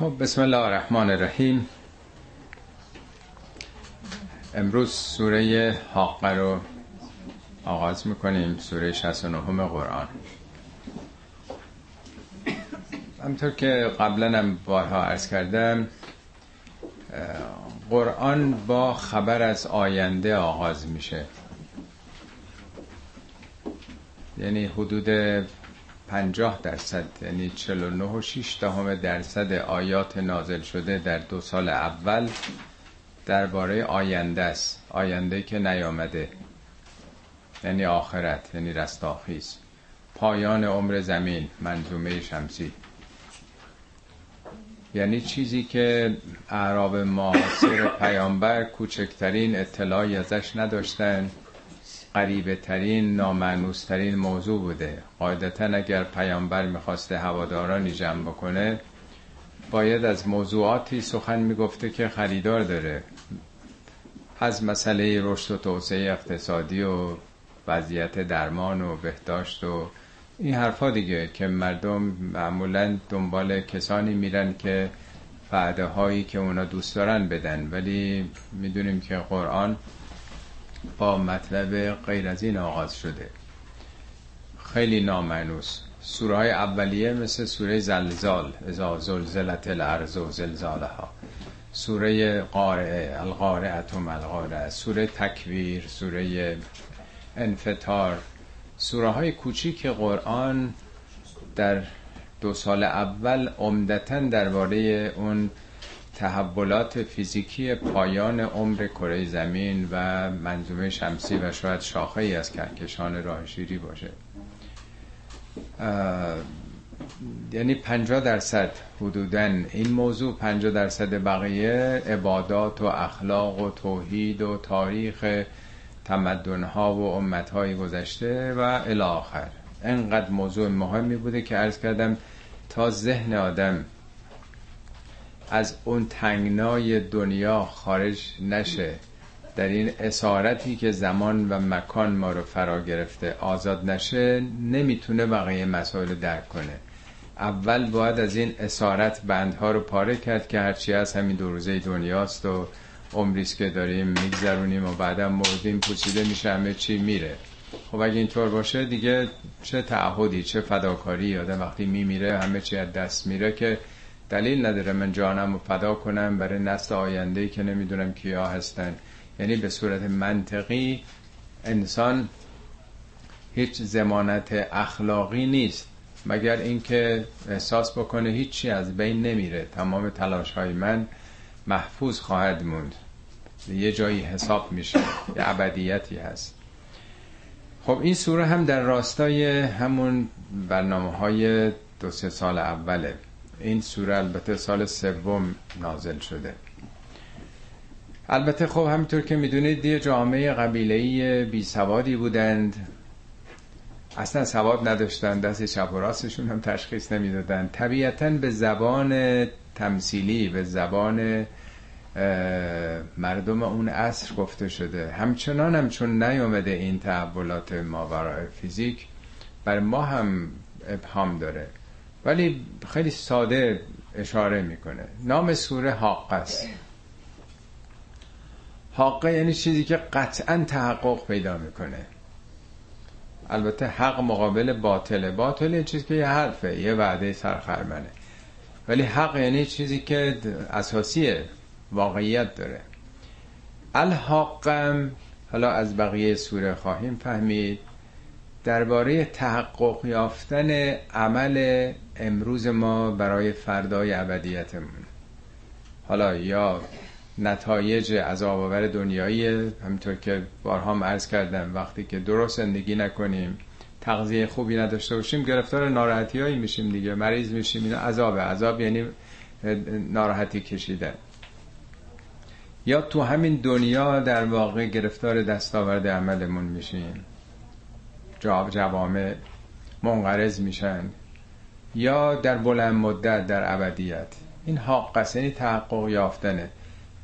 خب بسم الله الرحمن الرحیم. امروز سوره حاقه رو آغاز می‌کنیم سوره 69 قرآن. همطور که قبلا هم بارها عرض کردم قرآن با خبر از آینده آغاز میشه. یعنی حدود 50 درصد یعنی 49 و 6 دهم درصد آیات نازل شده در دو سال اول درباره آینده است. آینده که نیامده. یعنی آخرت یعنی رستاخیز. پایان عمر زمین منظومه شمسی. یعنی چیزی که اعراب معاصر پیامبر کوچکترین اطلاعی ازش نداشتن. قریبه ترین نامعنوس ترین موضوع بوده. قاعدتا اگر پیامبر می‌خواسته هوادارانی جمع بکنه باید از موضوعاتی سخن می‌گفته که خریدار داره. از مسئله رشد و توسعه اقتصادی و وضعیت درمان و بهداشت و این حرفا دیگه که مردم معمولا دنبال کسانی میرن که فعده هایی که اونا دوست دارن بدن. ولی می‌دونیم که قرآن با مطلب غیر از این آغاز شده. خیلی نامعنوس. سوره های اولیه مثل سوره زلزال ازا زلزلت الارض و زلزالها. سوره قارعه القارعه و ملقارعه سوره تکویر سوره انفتار سوره های کوچیک قرآن در دو سال اول عمدتا درباره اون تحولات فیزیکی پایان عمر کره زمین و منظومه شمسی و شاید شاخه ای از کهکشان راه شیری باشه. یعنی 50 درصد حدودا این موضوع 50 درصد بقیه عبادات و اخلاق و توحید و تاریخ تمدن ها و امت های گذشته و الاخر انقدر موضوع مهمی بوده که عرض کردم تا ذهن آدم از اون تنگنای دنیا خارج نشه. در این اسارتی که زمان و مکان ما رو فرا گرفته آزاد نشه نمی‌تونه بقیه مسائل درک کنه. اول باید از این اسارت بندها رو پاره کرد که هرچی از همین دو روزه دنیاست و عمریست که داریم میگذرونیم و بعدا مردیم پوسیده میشه همه چی میره. خب اگه اینطور باشه دیگه چه تعهدی چه فداکاری؟ آدم وقتی میمیره همه چی از دست میره که دلیل نداره من جانم رو فدا کنم برای نسل آینده که نمی‌دونم کیا هستن. یعنی به صورت منطقی انسان هیچ زمانت اخلاقی نیست. مگر اینکه احساس بکنه هیچی از بین نمیره. تمام تلاش های من محفوظ خواهد موند. یه جایی حساب میشه. یه ابدیتی هست. خب این سوره هم در راستای همون برنامه های دو سه سال اوله. این سوره البته سال سوم نازل شده. البته خب همینطور که می‌دونید یه جامعه قبیلهی بی سوادی بودند. اصلا سواد نداشتن دست چپ و راستشون هم تشخیص نمی‌دادن. طبیعتا به زبان تمثیلی به زبان مردم اون عصر گفته شده. همچنان هم چون نیامده این تحولات ماورای فیزیک بر ما هم ابهام داره. ولی خیلی ساده اشاره می‌کنه. نام سوره حاقه است. حاقه یعنی چیزی که قطعا تحقق پیدا می‌کنه. البته حق مقابل باطله باطل یه چیزی که یه حرفه یه وعده سرخرمنه. ولی حق یعنی چیزی که اساسیه واقعیت داره. الحاقم حالا از بقیه سوره خواهیم فهمید درباره تحقق یافتن عمل امروز ما برای فردای ابدیتمون. حالا یا نتایج عذاب آور دنیایی همینطور که بارها هم عرض کردم وقتی که درست زندگی نکنیم تغذیه خوبی نداشته باشیم گرفتار ناراحتی هایی میشیم دیگه مریض میشیم اینا عذاب عذاب یعنی ناراحتی کشیدن. یا تو همین دنیا در واقع گرفتار دستاورد عملمون میشیم. جوامع منقرض میشن. یا در بلند مدت در ابدیت. این حق یعنی تحقق یافتنه.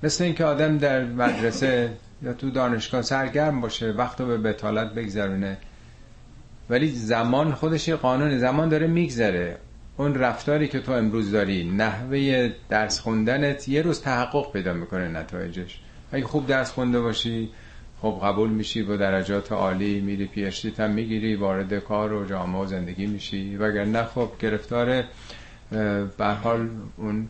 مثل اینکه آدم در مدرسه یا تو دانشگاه سرگرم باشه وقت رو به بتالت بگذرونه. ولی زمان خودش یه قانون زمان داره میگذره. اون رفتاری که تو امروز داری نحوه درس خوندنت یه روز تحقق پیدا می‌کنه نتایجش. اگه خوب درس خونده باشی خب قبول میشی با درجات عالی میری پیشتی هم می‌گیری وارد کار و جامعه و زندگی میشی. وگرنه خب گرفتار به حال اون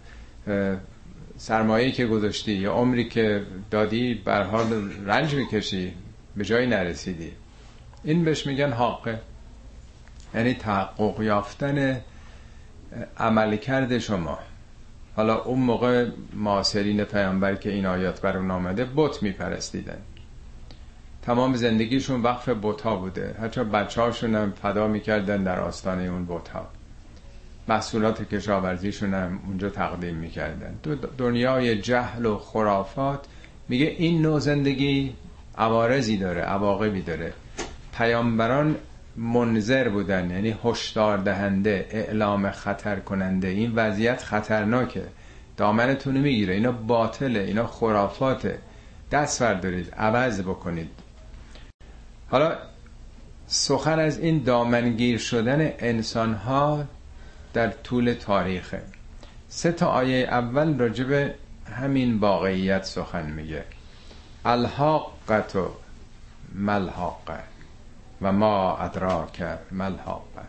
سرمایه که گذاشتی یا عمری که دادی بر حال رنج می‌کشی به جایی نرسیدی. این بهش میگن حاقه یعنی تحقق یافتن عملکرد شما. حالا اون موقع معاصرین پیامبر که این آیات بر اون آمده بت میپرستیدن. تمام زندگیشون وقف بت ها بوده. حتی بچه هاشون هم فدا می‌کردن در آستانه اون بت ها محصولات کشاورزیشون هم اونجا تقدیم می‌کردن. دنیای جهل و خرافات میگه این نوع زندگی عوارضی داره عواقبی داره. پیامبران منظر بودن یعنی هشدار دهنده اعلام خطر کننده این وضعیت خطرناکه. دامنتون می‌گیره. اینا باطله اینا خرافاته. دست دارید عوض بکنید. حالا سخن از این دامنگیر شدن انسان ها در طول تاریخه. سه تا آیه اول راجب همین واقعیت سخن میگه. الحاقت و ملحاقه و ما ادراک ملحاقه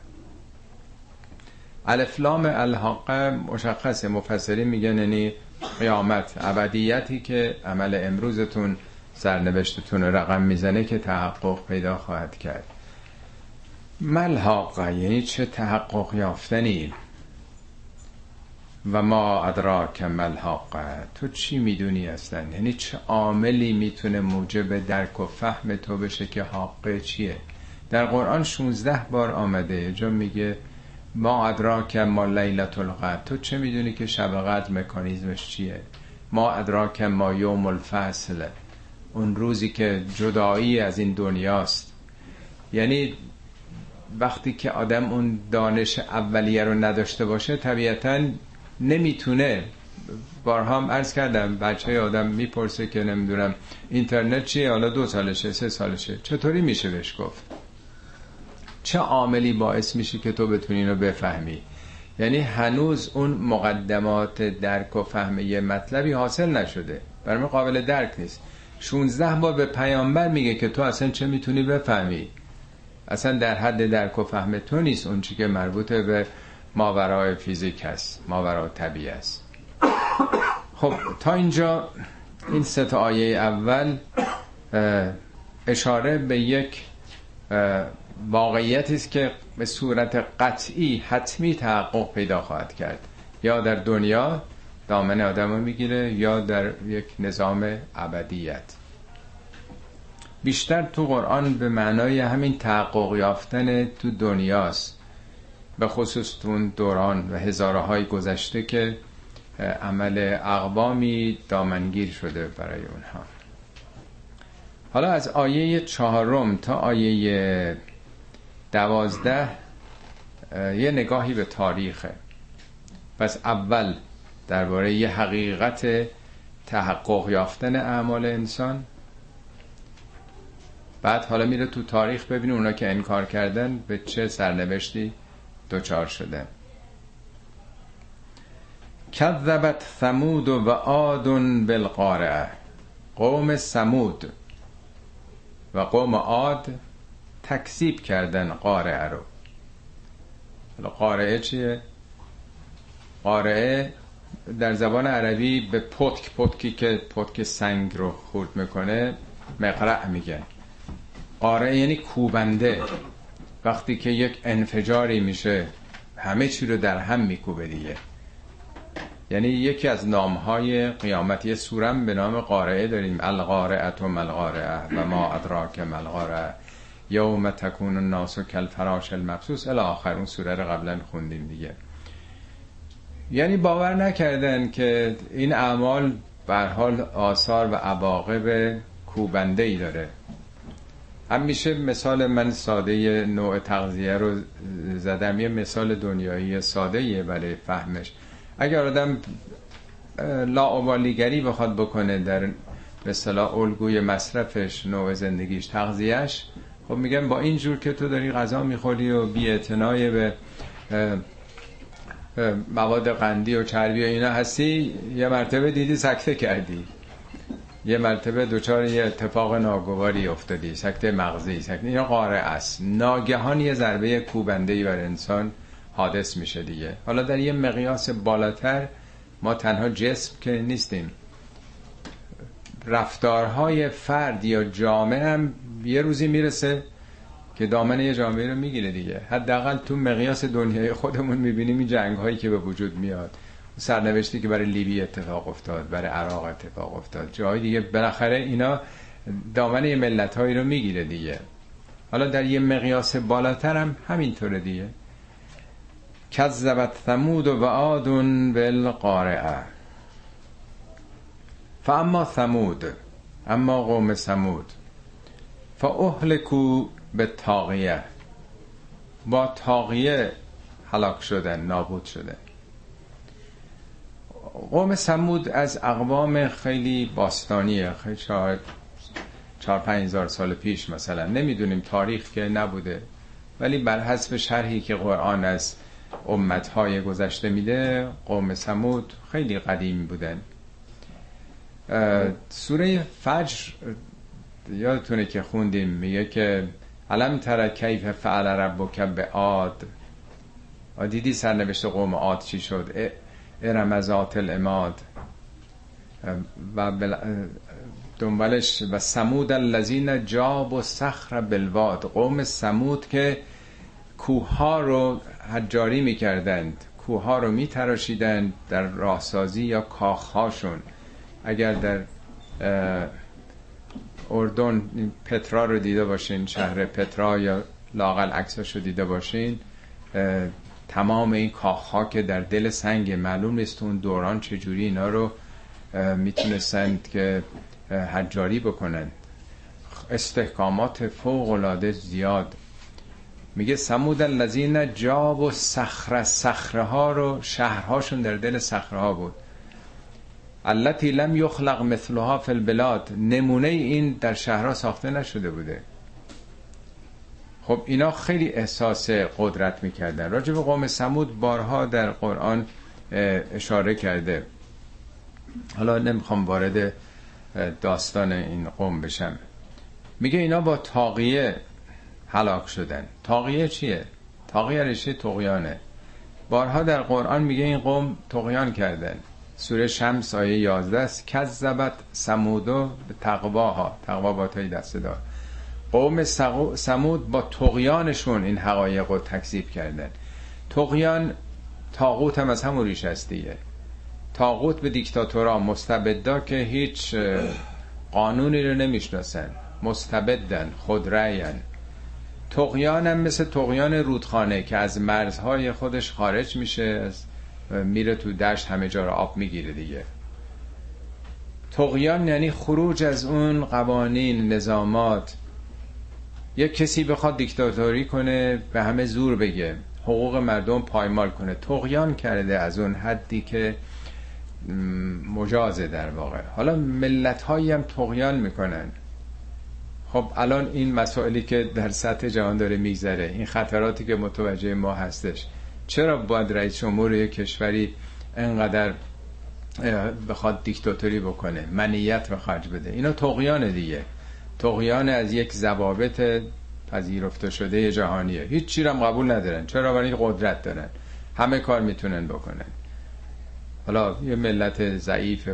الفلام الحاقه مشخص مفسری میگن یعنی قیامت ابدیتی که عمل امروزتون سرنوشتتون رقم می‌زنه که تحقق پیدا خواهد کرد. ملحاقه یعنی چه تحقق یافتنی؟ و ما ادراک ملحاقه تو چی می‌دونی اصلا؟ یعنی چه عاملی می‌تونه موجب درک و فهم تو بشه که حاقه چیه؟ در قرآن 16 بار آمده جا میگه ما ادراک ما لیلت القدر. تو چه می‌دونی که شب قدر مکانیزمش چیه؟ ما ادراک ما یوم الفصل. اون روزی که جدایی از این دنیاست. یعنی وقتی که آدم اون دانش اولیه رو نداشته باشه طبیعتا نمی‌تونه. بارها هم عرض کردم بچه آدم می‌پرسه که نمی‌دونم اینترنت چیه؟ حالا دو سالشه سه سالشه. چطوری میشه بهش گفت؟ چه عاملی باعث میشه که تو بتونی اینو بفهمی؟ یعنی هنوز اون مقدمات درک و فهم یه مطلبی حاصل نشده. برای قابل درک نیست. 16 بار به پیامبر میگه که تو اصلا چه می‌تونی بفهمی؟ اصلا در حد درک و فهم تو نیست اون چی که مربوط به ماورای فیزیک هست ماورای طبیعی است خب تا اینجا این سه آیه اول اشاره به یک واقعیتی است که به صورت قطعی حتمی تحقق پیدا خواهد کرد. یا در دنیا دامن آدم رو می‌گیره یا در یک نظام ابدیت. بیشتر تو قرآن به معنای همین تحقق یافتن تو دنیاست. به خصوص تو دوران و هزاره های گذشته که عمل اقوامی دامنگیر شده برای اونها. حالا از آیه چهارم تا آیه دوازده یه نگاهی به تاریخه. پس اول درباره یه حقیقت تحقق یافتن اعمال انسان. بعد حالا میره تو تاریخ ببینه اونا که انکار کردن به چه سرنوشتی دوچار شده. کذبت ثمود و عاد بالقارعه. قوم ثمود و قوم عاد تکذیب کردن قارعه رو. قارعه چیه؟ قارعه در زبان عربی به پتک پتکی که پتک سنگ رو خورد می‌کنه مقرع میگن. قارعه یعنی کوبنده. وقتی که یک انفجاری میشه همه چی رو در هم میکوبه دیگه. یعنی یکی از نامهای قیامت یه سورم به نام قارعه داریم. القارعه و ملقارعه و ما ادراک ملقارعه یوم تکون الناس کل فراش المبسوس. الی آخر اون سوره رو قبلا خوندیم دیگه. یعنی باور نکردن که این اعمال بر حال آثار و عواقب کوبنده ای داره. همیشه مثال من ساده نوع تغذیه رو زدم یه مثال دنیایی ساده یه برای فهمش. اگر آدم لاعبالیگری بخواد بکنه در به صلاح الگوی مصرفش نوع زندگیش تغذیهش خب میگم با این جور که تو داری غذا می‌خوری و بی به مواد قندی و چربی و اینا هستی یه مرتبه دیدی سکته کردی. یه مرتبه دوچار یه اتفاق ناگواری افتادی. سکته مغزی سکته اینا قاره است. ناگهان یه ضربه کوبنده ای بر انسان حادث میشه دیگه. حالا در یه مقیاس بالاتر ما تنها جسم که نیستیم. رفتارهای فرد یا جامعه هم یه روزی می‌رسه که دامن یه جامعه رو می‌گیره دیگه. حداقل تو مقیاس دنیای خودمون می‌بینیم این جنگ هایی که به وجود میاد. سرنوشتی که برای لیبی اتفاق افتاد برای عراق اتفاق افتاد. جای دیگه بالاخره اینا دامن یه ملت هایی رو می‌گیره دیگه. حالا در یه مقیاس بالاتر هم همینطوره دیگه. کذبت ثمود و عاد بالقارعه. فاما ثمود اما قوم ثمود. فاهلکو به تاقیه با تاقیه هلاک شدن نابود شدن قوم سمود از اقوام خیلی باستانیه. خیلی چهار چهار پنج هزار سال پیش مثلا. نمی‌دونیم تاریخ که نبوده. ولی بر حسب شرحی که قرآن از امتهای گذشته میده قوم سمود خیلی قدیمی بودن. سوره فجر یادتونه که خوندیم میگه که علم تر کیف فعل ربک به عاد؟ دیدی سرنوشت قوم عاد چی شد؟ ارم ذات الاماد و دنبالش و سمود الذین جاب و سخر بلواد قوم سمود که کوه رو حجاری می‌کردند کوه ها رو میتراشیدند در راهسازی یا کاخهاشون. اگر در اردن پترا رو دیده باشین شهر پترا یا لاقل عکسش رو دیده باشین. تمام این کاخ که در دل سنگ معلوم نیست اون دوران چجوری اینا رو می‌تونستند که حجاری بکنن استحکامات فوق العاده زیاد. میگه سمود الذین جاب و صخره صخره ها رو شهرهاشون در دل صخره ها بود. التي لم یخلق مثلها فی البلاد نمونه این در شهرها ساخته نشده بوده. خب اینا خیلی احساس قدرت می‌کردن. راجع به قوم سمود بارها در قرآن اشاره کرده. حالا نمی‌خوام وارد داستان این قوم بشم. میگه اینا با تاقیه هلاک شدن. تاقیه چیه؟ تاقیه رشته تقیانه بارها در قرآن میگه این قوم تقیان کردن. سوره شمس آیه 11 است. کذبت سمودو به تقواها. تقوا با تایی دست دار. قوم سمود با تقیانشون این حقایق رو تکذیب کردن. تقیان تاغوت هم از همون ریش است دیگه. تاغوت به دیکتاتورا مستبدا که هیچ قانونی رو نمی‌شناسن. مستبدن خودرأین تقیان هم مثل تقیان رودخانه که از مرزهای خودش خارج میشه از میره تو دشت همه جا رو آب می‌گیره دیگه. تقیان یعنی خروج از اون قوانین نظامات. یک کسی بخواد دیکتاتوری کنه به همه زور بگه. حقوق مردم پایمال کنه. تقیان کرده از اون حدی که مجازه در واقع. حالا ملت هایی هم تقیان می‌کنن. خب الان این مسائلی که در سطح جهان داره میگذره این خطراتی که متوجه ما هستش. چرا باید رئیس جمهور یک کشوری انقدر بخواد دیکتاتوری بکنه منیت به خرج بده؟ اینا تقیان دیگه. تقیان از یک ضوابط پذیرفته شده جهانیه. هیچ چی هم قبول ندارن. چرا؟ برای قدرت دارن. همه کار می‌تونن بکنن. حالا یه ملت ضعیف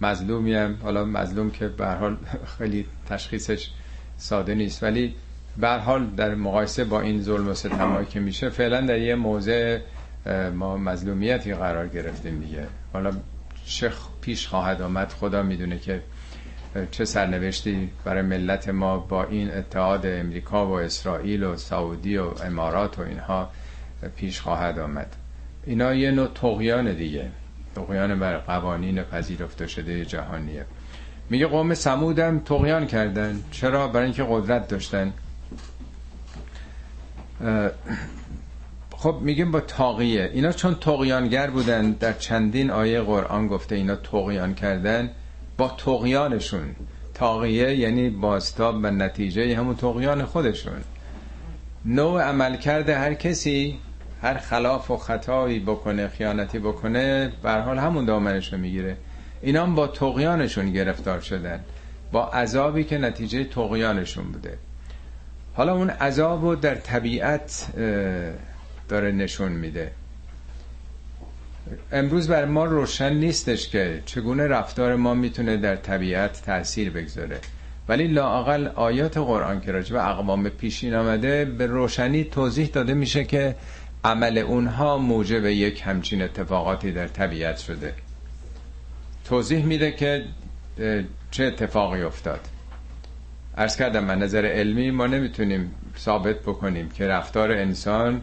مظلومی هم حالا مظلوم که به حال خیلی تشخیصش ساده نیست. ولی به حال در مقایسه با این ظلم و ستمایی که میشه فعلا در یه موضع ما مظلومیتی قرار گرفتیم دیگه. حالا چه پیش خواهد آمد خدا می‌دونه که چه سرنوشتی برای ملت ما با این اتحاد امریکا و اسرائیل و سعودی و امارات و اینها پیش خواهد آمد. اینا یه نوع تقیان دیگه. تقیان بر قوانین پذیرفته شده جهانیه. میگه قوم سمودم تقیان کردن. چرا؟ برای اینکه قدرت داشتن. خب میگیم با تاقیه اینا چون تقیانگر بودن در چندین آیه قرآن گفته اینا تقیان کردن با تقیانشون تاقیه یعنی باستاب و نتیجه همون تقیان خودشون. نوع عمل کرده هر کسی هر خلاف و خطایی بکنه خیانتی بکنه به حال همون دامنش می‌گیره. اینا هم با تقیانشون گرفتار شدن. با عذابی که نتیجه تقیانشون بوده. حالا اون عذاب رو در طبیعت داره نشون میده. امروز بر ما روشن نیستش که چگونه رفتار ما می‌تونه در طبیعت تاثیر بگذاره. ولی لاقل آیات قرآن که به اقوام پیشین آمده به روشنی توضیح داده میشه که عمل اونها موجب یک همچین اتفاقاتی در طبیعت شده. توضیح میده که چه اتفاقی افتاد. ارز کردم من نظر علمی ما نمی‌تونیم ثابت بکنیم که رفتار انسان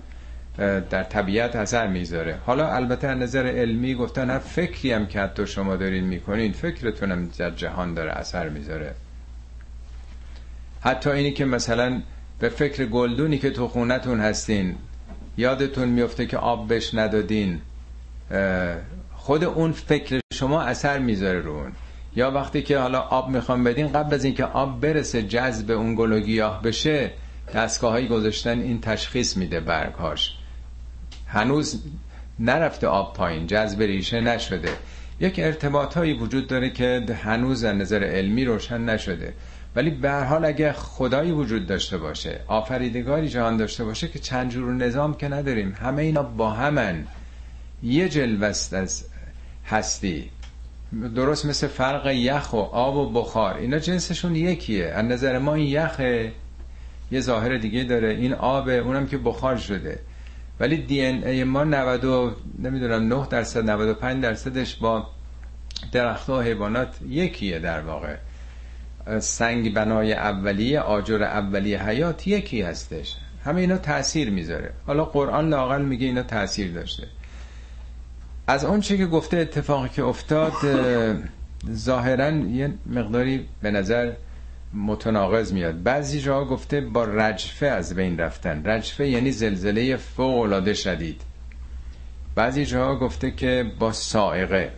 در طبیعت اثر می‌ذاره. حالا البته از نظر علمی گفتن هر فکری هم که حتی شما دارین می‌کنین فکرتونم در جهان داره اثر می‌ذاره. حتی اینی که مثلا به فکر گلدونی که تو خونتون هستین یادتون میفته که آب بش ندادین خود اون فکر شما اثر می‌ذاره رو اون. یا وقتی که حالا آب می‌خوام بدین قبل از اینکه آب برسه جذب اون گل و گیاه بشه دستگاه هایی گذاشتن این تشخیص میده برگهاش. هنوز نرفته آب پایین جذب ریشه نشده. یک ارتباط هایی وجود داره که هنوز از نظر علمی روشن نشده. ولی به حال اگه خدایی وجود داشته باشه آفریدگاری جهان داشته باشه که چند جور نظام که نداریم همه اینا با همن. یه جلوست از هستی. درست مثل فرق یخ و آب و بخار. اینا جنسشون یکیه. از نظر ما این یخه یه ظاهر دیگه داره. این آبه اونم که بخار شده. ولی دی ان ای ما 90 نمی‌دونم 9 درصد 95 درصدش با درخت و حیوانات یکیه در واقع. سنگ بنای اولیه آجر اولیه حیات یکی هستش. همه اینا تاثیر می‌ذاره. حالا قرآن لاقل میگه اینا تاثیر داشته. از اون چی که گفته اتفاقی که افتاد ظاهرا یه مقداری به نظر متناقض میاد. بعضی جاها گفته با رجفه از بین رفتن. رجفه یعنی زلزله فوق العاده شدید. بعضی جاها گفته که با سائقه.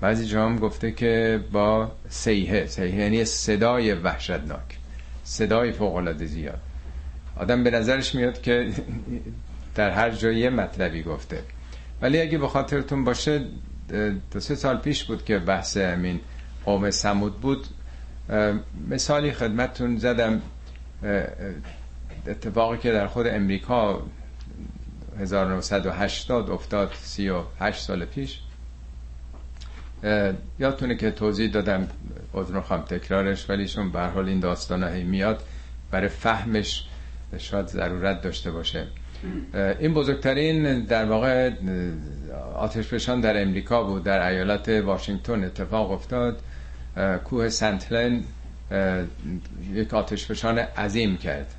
بعضی جاها هم گفته که با سیحه. سیحه یعنی صدای وحشتناک. صدای فوق العاده زیاد. آدم به نظرش میاد که در هر جایی مطلبی گفته. ولی اگه به خاطرتون باشه دو سه سال پیش بود که بحث امین قوم سمود بود. مثالی خدمتتون زدم اتفاقی که در خود امریکا 1980 افتاد 38 سال پیش. یادتونه که توضیح دادم عذر خواهم تکرارش ولی چون به حال این داستان میاد برای فهمش شاید ضرورت داشته باشه. این بزرگترین در واقع آتشفشان در امریکا بود در ایالت واشنگتن اتفاق افتاد. کوه سنتلن یک آتشفشان عظیم کرد.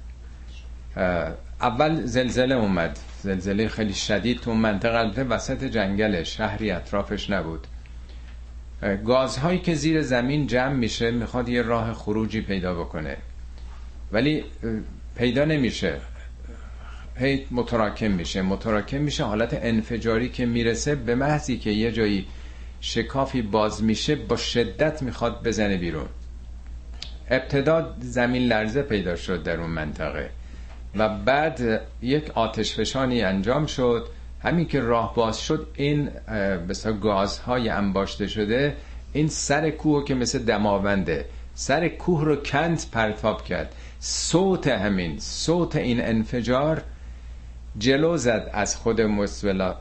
اول زلزله اومد. زلزله خیلی شدید تو منطقه وسط جنگل شهری اطرافش نبود. گازهایی که زیر زمین جمع میشه می‌خواد یه راه خروجی پیدا بکنه. ولی پیدا نمیشه. هی متراکم میشه. متراکم میشه حالت انفجاری که می‌رسه به محضی که یه جایی شکافی باز میشه با شدت می‌خواد بزنه بیرون. ابتدا زمین لرزه پیدا شد در اون منطقه و بعد یک آتشفشانی انجام شد. همین که راه باز شد این بسا گازهای انباشته شده این سر کوه که مثل دماونده سر کوه رو کند پرتاب کرد. صوت همین صوت این انفجار جلو زد از خود مسولا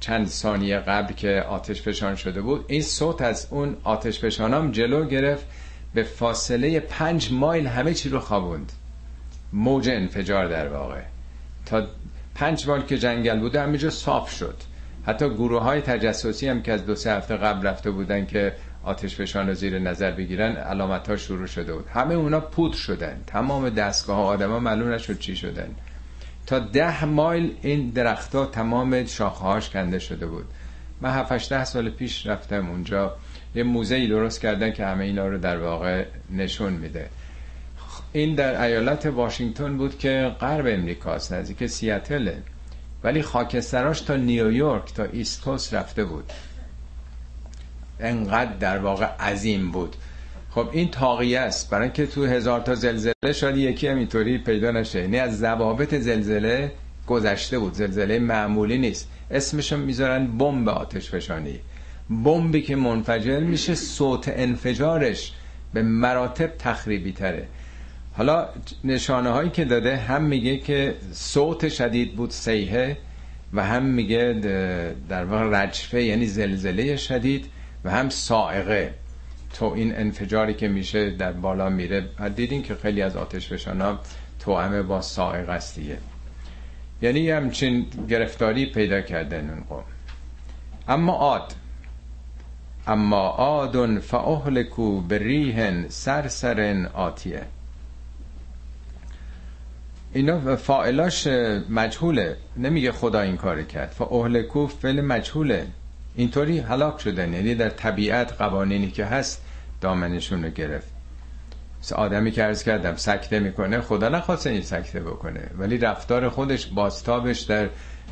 چند ثانیه قبل که آتش فشان شده بود. این صوت از اون آتش فشانام جلو گرفت به فاصله پنج مایل همه چی رو خوابوند. موج انفجار در واقع. تا پنج مایل که جنگل بوده همینجا صاف شد. حتی گروه های تجسسی هم که از دو سه هفته قبل رفته بودن که آتش فشان رو زیر نظر بگیرن علامت ها شروع شده بود. همه اونا پود شدن. تمام دستگاه ها آدم ها معلوم نشد چی شدن. تا ده مایل این درختها تمام شاخهاش کنده شده بود. من هفتش ده سال پیش رفتم اونجا. یه موزه درست کردن که همه اینا رو در واقع نشون میده. این در ایالت واشنگتن بود که غرب امریکاست نزدیک سیاتله ولی خاکستراش تا نیویورک تا ایست رفته بود. انقدر در واقع عظیم بود. خب این تاقیه است. برای که تو هزار تا زلزله شاید یکی هم اینطوری پیدا نشه. یعنی از ضوابط زلزله گذشته بود. زلزله معمولی نیست. اسمشو می‌ذارن بمب آتش فشانی بمبی که منفجر میشه صوت انفجارش به مراتب تخریبی تره. حالا نشانه هایی که داده هم میگه که صوت شدید بود سیحه و هم میگه در واقع رجفه یعنی زلزله شدید و هم سائقه. تو این انفجاری که میشه در بالا میره. دیدین که خیلی از آتش فشانا توامه با سائق است دیگه. یعنی همچین گرفتاری پیدا کردن اون قوم. اما عاد. اما عاد فاهلکو به ریهن سرسرن آتیه. اینا فاعلاش مجهوله. نمیگه خدا این کار کرد. فاهلکو فعل مجهوله. اینطوری هلاک شدن. یعنی در طبیعت قوانینی که هست دامنشون رو گرفت. آدمی که ارز کردم سکته می‌کنه خدا نخواست این سکته بکنه. ولی رفتار خودش باستابش در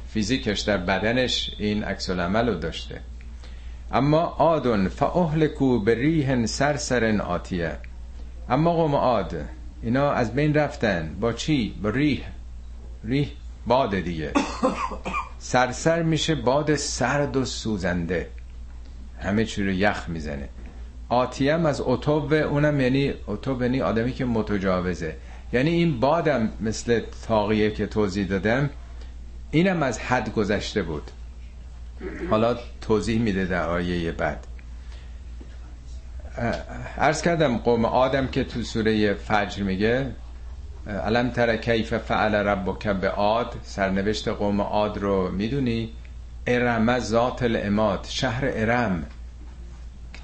فیزیکش در بدنش این عکس العمل رو داشته. اما آدون فاهلکو به ریهن سرسرن آتیه. اما قوم آد اینا از بین رفتن. با چی؟ با ریح. ریح باد دیگه. سرسر میشه باد سرد و سوزنده. همه چی رو یخ می‌زنه. آتیم از اتوب اونم یعنی اتوب یعنی آدمی که متجاوزه. یعنی این بادم مثل تاقیه که توضیح دادم اینم از حد گذشته بود. حالا توضیح میده در آیه بعد. ارز کردم قوم آدم که تو سوره فجر میگه علم تر کیف فعل ربک به عاد؟ سرنوشت قوم عاد رو می‌دونی؟ ارم ذات الاماد شهر ارم.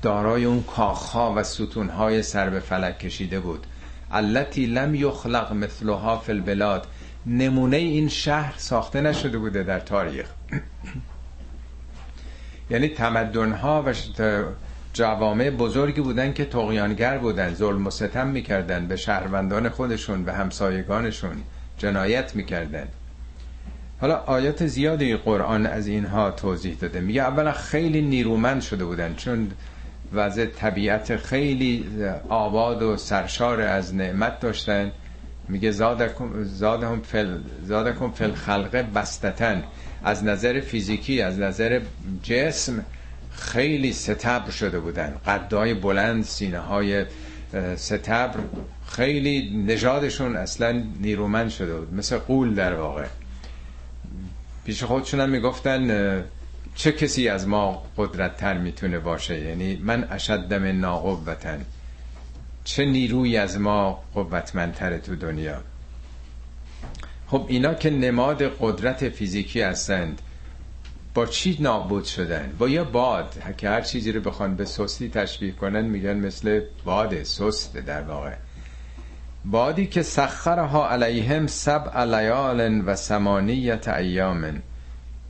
دارای اون کاخها و ستونهای سر به فلک کشیده بود. التي لم یخلق مثلها فی البلاد. نمونه این شهر ساخته نشده بوده در تاریخ. یعنی تمدنها و جوامع بزرگی بودن که تقیانگر بودن ظلم و ستم می‌کردن به شهروندان خودشون به همسایگانشون جنایت می‌کردن. حالا آیات زیادی قرآن از اینها توضیح داده. میگه اولا خیلی نیرومند شده بودن چون وضع طبیعت خیلی آباد و سرشار از نعمت داشتن. میگه زادکم زادهم فل زادکم فل خلقه بستتن از نظر فیزیکی از نظر جسم خیلی ستبر شده بودن. قدای بلند سینه های ستبر. خیلی نژادشون اصلا نیرومند شده بود. مثل قول در واقع. پیش خودشون هم می‌گفتن چه کسی از ما قدرت تر می‌تونه باشه؟ یعنی من اشد من ناقوتن. چه نیروی از ما قوتمندتره تو دنیا؟ خب اینا که نماد قدرت فیزیکی هستند. با چی نابود شدن؟ با یه باد. که هر چیزی رو بخوان به سستی تشبیه کنن میگن مثل باد سست در واقع. بادی که سخرها علیهم سب لیال و سمانیت ایامن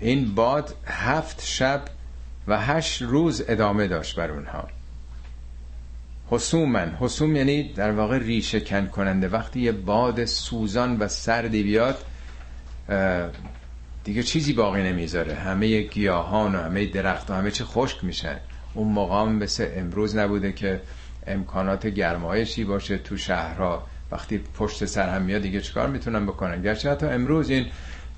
این باد هفت شب و هشت روز ادامه داشت بر اونها. حسومن. حسوم یعنی در واقع ریشه کن کننده. وقتی یه باد سوزان و سردی بیاد دیگه چیزی باقی نمی‌ذاره. همه گیاهان و همه درخت و همه چی خشک میشن. اون مقام مثل امروز نبوده که امکانات گرمایشی باشه تو شهرها. وقتی پشت سر هم میاد دیگه چیکار می‌تونن بکنن؟ گرچه حتی امروز این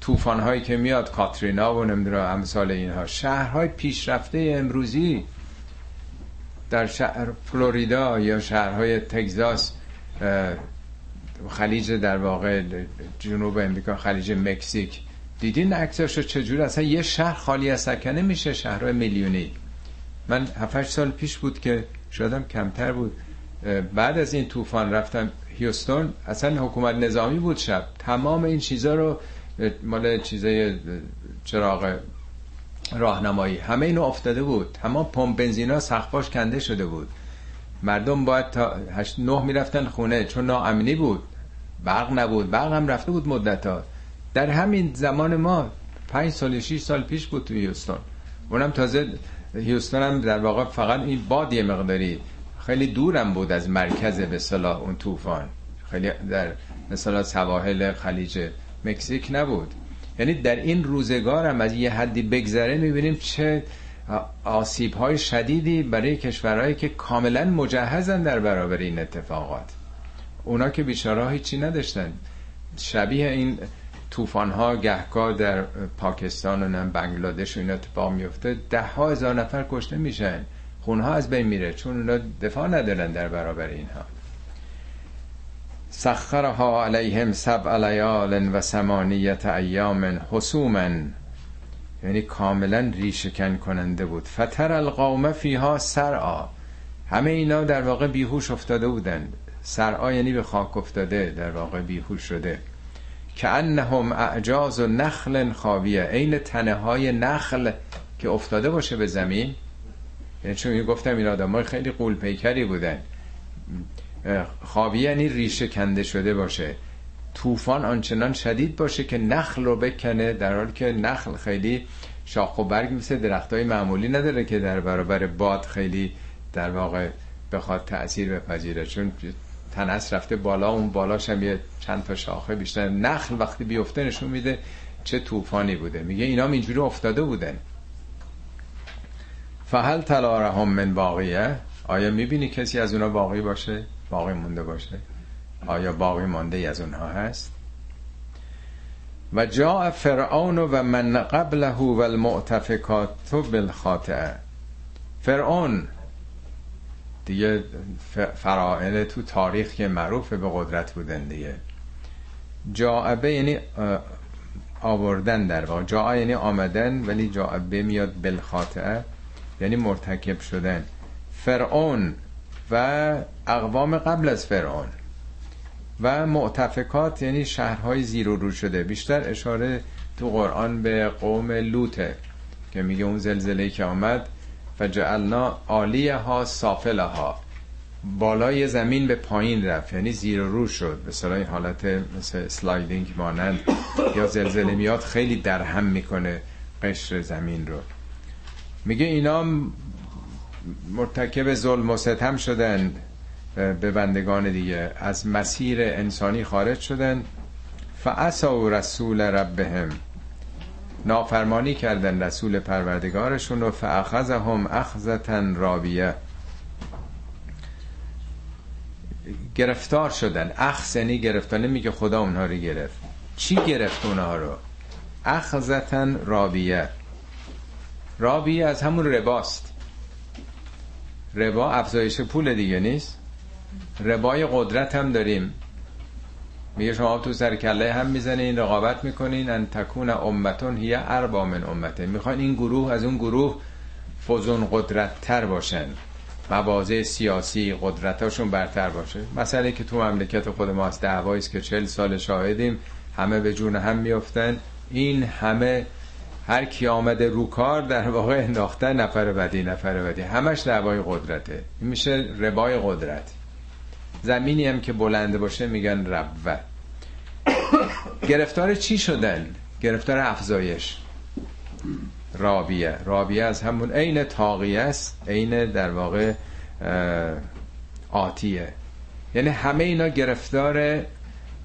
طوفان هایی که میاد کاترینا و نمی‌دونم امثال اینها شهرهای پیشرفته امروزی در شهر فلوریدا یا شهرهای تگزاس خلیج در واقع جنوب امریکا خلیج مکزیک دیدین عکسش چجور اصلا یه شهر خالی از سکنه میشه شهرهای میلیونی. من 7 سال پیش بود که شدم کمتر بود. بعد از این طوفان رفتم هیوستون. اصلا حکومت نظامی بود شب. تمام این چیزا رو مال چیزای چراغ راهنمایی. همه اینو افتاده بود. تمام پمپ بنزینا سقفاش کنده شده بود. مردم باید تا 8 9 می‌رفتن خونه چون ناامنی بود. برق نبود. برق هم رفته بود مدت ها در همین زمان ما 5 سال 6 سال پیش بود تو هیوستون اونم تازه هیوستون هم در واقع فقط این باد یه مقداری خیلی دورم بود از مرکز به صلاح اون طوفان. خیلی در مثلا سواحل خلیج مکزیک نبود. یعنی در این روزگار هم از یه حدی بگذره می‌بینیم چه آسیب های شدیدی برای کشورهایی که کاملا مجهزن در برابر این اتفاقات. اونا که بیچاره هیچی نداشتن. شبیه این طوفان ها گهگاه در پاکستان و نه بنگلادش و این اتفاق میفته ده ها هزار نفر کشته میشن. خونها از بین میره چون اونا دفاع ندارن در برابر اینها. سخرها علیهم سبع لیال و سمانیت ایام حسوما. یعنی کاملا ریشکن کننده بود. فتر القوم فیها سرعا. همه اینا در واقع بیهوش افتاده بودن سرعا یعنی به خاک افتاده در واقع بیهوش شده. که انهم اعجاز و نخل خاویه. عین تنه های نخل که افتاده باشه به زمین. یعنی چون گفتم این آدم خیلی قول پیکری بودن. خاویه یعنی ریشه کنده شده باشه. طوفان آنچنان شدید باشه که نخل رو بکنه در حالی که نخل خیلی شاخ و برگ مثل درخت های معمولی نداره که در برابر باد خیلی در واقع بخواد تأثیر بپذیره. چون تنس رفته بالا اون بالاش هم یه چند تا شاخه بیشتر. نخل وقتی بیفته نشون میده چه طوفانی بوده. میگه اینا اینجوری افتاده بودن. فهل تلارهم من باقیه؟ آیا می‌بینی کسی از اونا باقی باشه؟ باقی مونده باشه. آیا باقی مانده از اونها هست؟ و جا فرعون و من قبله و المعتفکات بالخاطئه. فرعون دیگه فرائل تو تاریخ که معروف به قدرت بودن دیگه. جاعبه یعنی آوردن در واقع. جا یعنی آمدن ولی جاعبه میاد بالخاطئه یعنی مرتکب شدن. فرعون و اقوام قبل از فرعون. و معتفکات یعنی شهرهای زیر و رو شده. بیشتر اشاره تو قرآن به قوم لوته که میگه اون زلزله که آمد عالیه ها سافله ها بالای زمین به پایین رفت یعنی زیر و رو شد. به این حالت مثل سلایدینگ مانند یا زلزله میاد خیلی درهم می‌کنه قشر زمین رو. میگه اینا مرتکب ظلم و ستم شدن به بندگان دیگه. از مسیر انسانی خارج شدن. و رسول ربهم. نافرمانی کردن رسول پروردگارشون و فاخذهم اخذتن رابیه گرفتار شدن. اخذ یعنی گرفتار نمیگه خدا اونها رو گرفت. چی گرفت اونها رو؟ اخذتن رابیه رابیه از همون رباست. ربا افزایش پول دیگه نیست. ربای قدرت هم داریم. میگه شما تو سر کله هم می‌زنین رقابت می‌کنین ان تکون امتون هی اربا من امته. می‌خواین این گروه از اون گروه فوزون قدرت تر باشن. مواضع سیاسی قدرتاشون برتر باشه. مسئله که تو مملکت خود ما از دعواییست که چل سال شاهدیم همه به جون هم میفتن این همه هر کی آمده رو کار در واقع انداختن نفر بدی نفر بدی همش دعوای قدرته. این میشه ربای قدرت. زمینی هم که بلنده باشه میگن ربوه گرفتار چی شدن؟ گرفتار افزایش. رابیه. رابیه از همون عین تاقیه است عین در واقع آتیه. یعنی همه اینا گرفتار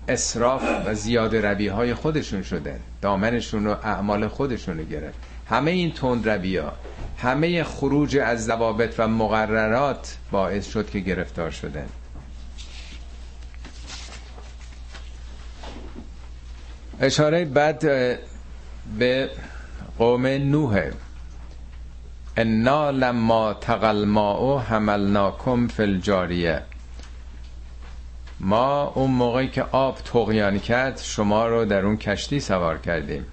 اسراف و زیاد ربی های خودشون شدن. دامنشون و اعمال خودشون رو گرفت. همه این تند ربی ها همه خروج از ضوابط و مقررات باعث شد که گرفتار شدن. اشاره بعد به قوم نوح. انا لما تقل ماء حملناکم فی الجاریه. ما اون موقعی که آب تقیان کرد شما رو در اون کشتی سوار کردیم.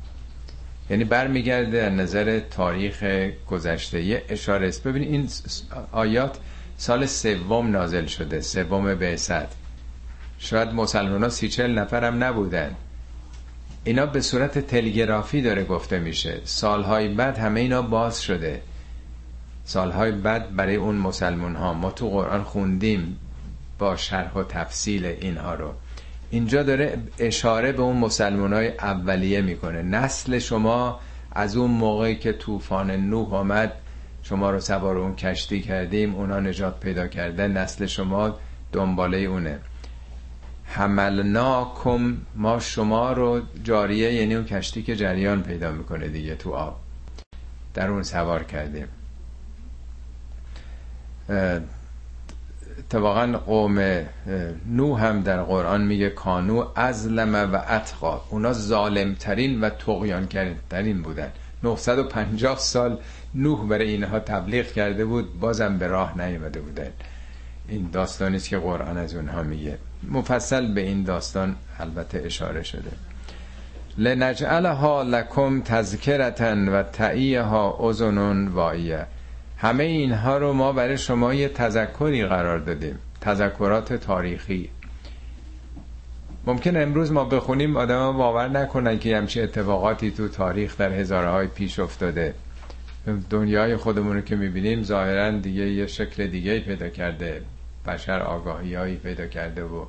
یعنی برمیگرده در نظر تاریخ گذشته. یه اشاره است. ببینید این آیات سال سوم نازل شده. سوم بعثت. شاید مسلمان ها سی چل نفر هم نبودن. اینا به صورت تلگرافی داره گفته میشه. سالهای بعد همه اینا باز شده. سالهای بعد برای اون مسلمان ها ما تو قرآن خوندیم با شرح و تفصیل اینها رو. اینجا داره اشاره به اون مسلمان های اولیه می‌کنه. نسل شما از اون موقعی که طوفان نوح آمد شما رو سوار اون کشتی کردیم اونا نجات پیدا کرده. نسل شما دنباله اونه. حملناکم ما شما رو جاریه یعنی اون کشتی که جریان پیدا می‌کنه دیگه تو آب. در اون سوار کردیم. اتفاقا قوم نوح هم در قرآن میگه کانو ازلم و اتقا. اونا ظالمترین و تقیان ترین بودن 950 سال نوح برای اینها تبلیغ کرده بود بازم به راه نیامده بودن. این داستانی است که قرآن از اونها میگه. مفصل به این داستان البته اشاره شده. لنجعلها لکم تذکرتن و تعیها اذن وایه. همه اینها رو ما برای شما یه تذکری قرار دادیم. تذکرات تاریخی. ممکن امروز ما بخونیم آدم باور نکنن که همچی اتفاقاتی تو تاریخ در هزارهای پیش افتاده. دنیای خودمون رو که می‌بینیم ظاهرا دیگه یه شکل دیگه پیدا کرده. بشر آگاهی هایی پیدا کرده و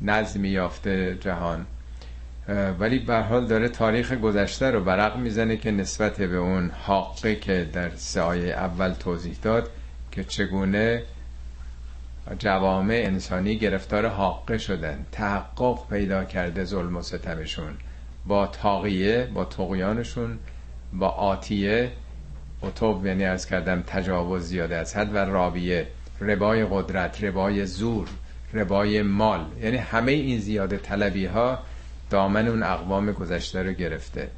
نظمی یافته جهان. ولی به حال داره تاریخ گذشته رو برق می‌زنه که نسبت به اون حاقه که در سایه اول توضیح داد که چگونه جوامع انسانی گرفتار حاقه شدن. تحقق پیدا کرده ظلم و ستمشون. با تاقیه با تقیانشون با آتیه. اتوب یعنی از کردم تجاوز زیاده از حد و رابیه. ربای قدرت ربای زور ربای مال. یعنی همه این زیاده طلبی ها دامن اون اقوام گذشته رو گرفته.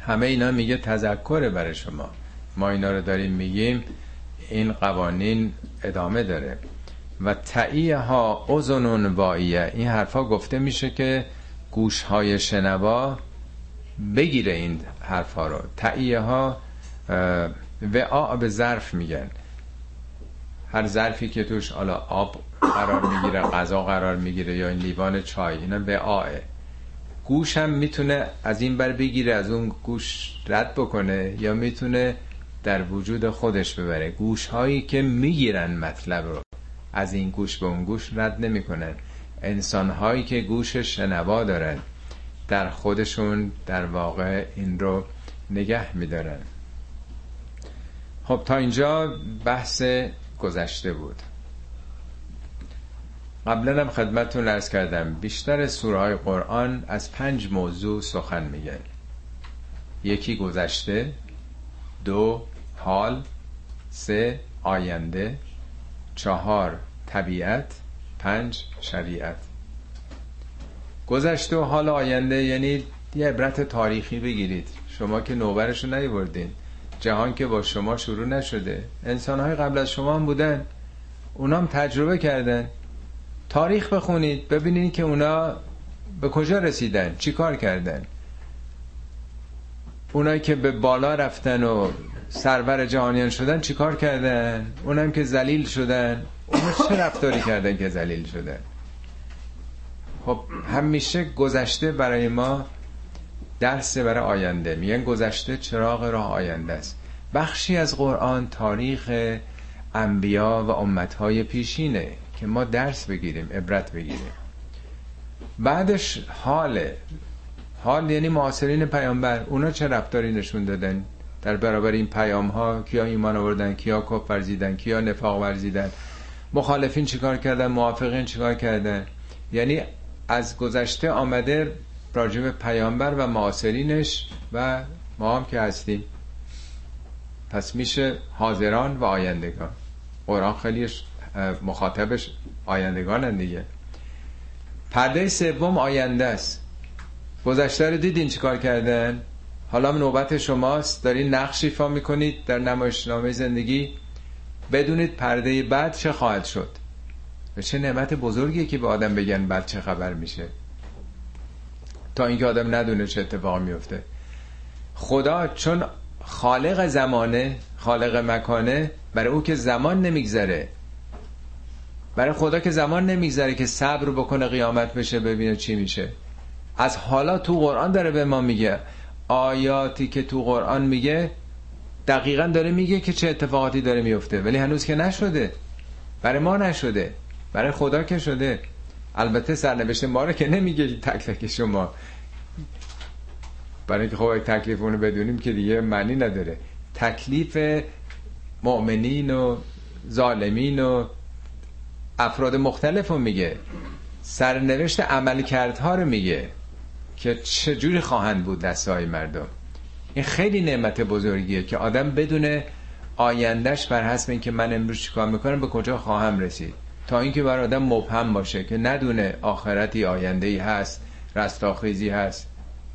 همه اینا میگه تذکره برای شما. ما اینا رو داریم میگیم این قوانین ادامه داره. و تعیه ها ازنون واییه. این حرفا گفته میشه که گوش های شنوا بگیره این حرفا رو. تعیه ها و به ظرف میگن. هر ظرفی که توش حالا آب قرار می‌گیره غذا قرار می‌گیره یا این لیوان چای اینا به آه گوش هم می‌تونه از این بر بگیره از اون گوش رد بکنه یا می‌تونه در وجود خودش ببره. گوش هایی که می‌گیرن مطلب رو از این گوش به اون گوش رد نمی‌کنن. انسان هایی که گوش شنوا دارن در خودشون در واقع این رو نگه میدارن. خب تا اینجا بحث گذشته بود. قبلا هم خدمتتون ارز کردم بیشتر سوره های قرآن از پنج موضوع سخن میگن. یکی گذشته دو حال سه آینده چهار طبیعت پنج شریعت. گذشته و حال آینده یعنی یه عبرت تاریخی بگیرید. شما که نوبرشو نیوردین. جهان که با شما شروع نشده. انسان های قبل از شما هم بودن. اونام تجربه کردن. تاریخ بخونید ببینید که اونا به کجا رسیدن چی کار کردن. اونایی که به بالا رفتن و سرور جهانیان شدن چی کار کردن؟ اونم که زلیل شدن. اونا چه رفتاری کردن که زلیل شدن؟ خب همیشه گذشته برای ما درس برای آینده. میگن گذشته چراغ راه آینده است. بخشی از قرآن تاریخ انبیا و امتهای پیشینه که ما درس بگیریم عبرت بگیریم. بعدش حاله. حال یعنی معاصرین پیامبر. اونا چه رفتاری نشون دادن؟ در برابر این پیام ها کیا ایمان آوردن کیا کف ورزیدن کیا نفاق ورزیدن. مخالفین چیکار کردن؟ موافقین چیکار کردن؟ یعنی از گذشته آمده راجب پیامبر و معاصرینش و ما هم که هستیم. پس میشه حاضران و آیندگان. قرآن خیلی مخاطبش آیندگان دیگه. پرده سوم آینده است. گذشته رو دیدین چیکار کردن؟ حالا نوبت شماست. دارین نقش ایفا می‌کنید در نمایشنامه زندگی. بدونید پرده بعد چه خواهد شد. و چه نعمت بزرگی که به آدم بگن بعد چه خبر میشه. تا اینکه آدم ندونه چه اتفاق میفته. خدا چون خالق زمانه خالق مکانه برای او که زمان نمیگذره. برای خدا که زمان نمیگذره که صبر بکنه قیامت بشه ببینه چی میشه. از حالا تو قرآن داره به ما میگه. آیاتی که تو قرآن میگه دقیقا داره میگه که چه اتفاقاتی داره میفته. ولی هنوز که نشده. برای ما نشده. برای خدا که شده. البته سرنوشت ما رو که نمیگه تک تک شما. برای اینکه خب تکلیف اونو بدونیم که دیگه معنی نداره. تکلیف مؤمنین و ظالمین و افراد مختلف رو میگه. سرنوشت عمل کردها رو میگه که چجوری خواهند بود دسته های مردم. این خیلی نعمت بزرگیه که آدم بدونه آیندهش بر حسب اینکه من امروز چیکار می‌کنم به کجا خواهم رسید. تا اینکه بر آدم مبهم باشه که ندونه آخرتی آینده ای هست رستاخیزی هست.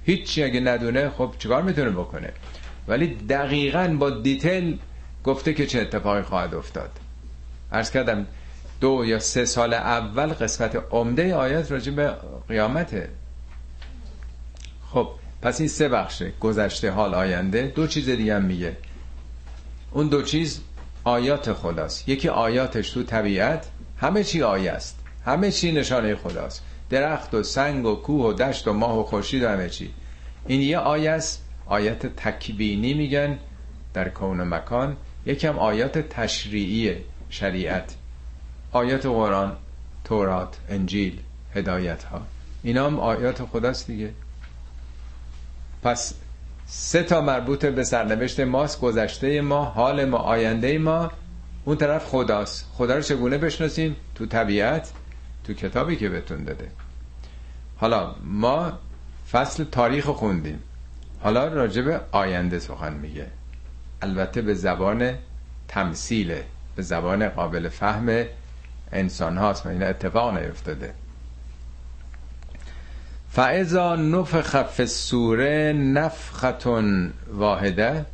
هیچی اگه ندونه خب چیکار می‌تونه بکنه؟ ولی دقیقا با دیتیل گفته که چه اتفاقی خواهد افتاد. عرض کردم دو یا سه سال اول قسمت عمده آیت راجع به قیامته. خب پس این سه بخشه گذشته حال آینده دو چیز دیگه هم میگه. اون دو چیز آیات خداست. یکی آیاتش تو طبیعت همه چی آیه است. همه چی نشانه خداست. درخت و سنگ و کوه و دشت و ماه و خورشید همه چی. این یه آیه است. آیت تکبینی میگن در کون و مکان. یکم آیات تشریعی شریعت. آیات قرآن تورات انجیل هدایت ها اینا هم آیات خداست دیگه. پس سه تا مربوط به سرنوشت ماست. گذشته ما حال ما آینده ما. اون طرف خداست. خدا رو چگونه بشناسیم تو طبیعت تو کتابی که بهتون داده. حالا ما فصل تاریخ خوندیم. حالا راجع به آینده سخن میگه. البته به زبان تمثیله به زبان قابل فهم انسان هاست. و این اتفاق نیفتاده. فعضا نفخ فی السوره نفختون واحده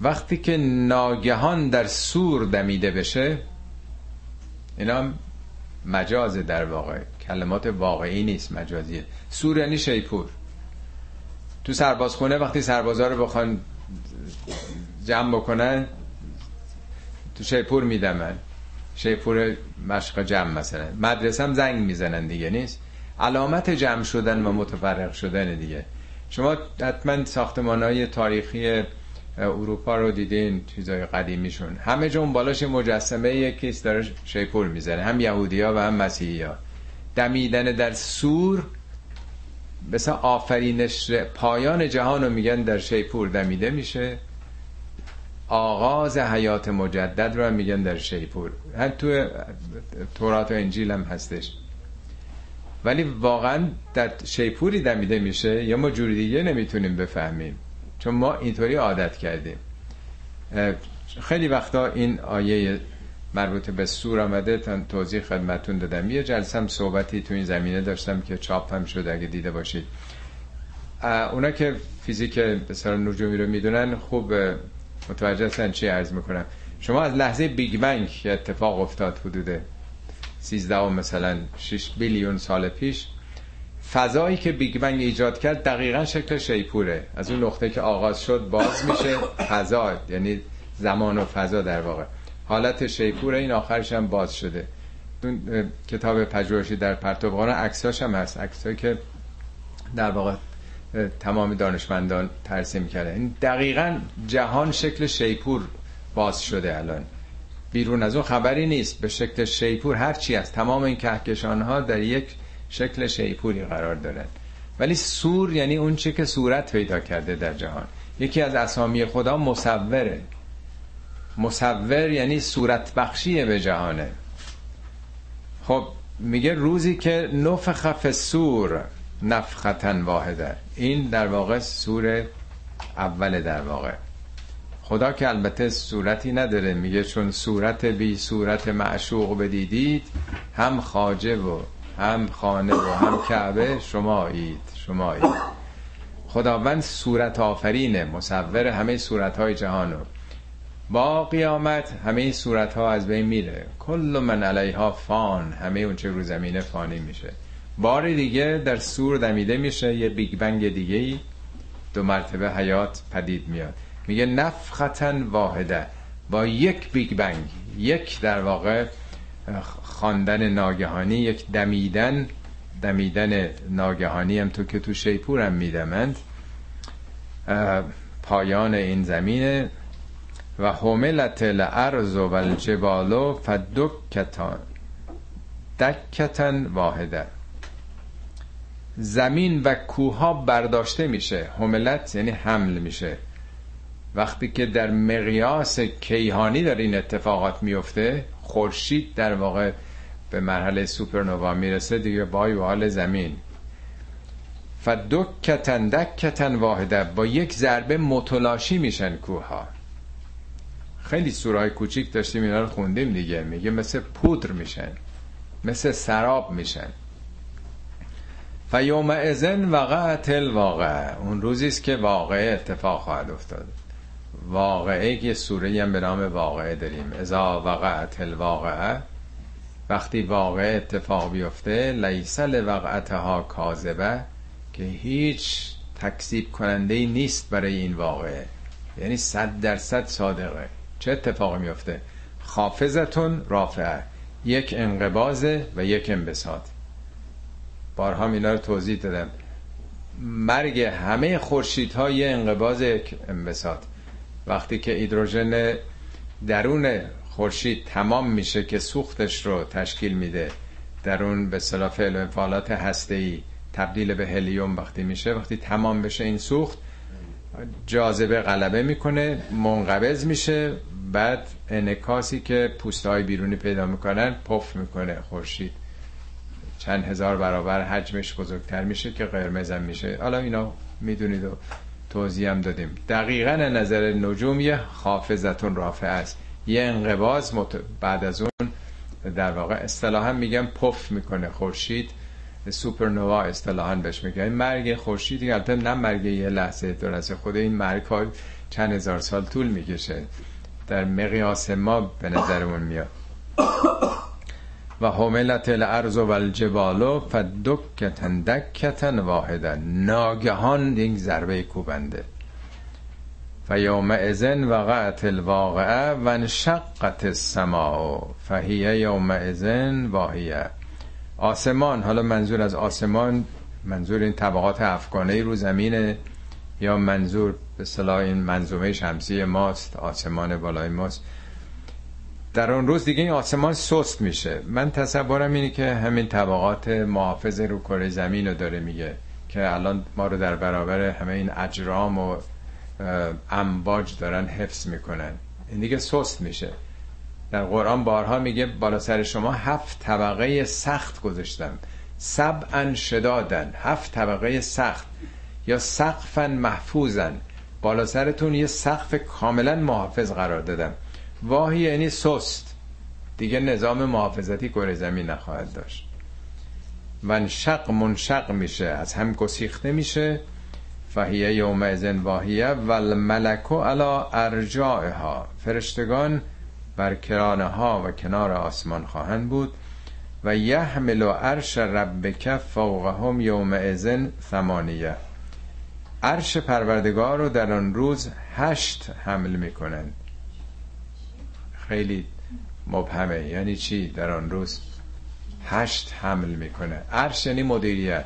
وقتی که ناگهان در سور دمیده بشه اینا مجاز در واقع. کلمات واقعی نیست مجازیه. سور یعنی شیپور. تو سربازخونه وقتی سربازا رو بخوان جمع بکنن تو شیپور میدمن. شیپور مشق جمع مثلا. مدرسه هم زنگ می‌زنن دیگه نیست؟ علامت جمع شدن و متفرق شدن دیگه. شما حتما ساختمان های تاریخی اروپا رو دیدین چیزای قدیمیشون. همه جون بالاش مجسمه یکیست داره شیپور می‌زنه هم یهودی ها و هم مسیحی ها دمیدن در سور مثلا آفرینش پایان جهان رو میگن در شیپور دمیده میشه. آغاز حیات مجدد رو میگن در شیپور. هم تو تورات و انجیل هم هستش. ولی واقعا در شیپوری دمیده میشه یا ما جوری دیگه نمی‌تونیم بفهمیم. چون ما اینطوری عادت کردیم. خیلی وقتا این آیه مربوط به صور آمده توضیح خدمتون دادم. یه جلسه هم صحبتی تو این زمینه داشتم که چاپ هم شده اگه دیده باشید. اونا که فیزیک بسیار نجومی رو می‌دونن خوب متوجه هستن چی عرض می‌کنم. شما از لحظه Big Bang اتفاق افتاد حدوده 13 مثلا 6 billion سال پیش فضایی که Big Bang ایجاد کرد دقیقا شکل شیپوره. از اون نقطه که آغاز شد باز میشه فضا یعنی زمان و فضا در واقع. حالت شیپور این آخرش هم باز شده. اون کتاب پژوهشی در پرتوقان عکساش هم هست. عکسایی که در واقع تمام دانشمندان ترسیم کرده این دقیقا جهان شکل شیپور باز شده الان. بیرون از اون خبری نیست. به شکل شیپور هر چی از تمام این کهکشان ها در یک شکل شیپوری قرار دارن ولی سور یعنی اون چی که صورت پیدا کرده در جهان. یکی از اسامی خدا مصوره. مصور یعنی صورت بخشیه به جهانه. خب میگه روزی که نفخ سور نفختن واحده. این در واقع سور اول در واقع. خدا که البته صورتی نداره میگه چون صورت بی صورت معشوق بدیدید هم خاجه و هم خانه و هم کعبه شمایید شمایید. خداوند صورت آفرینه مصور همه صورت های جهانو با قیامت همه صورت ها از بین میره. کل من علیها فان همه اون چه رو زمینه فانی میشه. بار دیگه در سور دمیده میشه یه بیگ بنگ دیگه ای دو مرتبه حیات پدید میاد. میگه نفختن واحده. با یک بیگ بنگ یک در واقع خواندن ناگهانی یک دمیدن دمیدن ناگهانی هم تو که تو شیپور هم میدمند پایان این زمینه. و حملت الارض و الجبال فدکتان دکتن واحده. زمین و کوها برداشته میشه. حملت یعنی حمل میشه. وقتی که در مقیاس کیهانی در این اتفاقات میفته خورشید در واقع به مرحله سوپرنوا می‌رسه دیگه بای و حال زمین. فدکتن دکتن واحده با یک ضربه متلاشی میشن کوها خیلی سورای کوچیک داشتیم اینا رو خوندیم دیگه. میگه مثل پودر میشن مثل سراب میشن. فیوم ازن وقعت الواقع. اون روزی است که واقعه اتفاق خواهد افتاد. واقعه که سوره هم به نام واقعه داریم. ازا وقعت الواقعه وقتی واقعه اتفاق بیفته لیس لوقعتها کاذبه که هیچ تکذیب کننده ای نیست برای این واقعه. یعنی صد درصد صادقه. چه اتفاقی میفته خافزتون رافعه. یک انقبازه و یک انبساط. بارها اینا رو توضیح دادم. مرگ همه خورشیدها یه انقباز یک انبساط. وقتی که هیدروژن درون خورشید تمام میشه که سوختش رو تشکیل میده درون به صلاح فعل و انفعالات هسته‌ای تبدیل به هلیوم وقتی میشه وقتی تمام بشه این سوخت جاذبه غلبه می‌کنه منقبض میشه بعد انکاسی که پوسته های بیرونی پیدا می‌کنن پف می‌کنه خورشید. چند هزار برابر حجمش بزرگتر میشه که قرمزم میشه. حالا اینا می‌دونید و توضیح دادیم. دقیقا نظر نجوم یه خافزتون رافع است. یه انقباز مت... بعد از اون در واقع اصطلاحا میگم پف می‌کنه خورشید. سوپرنوا اصطلاحا بهش میگن. مرگ خورشید البته نه مرگ یه لحظه لحظه. خود این مرگ ها چند هزار سال طول می‌کشه. در مقیاس ما به نظرمون میاد. و حملت الارض و الجبال فدکتن دکتن واحدن ناگهان یک ضربه کوبنده. و یوم ازن وقعت الواقعه و انشقت السماء. فهیه یوم ازن واهیه. آسمان حالا منظور از آسمان منظور این طبقات افغانه رو زمینه یا منظور به صلاح این منظومه شمسی ماست آسمان بالای ماست. در اون روز دیگه این آسمان سست میشه. من تصورم اینه که همین طبقات محافظ رو کره زمین رو داره میگه که الان ما رو در برابر همه این اجرام و امواج دارن حفظ می‌کنن. این دیگه سست میشه. در قرآن بارها میگه بالا سر شما هفت طبقه سخت گذاشتم سبعا شدادن هفت طبقه سخت. یا سقفا محفوظن بالا سرتون یه سقف کاملا محافظ قرار دادم واهی یعنی سست. دیگه نظام محافظتی کره زمین نخواهد داشت. شق منشق میشه از هم گسیخته میشه. فهیه یوم ازن واهیه و الملکو علا ارجائها. فرشتگان بر کرانه ها و کنار آسمان خواهند بود و یحمل عرش ربک فوقهم یوم ازن ثمانیه. عرش پروردگار رو در آن روز هشت حمل می‌کنند. خیلی مبهمه. یعنی چی؟ در آن روز هشت حمل می‌کنه. عرش یعنی مدیریت.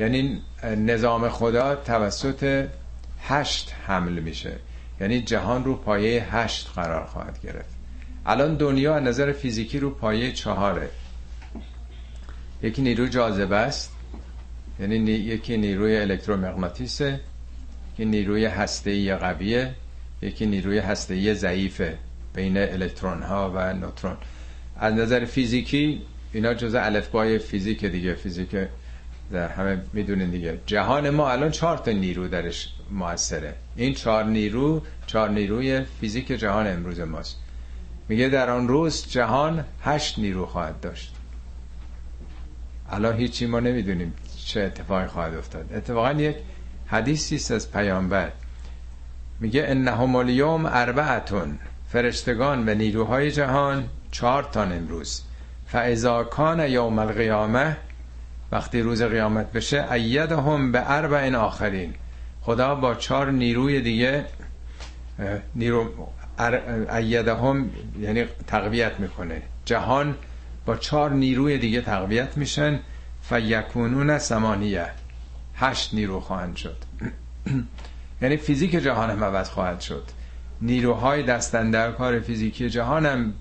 یعنی نظام خدا توسط هشت حمل میشه. یعنی جهان رو پایه هشت قرار خواهد گرفت. الان دنیا از نظر فیزیکی رو پایه چهاره. یکی نیروی جاذبه است. یعنی یکی نیروی الکترومغناطیسه. یکی نیروی هسته‌ای قویه. یکی نیروی هسته‌ای ضعیفه. بین الکترون ها و نوترون. از نظر فیزیکی اینا جزء الفبای فیزیک دیگه. فیزیک در همه می‌دونین دیگه. جهان ما الان چهار تا نیرو درش موثره. این چهار نیرو چهار نیروی فیزیک جهان امروز ماست. میگه در آن روز جهان هشت نیرو خواهد داشت. الان هیچی ما نمی‌دونیم چه اتفاقی خواهد افتاد. اتفاقا یک حدیثی است از پیامبر. میگه انهم اليوم اربعتون. فرشتگان و نیروهای جهان چهار تان امروز. فاذا کان یوم القیامه وقتی روز قیامت بشه ایدهم به اربع آخرین. خدا با چهار نیروی دیگه نیرو ایدهم یعنی تقویت می‌کنه. جهان با چهار نیروی دیگه تقویت میشن. فیکونون سمانیه هشت نیرو خواهند شد. یعنی فیزیک جهان هم عوض خواهد شد. نیروهای دستن کار فیزیکی جهان هم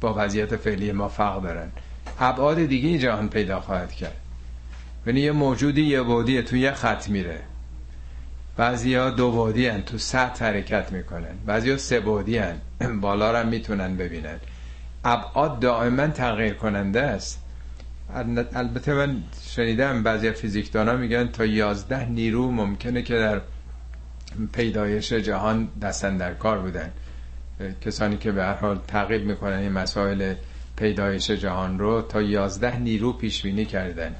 با وضعیت فعلی ما فرق دارن. ابعاد دیگه جهان پیدا خواهد کرد. یعنی یه موجودی یه بودیه تو یه خط میره. بعضی ها دو بودی هن تو سطح حرکت می‌کنن. بعضی ها سه بودی هن. بالا رو می‌تونن ببینن. ابعاد دائما تغییر کننده است. البته من شنیدم بعضی فیزیکدان میگن تا یازده نیرو ممکنه که در پیدایش جهان دستن در کار بودن. کسانی که به هر حال تعقیب می‌کنن این مسائل پیدایش جهان رو تا یازده نیرو پیش بینی کردن.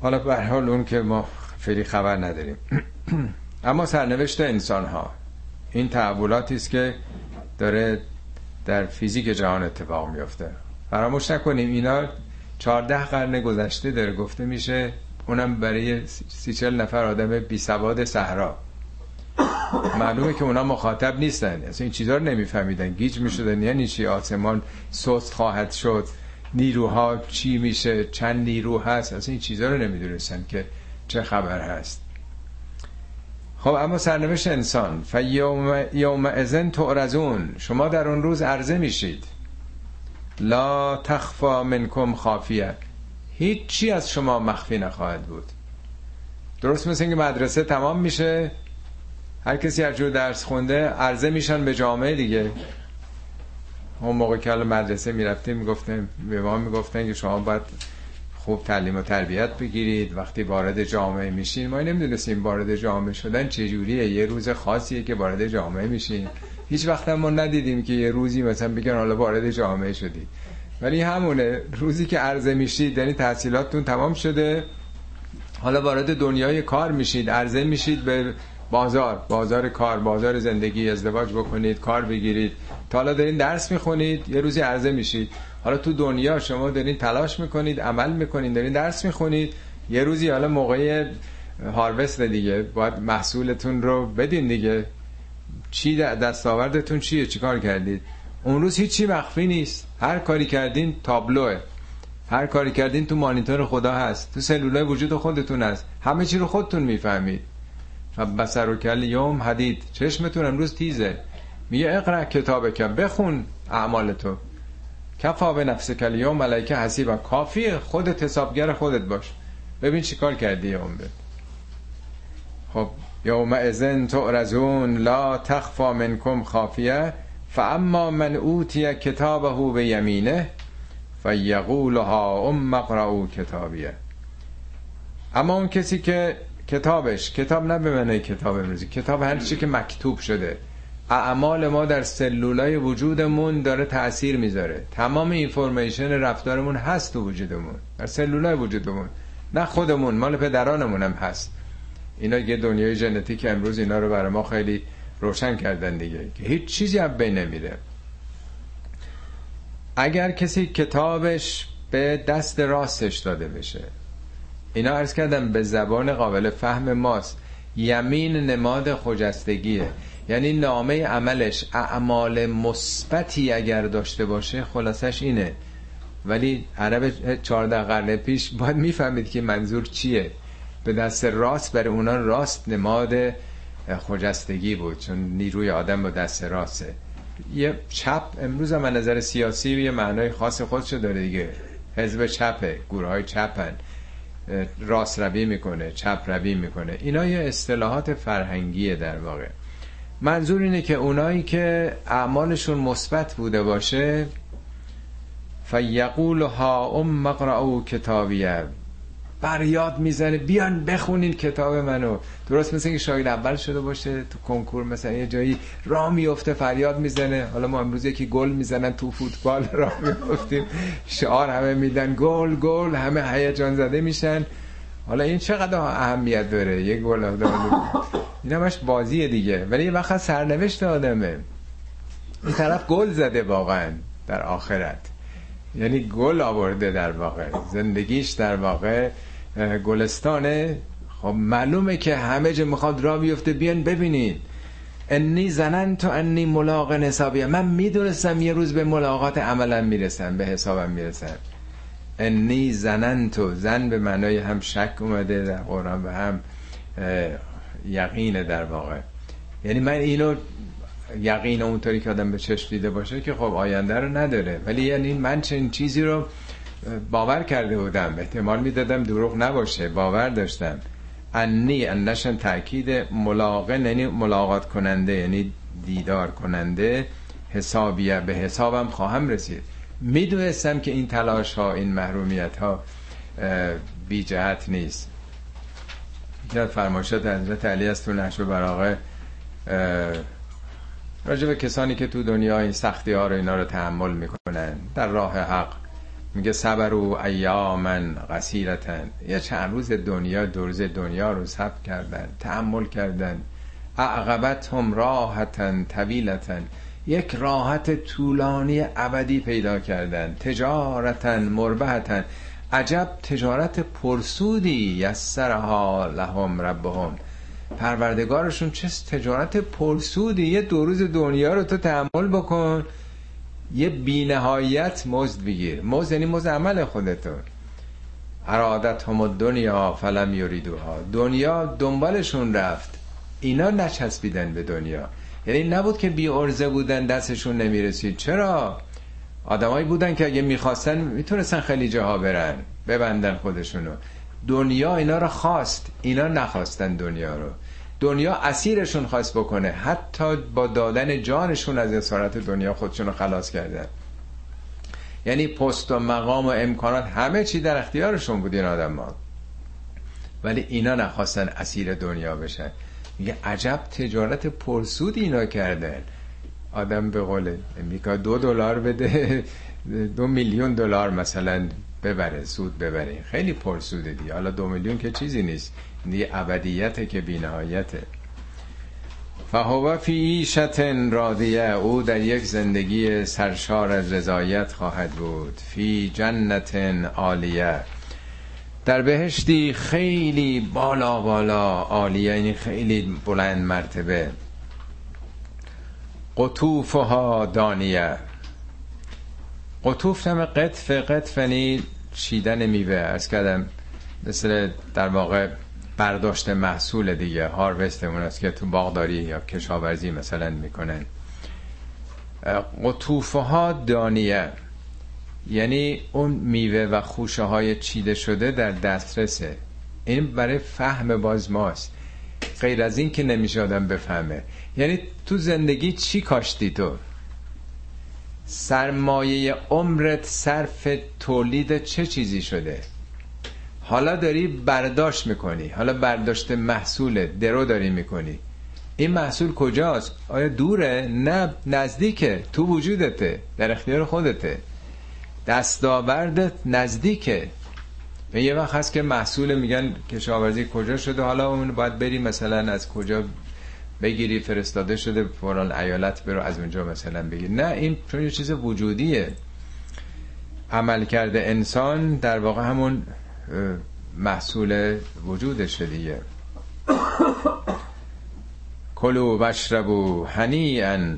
حالا به حال اون که ما فعلی خبر نداریم. اما سرنوشت انسان ها این تحولاتی است که داره در فیزیک جهان اتفاق میفته فراموش نکنیم اینا چهارده قرن گذشته داره گفته میشه اونم برای سی چل نفر آدم بی سواد صحرا. معلومه که اونا مخاطب نیستن. اصلا این چیزها رو نمیفهمیدن. گیج می‌شدن. یعنی چی؟ آسمان سست خواهد شد. نیروها چی میشه؟ چند نیرو هست؟ اصلا این چیزها رو نمی‌دونستن که چه خبر هست. خب اما سرنوشت انسان. فیوم یوم ازن تعرضون. شما در اون روز عرضه میشید. لا تخفا منکم خافیه. هیچ چی از شما مخفی نخواهد بود. درست مثل اینکه مدرسه تمام میشه هر کسی هر جور درس خونده عرضه میشن به جامعه دیگه. اون موقع که مدرسه می‌رفتیم می‌گفتن به ما می‌گفتن که شما باید خوب تعلیم و تربیت بگیرید. وقتی وارد جامعه میشین ما نمی‌دونستیم وارد جامعه شدن چجوریه یه روز خاصیه که وارد جامعه میشین. هیچ وقت ما ندیدیم که یه روزی مثلا بگن حالا وارد جامعه شدی. ولی همونه روزی که عرضه میشید یعنی تحصیلاتتون تمام شده. حالا وارد دنیای کار میشید عرضه میشید به بازار. بازار کار بازار زندگی ازدواج بکنید کار بگیرید. تا حالا دارین درس می‌خونید یه روزی عرضه میشید. حالا تو دنیا شما دارین تلاش می‌کنید عمل می‌کنید دارین درس می‌خونید. یه روزی حالا موقع هاروست دیگه باید محصولتون رو بدین دیگه. چی دستاوردتون چیه؟ چیکار کردید؟ اون روز هیچی مخفی نیست. هر کاری کردین تابلوه. هر کاری کردین تو مانیتور خدا هست. تو سلولای وجود خودتون هست. همه چی رو خودتون می‌فهمید. و بسر و کل یوم حدید. چشمتون امروز تیزه. میگه اقرا کتاب که بخون اعمال تو. کفا به نفس کل یوم ملائکه حسیبا. کافیه خودت حسابگر خودت باش. ببین چیکار کردی یوم به. خب یوم ازن تعرضون. لا تخفا منکم خافیه. فاما من اوتی کتابه به یمینه فیقول ها ام مقرعو کتابیه اما اون کسی که کتابش کتاب نه به معنی کتاب امروزی کتاب هر چی که مکتوب شده اعمال ما در سلولای وجودمون داره تاثیر می‌ذاره. تمام اینفورمیشن رفتارمون هست تو وجودمون در سلولای وجودمون. نه خودمون مال پدرانمون هم هست. اینا یه دنیای ژنتیک امروز اینا رو برای ما خیلی روشن کردن دیگه. که هیچ چیزی هم بین نمیره. اگر کسی کتابش به دست راستش داده بشه. اینا عرض کردم به زبان قابل فهم ماست. یمین نماد خجستگیه. یعنی نامه عملش اعمال مثبتی اگر داشته باشه خلاصش اینه. ولی عرب 14 قرن پیش باید می‌فهمید که منظور چیه. به دست راست برای اونا راست نماد خجستگی بود چون نیروی آدم با دست راسته. یه چپ امروز هم نظر سیاسی یه معنای خاص خودشو داره دیگه. حزب چپه گروه های چپن. راست روی می‌کنه چپ روی می‌کنه. اینا یه اصطلاحات فرهنگیه در واقع. منظور اینه که اونایی که اعمالشون مثبت بوده باشه فیقول ها ام مقرعو کتابیه. فریاد می‌زنه. بیان بخونین کتاب منو. درست مثل که شاگرد اول شده باشه تو کنکور مثلا یه جایی راه میفته فریاد می‌زنه. حالا ما امروز یکی گل می‌زنن تو فوتبال راه میفتیم شعار همه میدن گل گل همه هیجان زده میشن. حالا این چقدر اهمیت داره؟ یه گل این همش بازیه دیگه. ولی یه وقت سرنوشت آدمه. این طرف گل زده واقعا در آخرت. یعنی گل آورده در واقع. زندگیش در واقع. گلستانه. خب معلومه که همه جا می‌خواد را بیفته. بیان ببینید. انی زنن تو انی ملاق نصابیه من می‌دونستم یه روز به ملاقات عملا می‌رسم به حسابم می‌رسم انی زنن تو. زن به معنای هم شک اومده در قرآن و هم یقینه در واقع. یعنی من اینو یقین اونطوری که آدم به چشم دیده باشه که خب آینده رو نداره. ولی یعنی من چنین چیزی رو باور کرده بودم. احتمال می‌دادم دروغ نباشه. باور داشتم. انی انشن تاکید ملاقه یعنی ملاقات کننده یعنی دیدار کننده حسابیه به حسابم خواهم رسید. می‌دونستم که این تلاش ها این محرومیت ها بی جهت نیست. یاد فرماشت حضرت علی از تو نشو براغه. راجع به کسانی که تو دنیا این سختی ها رو اینا رو تحمل می‌کنن. در راه حق. میگه صبر و ایامن قصیرتن یه چند روز دنیا دورز دنیا رو صبر کردن تحمل کردن. اعقبت هم راحتن طویلتن یک راحت طولانی ابدی پیدا کردن. تجارتن مربحتن عجب تجارت پرسودی یسرها لهم ربهم. پروردگارشون چه تجارت پرسودی؟ یه دو روز دنیا رو تو تحمل بکن. یه بینهایت مزد بگیر. مزد یعنی مزد عمل خودتون. ارادت هم دنیا فلم یریدوها. دنیا دنبالشون رفت. اینا نچسبیدن به دنیا. یعنی نبود که بی ارزه بودن دستشون نمی‌رسید. چرا؟ آدمایی بودن که اگه می‌خواستن می‌تونستن خیلی جاها برن ببندن خودشونو. دنیا اینا رو خواست. اینا نخواستن دنیا رو. دنیا اسیرشون خواست بکنه. حتی با دادن جانشون از اسارت دنیا خودشون رو خلاص کردن یعنی پست و مقام و امکانات همه چی در اختیارشون بود این آدم ها. ولی اینا نخواستن اسیر دنیا بشن. میگه عجب تجارت پرسود اینا کردن. آدم به قول امریکا دو دلار بده دو میلیون دلار مثلا. ببره سود ببره. خیلی پرسوده دی حالا دو میلیون که چیزی نیست. دیگه ابدیته که بینهایته. فهو فی عیشت رادیه او در یک زندگی سرشار از رضایت خواهد بود. فی جنت عالیه. در بهشتی خیلی بالا بالا عالیه. یعنی خیلی بلند مرتبه. قطوفها دانیه. قطوف نم قطف قطف یعنی چیدن میوه. از کردم مثل در واقع برداشت محصول دیگه هاروست اون است که تو باغداری یا کشاورزی مثلا می‌کنن. قطوفه ها دانیه. یعنی اون میوه و خوشه های چیده شده در دسترسه. این برای فهم باز ماست. غیر از این که نمیشه آدم بفهمه. یعنی تو زندگی چی کاشتی تو؟ سرمایه عمرت صرف تولید چه چیزی شده؟ حالا داری برداشت می‌کنی. حالا برداشت محصول درو داری می‌کنی. این محصول کجاست؟ آیا دوره؟ نه نزدیکه. تو وجودته. در اختیار خودته. دستاوردت نزدیکه. به یه وقت هست که محصول میگن کشاورزی کجا شده؟ حالا اون باید بری مثلا از کجا بگیری فرستاده شده فلان ایالت برو از اونجا مثلا بگیر. نه این چون یه چیز وجودیه. عمل کرده انسان در واقع همون محصول وجودشه دیگه. کلو بشربو هنیئا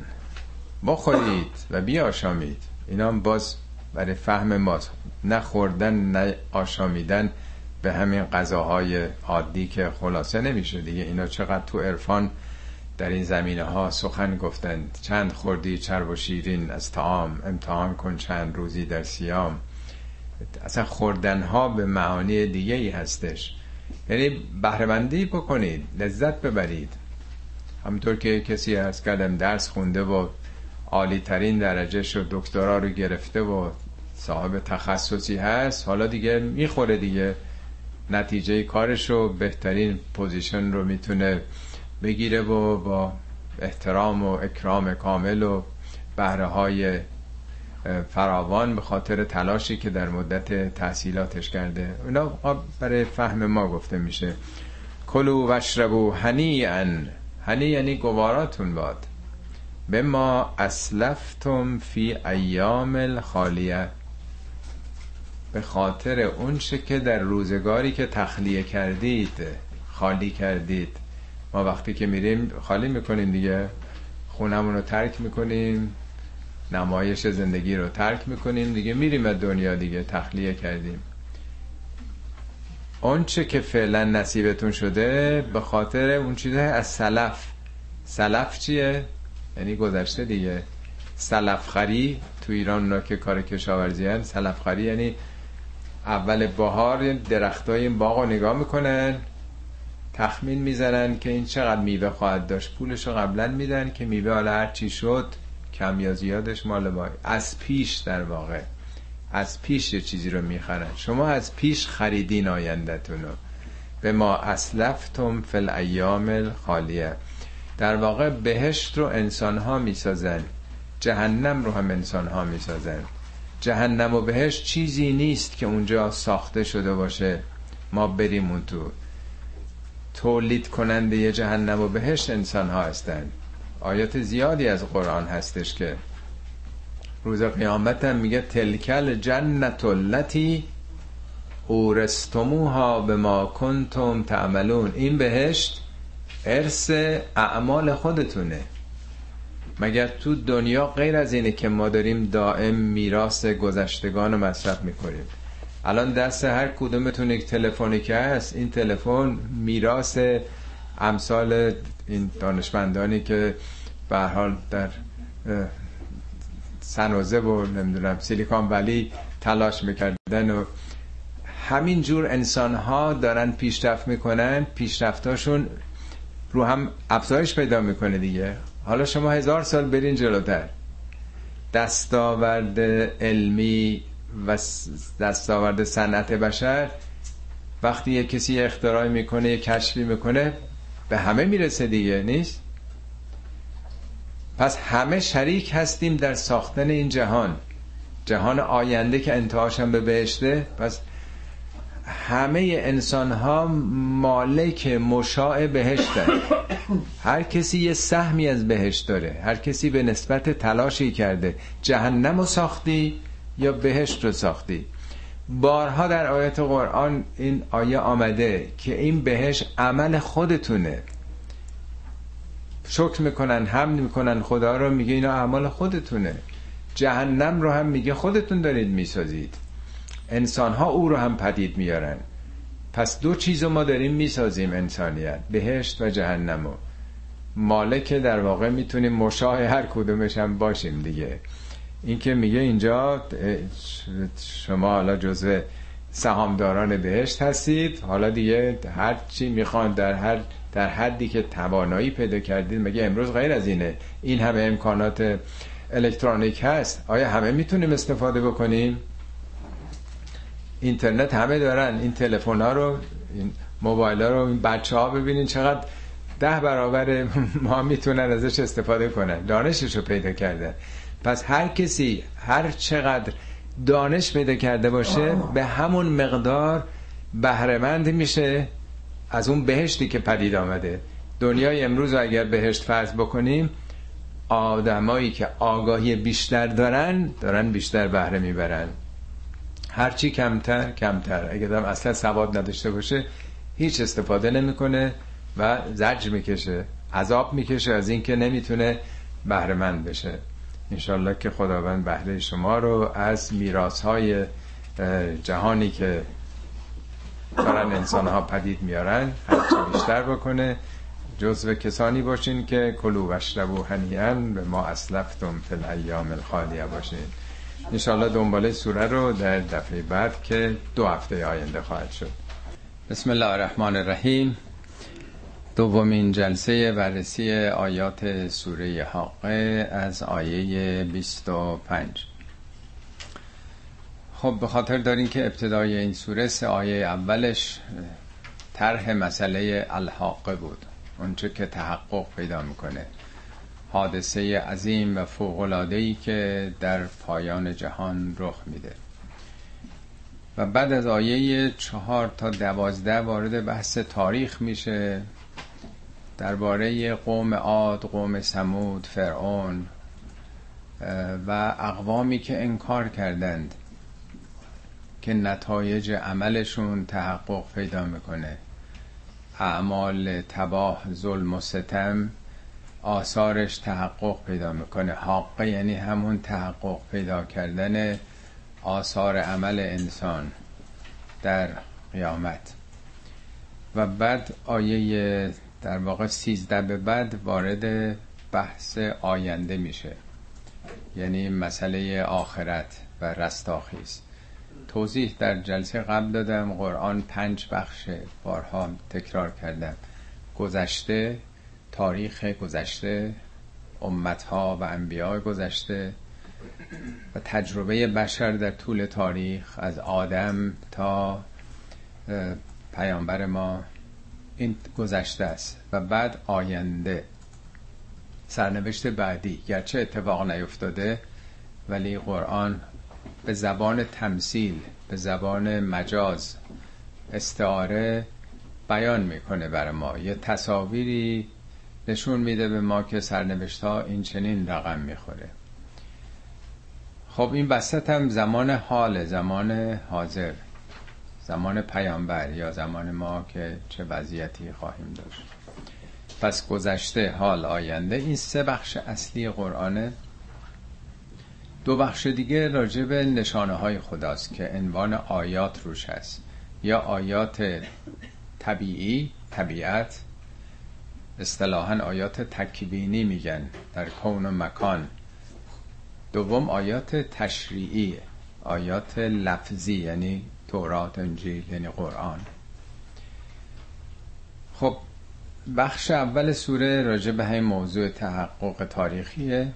بخورید و بیاشامید. اینا هم باز برای فهم ماست. نه خوردن نه آشامیدن به همین غذاهای عادی که خلاصه نمیشه دیگه. اینا چقدر تو عرفان در این زمینه ها سخن گفتند. چند خوردی چرب و شیرین از تعام امتحان کن چند روزی در سیام اصلا خوردن ها به معانی دیگه ای هستش. یعنی بهرهمندی بکنید لذت ببرید. همونطور که کسی از کردم درس خونده و عالی ترین درجه شد دکترا رو گرفته و صاحب تخصصی هست حالا دیگه می‌خوره دیگه. نتیجه کارش رو بهترین پوزیشن رو می‌تونه بگیره و با احترام و اکرام کامل و بهره های فراوان به خاطر تلاشی که در مدت تحصیلاتش کرده. اونا برای فهم ما گفته میشه. کلو وشربو ان هنی یعنی گواراتون باد. به ما اسلفتم فی ایام الخالیه. به خاطر اونچه که در روزگاری که تخلیه کردید خالی کردید. ما وقتی که میریم خالی می‌کنیم دیگه. خونمون رو ترک می‌کنیم. نمایش زندگی رو ترک می‌کنیم. دیگه میریم از دنیا دیگه. تخلیه کردیم. اونچه که فعلا نصیبتون شده به خاطر اون چیزه از سلف. سلف چیه؟ یعنی گذشته دیگه. سلف خری تو ایران را که کار کشاورزی هن سلف خری یعنی اول بهار درخت های این باغ رو نگاه می‌کنن. تخمین می‌زنن که این چقدر میوه خواهد داشت. پولش رو قبلا میدن که میوه حالا هر چی شد کم یا زیادش مال با از پیش در واقع. از پیش یه چیزی رو می‌خرن. شما از پیش خریدین آیندهتون رو. به ما اسلفتم فل ایام خالیه در واقع بهشت رو انسان ها می‌سازن. جهنم رو هم انسان ها می‌سازن. جهنم و بهشت چیزی نیست که اونجا ساخته شده باشه. ما بریم اون تو. تولید کننده جهنم و بهشت انسان ها هستن آیات زیادی از قرآن هستش که روز قیامت هم میگه تلکل جنت التي اورستموها به ما کنتم تعملون. این بهشت ارث اعمال خودتونه. مگر تو دنیا غیر از اینه که ما داریم دائم میراث گذشتگان رو مصرف می‌کنیم؟ الان دست هر کدومتون یک تلفنی که هست این تلفن میراث امثال این دانشمندانی که به حال در سنوزه و نمی‌دونم سیلیکان ولی تلاش می‌کردن و همین جور انسان ها دارن پیشرفت می‌کنن پیشرفتاشون رو هم افزایش پیدا می‌کنه دیگه. حالا شما هزار سال برین جلوتر. دستاورد علمی و دستاورد صنعت بشر وقتی یه کسی اختراع می‌کنه یه کشفی می‌کنه به همه می‌رسه دیگه نیست؟ پس همه شریک هستیم در ساختن این جهان. جهان آینده که انتهاش هم به بهشته. پس همه انسان ها مالک مشاع بهشتن هر کسی یه سهمی از بهشت داره. هر کسی به نسبت تلاشی کرده. جهنم رو ساختی یا بهشت رو ساختی. بارها در آیت قرآن این آیه آمده که این بهشت عمل خودتونه. شکر می‌کنن حمد می‌کنن خدا رو میگه اینا اعمال خودتونه. جهنم رو هم میگه خودتون دارید می‌سازید. انسان ها او رو هم پدید میارن پس دو چیز ما داریم می‌سازیم انسانیت بهشت و جهنم و مالک در واقع می‌تونیم مشاه هر کدومش هم باشیم دیگه. این که میگه اینجا شما حالا جزو سهامداران بهشت هستید. حالا دیگه هر چی می‌خوان در هر در حدی که توانایی پیدا کردید مگه امروز غیر از اینه؟ این همه امکانات الکترونیک هست. آیا همه می‌تونیم استفاده بکنیم؟ اینترنت همه دارن. این تلفن ها رو این موبایل ها رو این بچه ها ببینین چقدر ده برابر ما می‌تونن ازش استفاده کنن. دانشش رو پیدا کردن. پس هر کسی هر چقدر دانش پیدا کرده باشه به همون مقدار بهرهمند میشه از اون بهشتی که پدید آمده. دنیای امروز رو اگر بهشت فرض بکنیم آدمایی که آگاهی بیشتر دارن دارن بیشتر بهره می‌برن. هرچی کمتر کمتر. اگر دارم اصلا سواد نداشته باشه هیچ استفاده نمی‌کنه و زجر می‌کشه عذاب می‌کشه از اینکه نمی‌تونه بهرهمند بشه. انشالله که خداوند بهره شما رو از میراث های جهانی که دارن انسان ها پدید میارن هرچی بیشتر بکنه. جزو کسانی باشین که کلو وشربو هنیان به ما اسلفتم فی الایام الخالیه باشین. انشاءالله دنباله سوره رو در دفعه بعد که دو هفته آینده خواهد شد. بسم الله الرحمن الرحیم. دومین جلسه بررسی آیات سوره حاقه از آیه 25 خب به خاطر دارین که ابتدای این سوره سه آیه اولش طرح مسئله الحاقه بود اونچه که تحقق پیدا می‌کنه. حادثه عظیم و فوقلادهی که در پایان جهان رخ میده. و بعد از آیه چهار تا دوازده وارد بحث تاریخ میشه. درباره قوم عاد، قوم سمود، فرعون و اقوامی که انکار کردند که نتایج عملشون تحقق پیدا می‌کنه. اعمال تباه ظلم و ستم آثارش تحقق پیدا می‌کنه. حاقه یعنی همون تحقق پیدا کردن آثار عمل انسان در قیامت. و بعد آیه در واقع سیزده به بعد وارد بحث آینده میشه. یعنی مسئله آخرت و رستاخیز. توضیح در جلسه قبل دادم قرآن پنج بخش بارها تکرار کردم. گذشته تاریخ گذشته امتها و انبیاء گذشته و تجربه بشر در طول تاریخ از آدم تا پیامبر ما. این گذشته است و بعد آینده. سرنوشت بعدی. گرچه اتفاق نیفتاده ولی قرآن به زبان تمثیل به زبان مجاز استعاره بیان می‌کنه برای ما. یه تصاویری نشون میده به ما که سرنوشت ها این چنین رقم می‌خوره. خب این وسط هم زمان حال زمان حاضر. زمان پیامبر یا زمان ما که چه وضعیتی خواهیم داشت. پس گذشته حال آینده این سه بخش اصلی قرآنه دو بخش دیگه راجع به نشانه های خداست که عنوان آیات روش هست. یا آیات طبیعی طبیعت. اصطلاحا آیات تکبینی میگن در کون و مکان. دوم آیات تشریعی آیات لفظی یعنی تورات انجیل یعنی قرآن. خب بخش اول سوره راجع به همین موضوع تحقق تاریخیه.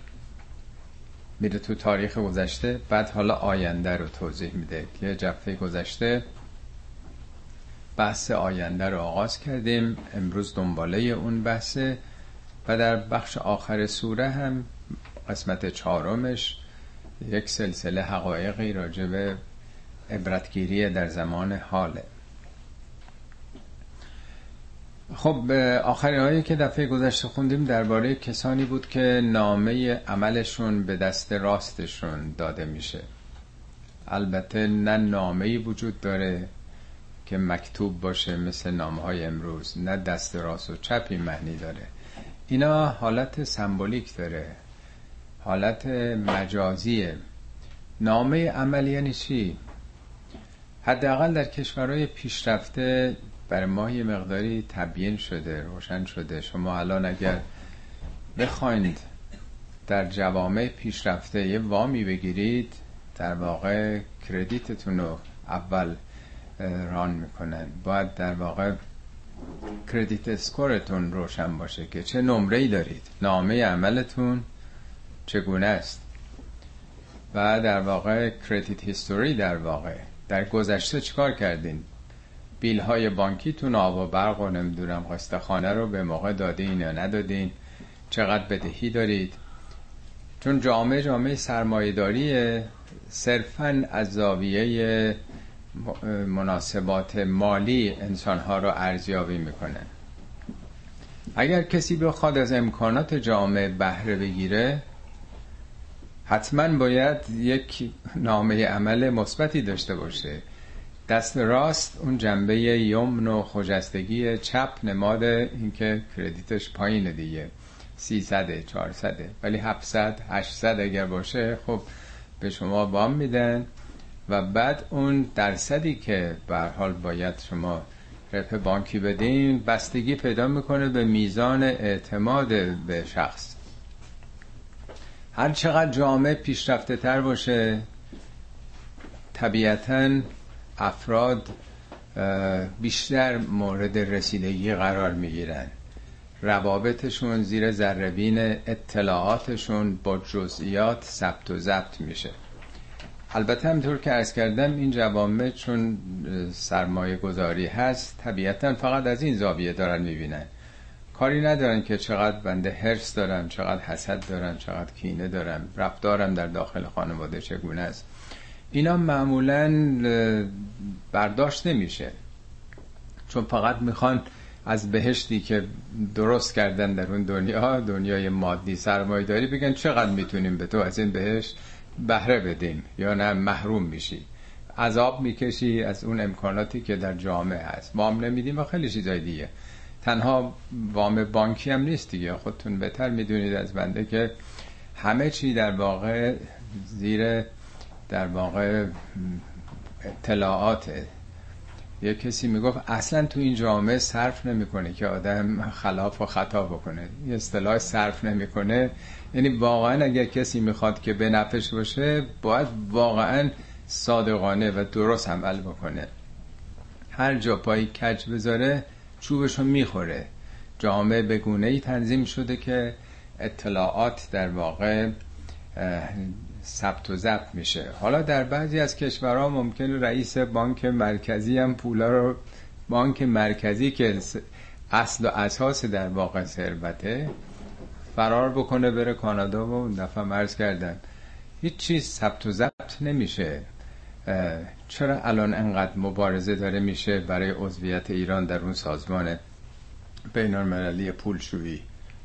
میره تو تاریخ گذشته بعد حالا آینده رو توضیح میده. که جفته گذشته بحث آینده رو آغاز کردیم. امروز دنباله اون بحثه. و در بخش آخر سوره هم قسمت چهارمش یک سلسله حقایقی راجع به عبرتگیری در زمان حاله. خب آخرین هایی که دفعه گذشته خوندیم درباره کسانی بود که نامه عملشون به دست راستشون داده میشه. البته نه نامه وجود داره که مکتوب باشه مثل نامه های امروز نه دست راست و چپی معنی داره. اینا حالت سمبولیک داره حالت مجازیه. نامه عمل یعنی چی؟ حداقل در کشورهای پیشرفته برای ما یه مقداری تبیین شده روشن شده. شما الان اگر بخواید در جوامع پیشرفته یه وامی بگیرید در واقع کردیتتون رو اول ران می‌کنن. باید در واقع کردیت اسکورتون روشن باشه که چه نمره ای دارید نامه عملتون چگونه است. و در واقع کردیت هیستوری در واقع در گذشته چیکار کردین؟ بیل های بانکیتون آب و برق و نمی‌دونم قسط خانه رو به موقع دادین یا ندادین؟ چقدر بدهی دارید؟ چون جامعه جامعه سرمایه‌داریه صرفا از زاویه مناسبات مالی انسانها رو ارزیابی می‌کنه. اگر کسی بخواد از امکانات جامعه بهره بگیره حتما باید یک نامه عمل مثبتی داشته باشه. دست راست اون جنبه یمن و خجستگی چپ نماد اینکه کردیتش پایینه دیگه. 300 400 ولی 700 800 اگر باشه خب به شما وام میدن و بعد اون درصدی که به حال باید شما رپ بانکی بدین بستگی پیدا می‌کنه به میزان اعتماد به شخص. هر چقدر جامعه پیشرفته تر باشه طبیعتا افراد بیشتر مورد رسیدگی قرار می‌گیرن. روابطشون زیر ذربین اطلاعاتشون با جزئیات ثبت و ضبط میشه. البته همطور که ارز کردم این جوامع چون سرمایه گذاری هست طبیعتا فقط از این زاویه دارن می‌بینن. کاری ندارن که چقدر بنده هرس دارم چقدر حسد دارم چقدر کینه دارم رفتارم در داخل خانواده چگونه است. اینا معمولا برداشت نمیشه. چون فقط می‌خوان از بهشتی که درست کردن در اون دنیا دنیای مادی سرمایه داری بگن چقدر می‌تونیم به تو از این بهشت بهره بدیم یا نه محروم میشی. عذاب می‌کشی از اون امکاناتی که در جامعه هست. وام نمیدیم و خیلی چیزای دیگه. تنها وام بانکی هم نیست دیگه. خودتون بهتر می‌دونید از بنده که همه چی در واقع زیر در واقع اطلاعات. یه کسی می‌گفت اصلا تو این جامعه صرف نمی‌کنه که آدم خلاف و خطا بکنه. یه اصطلاح صرف نمی‌کنه. یعنی واقعا اگر کسی می‌خواد که به نفش باشه باید واقعا صادقانه و درست عمل بکنه. هر جا پای کج بذاره چوبشو می‌خوره. جامعه به گونه ای تنظیم شده که اطلاعات در واقع ثبت و ضبط میشه. حالا در بعضی از کشورها ممکن رئیس بانک مرکزی هم پولا رو بانک مرکزی که اصل و اساس در واقع ثروته فرار بکنه بره کانادا و اون دفعه مرز کردن. هیچ چیز ثبت و ضبط نمیشه. چرا الان انقدر مبارزه داره میشه برای عضویت ایران در اون سازمان بین المللی پولشویی.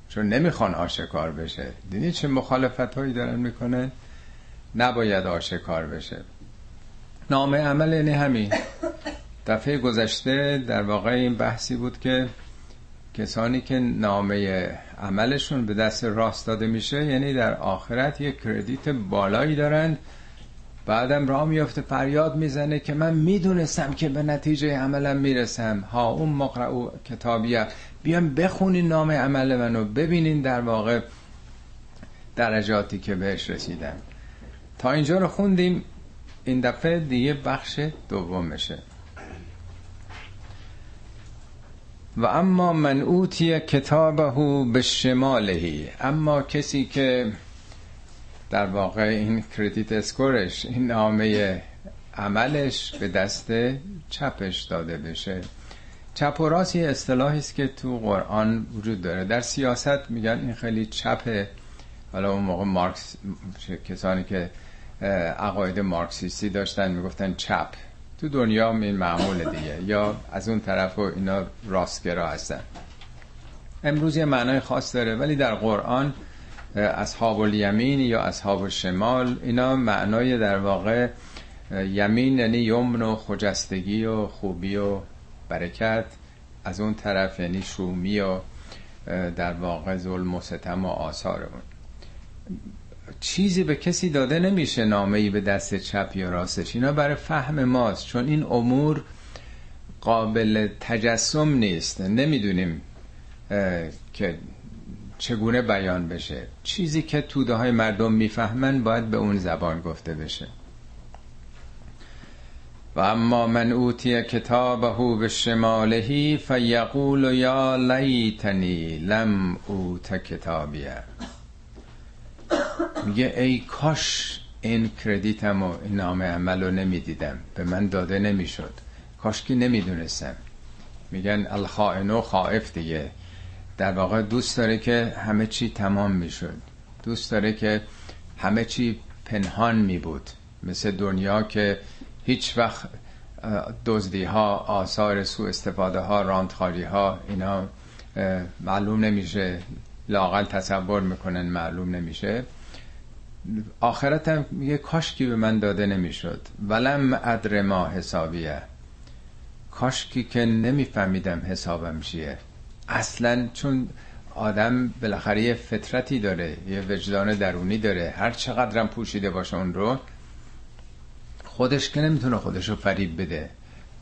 چون نمی‌خوان آشکار بشه. دیدی چه مخالفت هایی دارن می‌کنن نباید آشکار بشه. نامه عمل یعنی همین. دفعه گذشته در واقع این بحثی بود که کسانی که نامه عملشون به دست راست داده میشه یعنی در آخرت یک کردیت بالایی دارند بعدم راه میفته فریاد می‌زنه که من می‌دونستم که به نتیجه عملم می‌رسم. ها اون مقرعو کتابیه. بیام بخونین نام عمل منو ببینین در واقع درجاتی که بهش رسیدم تا اینجا رو خوندیم. این دفعه دیگه بخش دومشه و اما من اوتی کتابه به شمالهی اما کسی که در واقع این کردیت اسکورش این نامه عملش به دست چپش داده بشه. چپ و راست یه اصطلاحی است که تو قرآن وجود داره. در سیاست میگن این خیلی چپه حالا اون موقع مارکس کسانی که عقاید مارکسیستی داشتن می‌گفتن چپ. تو دنیا این معمول دیگه. یا از اون طرف و اینا راستگرا هستن. امروز یه معنای خاص داره ولی در قرآن اصحاب الیمین یا اصحاب شمال اینا معنای در واقع یمین یعنی یمن و خجستگی و خوبی و برکت. از اون طرف یعنی شومی و در واقع ظلم و ستم و آثار اون. چیزی به کسی داده نمیشه نامه ای به دست چپ یا راستش. اینا برای فهم ماست. چون این امور قابل تجسم نیست. نمی‌دونیم که چگونه بیان بشه؟ چیزی که توده های مردم می‌فهمن باید به اون زبان گفته بشه. و اما من اوتی کتابه به شمالهی فیقول یا لیتنی لم اوت کتابیه میگه ای کاش این کردیتم و این نام عمل رو نمی‌دیدم. به من داده نمی‌شد. کاش که نمی‌دونستم. میگن الخائنو خائف دیگه. در واقع دوست داره که همه چی تمام می‌شد. دوست داره که همه چی پنهان می بود مثل دنیا که هیچ وقت دزدی ها آثار سو استفاده ها راندخاری ها اینا معلوم نمیشه. لاقل تصور می‌کنن معلوم نمیشه. آخرت هم میگه کاشکی به من داده نمی‌شد. ولم ادر ما حسابیه. کاشکی که نمیفهمیدم حسابم چیه. اصلا چون آدم بالاخره یه فطرتی داره یه وجدان درونی داره هر چقدرم پوشیده باشه اون رو خودش که نمی‌تونه خودش رو فریب بده.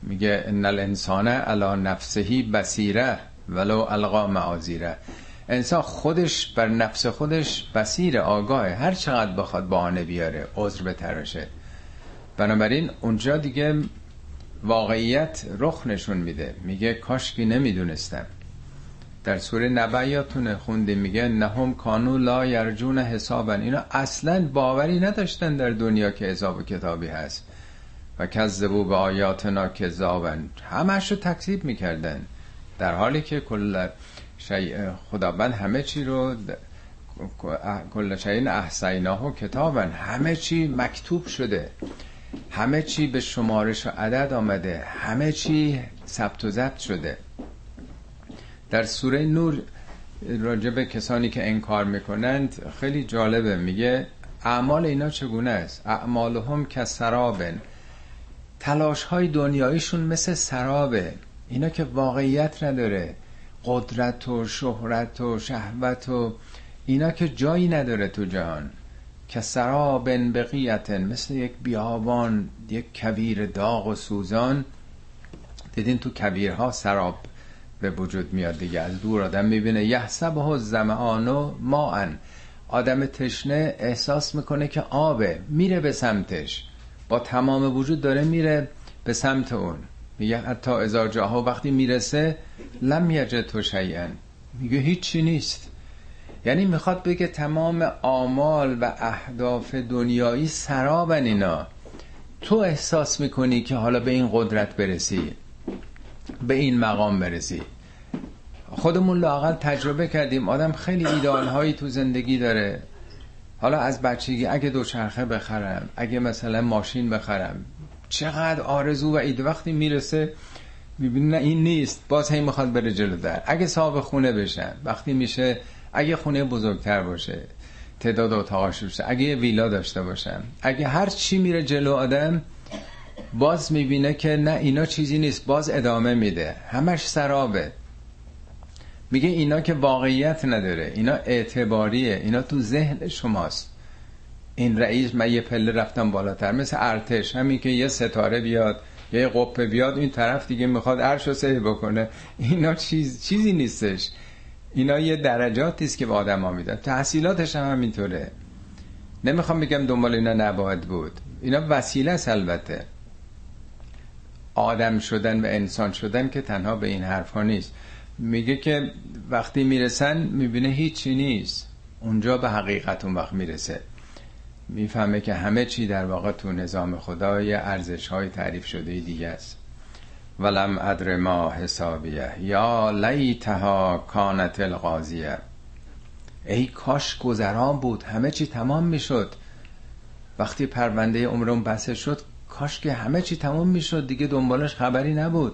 میگه ان الانسان علی نفسهی بصیره ولو القا معاذیره. انسان خودش بر نفس خودش بسیر آگاه هر چقدر بخواد بهانه بیاره عذر بتراشه بنابراین اونجا دیگه واقعیت رخ نشون میده. میگه کاشکی نمی‌دونستم. در سوره نبیاتونه خونده میگه نهم کانو لا یرجون حسابن. اینا اصلا باوری نداشتن در دنیا که حساب و کتابی هست. و کذبو به آیاتنا کذابن. همش رو تکذیب می‌کردن. در حالی که کل شیء خداوند همه چی رو کل شیء احسیناه و کتابن. همه چی مکتوب شده. همه چی به شمارش و عدد آمده. همه چی ثبت و ضبط شده. در سوره نور راجب کسانی که انکار می‌کنند خیلی جالبه. میگه اعمال اینا چگونه است؟ اعمالهم که سرابن تلاش های دنیاییشون مثل سرابه. اینا که واقعیت نداره. قدرت و شهرت و شهوت و اینا که جایی نداره تو جهان. که سرابن بقیتن مثل یک بیابان یک کویر داغ و سوزان. دیدین تو کویرها سراب. به وجود میاد دیگه. از دور آدم می‌بینه. یحسبه زمانو ماان آدم تشنه احساس می‌کنه که آبه. میره به سمتش. با تمام وجود داره میره به سمت اون. میگه حتی ازار جاها وقتی می‌رسه لم یجد تو شیئن میگه هیچی نیست. یعنی می‌خواد بگه تمام آمال و اهداف دنیایی سرابن اینا. تو احساس می‌کنی که حالا به این قدرت برسی به این مقام برسی. خودمون لاقل تجربه کردیم. آدم خیلی ایدال هایی تو زندگی داره. حالا از بچگی اگه دوچرخه بخرم اگه مثلا ماشین بخرم چقدر آرزو و ایده وقتی می‌رسه می‌بینی نه این نیست. باز هی می‌خواد بره جلو در. اگه صاحب خونه بشن وقتی میشه اگه خونه بزرگتر باشه تعداد اتاقاش بشه اگه ویلا داشته باشم اگه هر چی میره جلو آدم باز می‌بینه که نه اینا چیزی نیست. باز ادامه میده. همش سرابه. میگه اینا که واقعیت نداره اینا اعتباریه اینا تو ذهن شماست. این رئیس من یه پله رفتم بالاتر مثل ارتش همین که یه ستاره بیاد یه قپه بیاد این طرف دیگه می‌خواد عرش رو سهی بکنه. اینا چیز چیزی نیستش. اینا یه درجاتی است که به آدم ها میدن. تحصیلاتش هم همینطوره. نمی‌خوام بگم دنبال اینا نباید بود. اینا وسیله است البته. آدم شدن و انسان شدن که تنها به این حرفا نیست. میگه که وقتی می‌رسن می‌بینه هیچی نیست. اونجا به حقیقت اون وقت می‌رسه. می‌فهمه که همه چی در واقع تو نظام خدا یه ارزش های تعریف شده دیگه است. ولم ادر ما حسابیه. یا لیتها کانت القاضیه. ای کاش گذران بود. همه چی تمام می‌شد. وقتی پرونده عمرم بسه شد کاش که همه چی تمام می‌شد. دیگه دنبالش خبری نبود.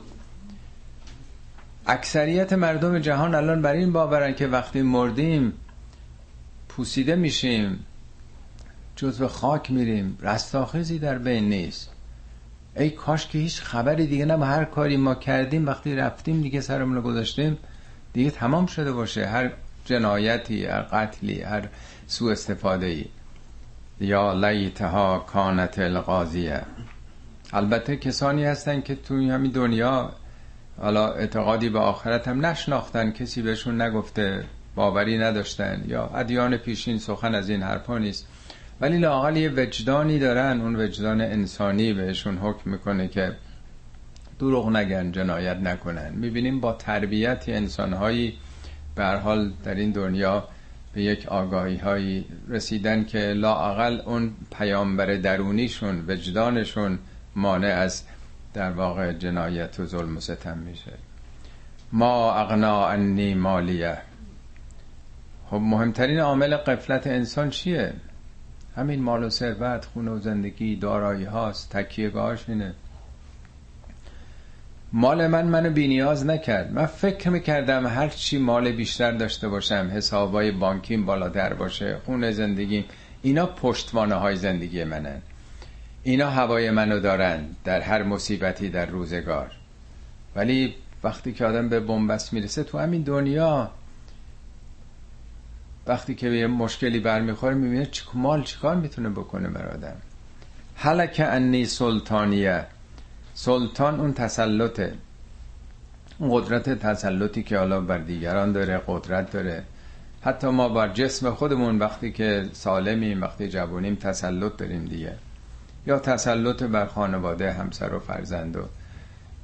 اکثریت مردم جهان الان بر این باورن که وقتی مردیم پوسیده میشیم جزو خاک میریم رستاخیزی در بین نیست. ای کاش که هیچ خبری دیگه نه هر کاری ما کردیم وقتی رفتیم دیگه سرمون رو گذاشتیم دیگه تمام شده باشه. هر جنایتی هر قتلی هر سوء استفاده ای یا لیتها کانت القاضیه. البته کسانی هستن که توی همین دنیا حالا اعتقادی به آخرت هم نشناختن کسی بهشون نگفته باوری نداشتن یا ادیان پیشین سخن از این حرفا نیست. ولی لاقل یه وجدانی دارن اون وجدان انسانی بهشون حکم می‌کنه که دروغ نگن جنایت نکنن. می‌بینیم با تربیت انسانهایی به حال در این دنیا به یک آگاهی هایی رسیدن که لاقل اون پیامبر درونیشون وجدانشون مانع از در واقع جنایت و ظلم و ستم میشه. ما اغنا انی مالیه. خب مهمترین عامل قفلت انسان چیه؟ همین مال و ثروت خونه و زندگی دارایی هاست تکیهگاهش اینه. مال من منو بینیاز نکرد. من فکر می‌کردم هر چی مال بیشتر داشته باشم حسابای بانکیم بالاتر باشه خونه زندگی اینا پشتوانه های زندگی منن اینا هوای منو دارن در هر مصیبتی در روزگار. ولی وقتی که آدم به بنبست می‌رسه تو همین دنیا وقتی که یه مشکلی برمیخوره می‌بینه چی مال چیکار می‌تونه بکنه بر آدم؟ حلک انی سلطانیه. سلطان اون تسلطه. اون قدرت تسلطی که حالا بر دیگران داره قدرت داره. حتی ما بر جسم خودمون وقتی که سالمیم وقتی جوانیم تسلط داریم دیگه. یا تسلط بر خانواده همسر و فرزند و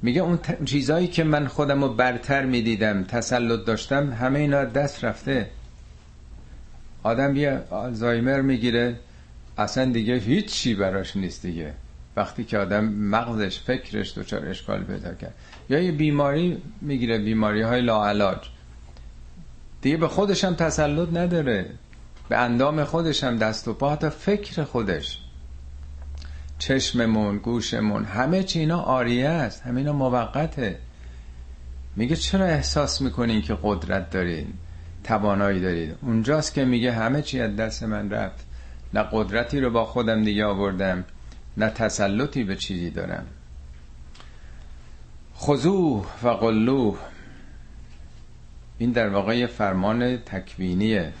میگه اون چیزایی که من خودم رو برتر می‌دیدم تسلط داشتم همه اینا دست رفته. آدم یه آلزایمر می‌گیره اصلا دیگه هیچی براش نیست دیگه. وقتی که آدم مغزش فکرش دچار اشکال پیدا کرد. یا یه بیماری می‌گیره بیماری های لاعلاج. دیگه به خودش هم تسلط نداره. به اندام خودش دست و پا حتی فکر خودش. چشممون گوشمون همه چی اینا آریه است همه اینا موقته. میگه چرا احساس می‌کنین که قدرت دارین توانایی دارید اونجاست که میگه همه چی از دست من رفت. نه قدرتی رو با خودم دیگه آوردم نه تسلطی به چیزی دارم. خضوع و قلوه. این در واقع فرمان تکوینیه.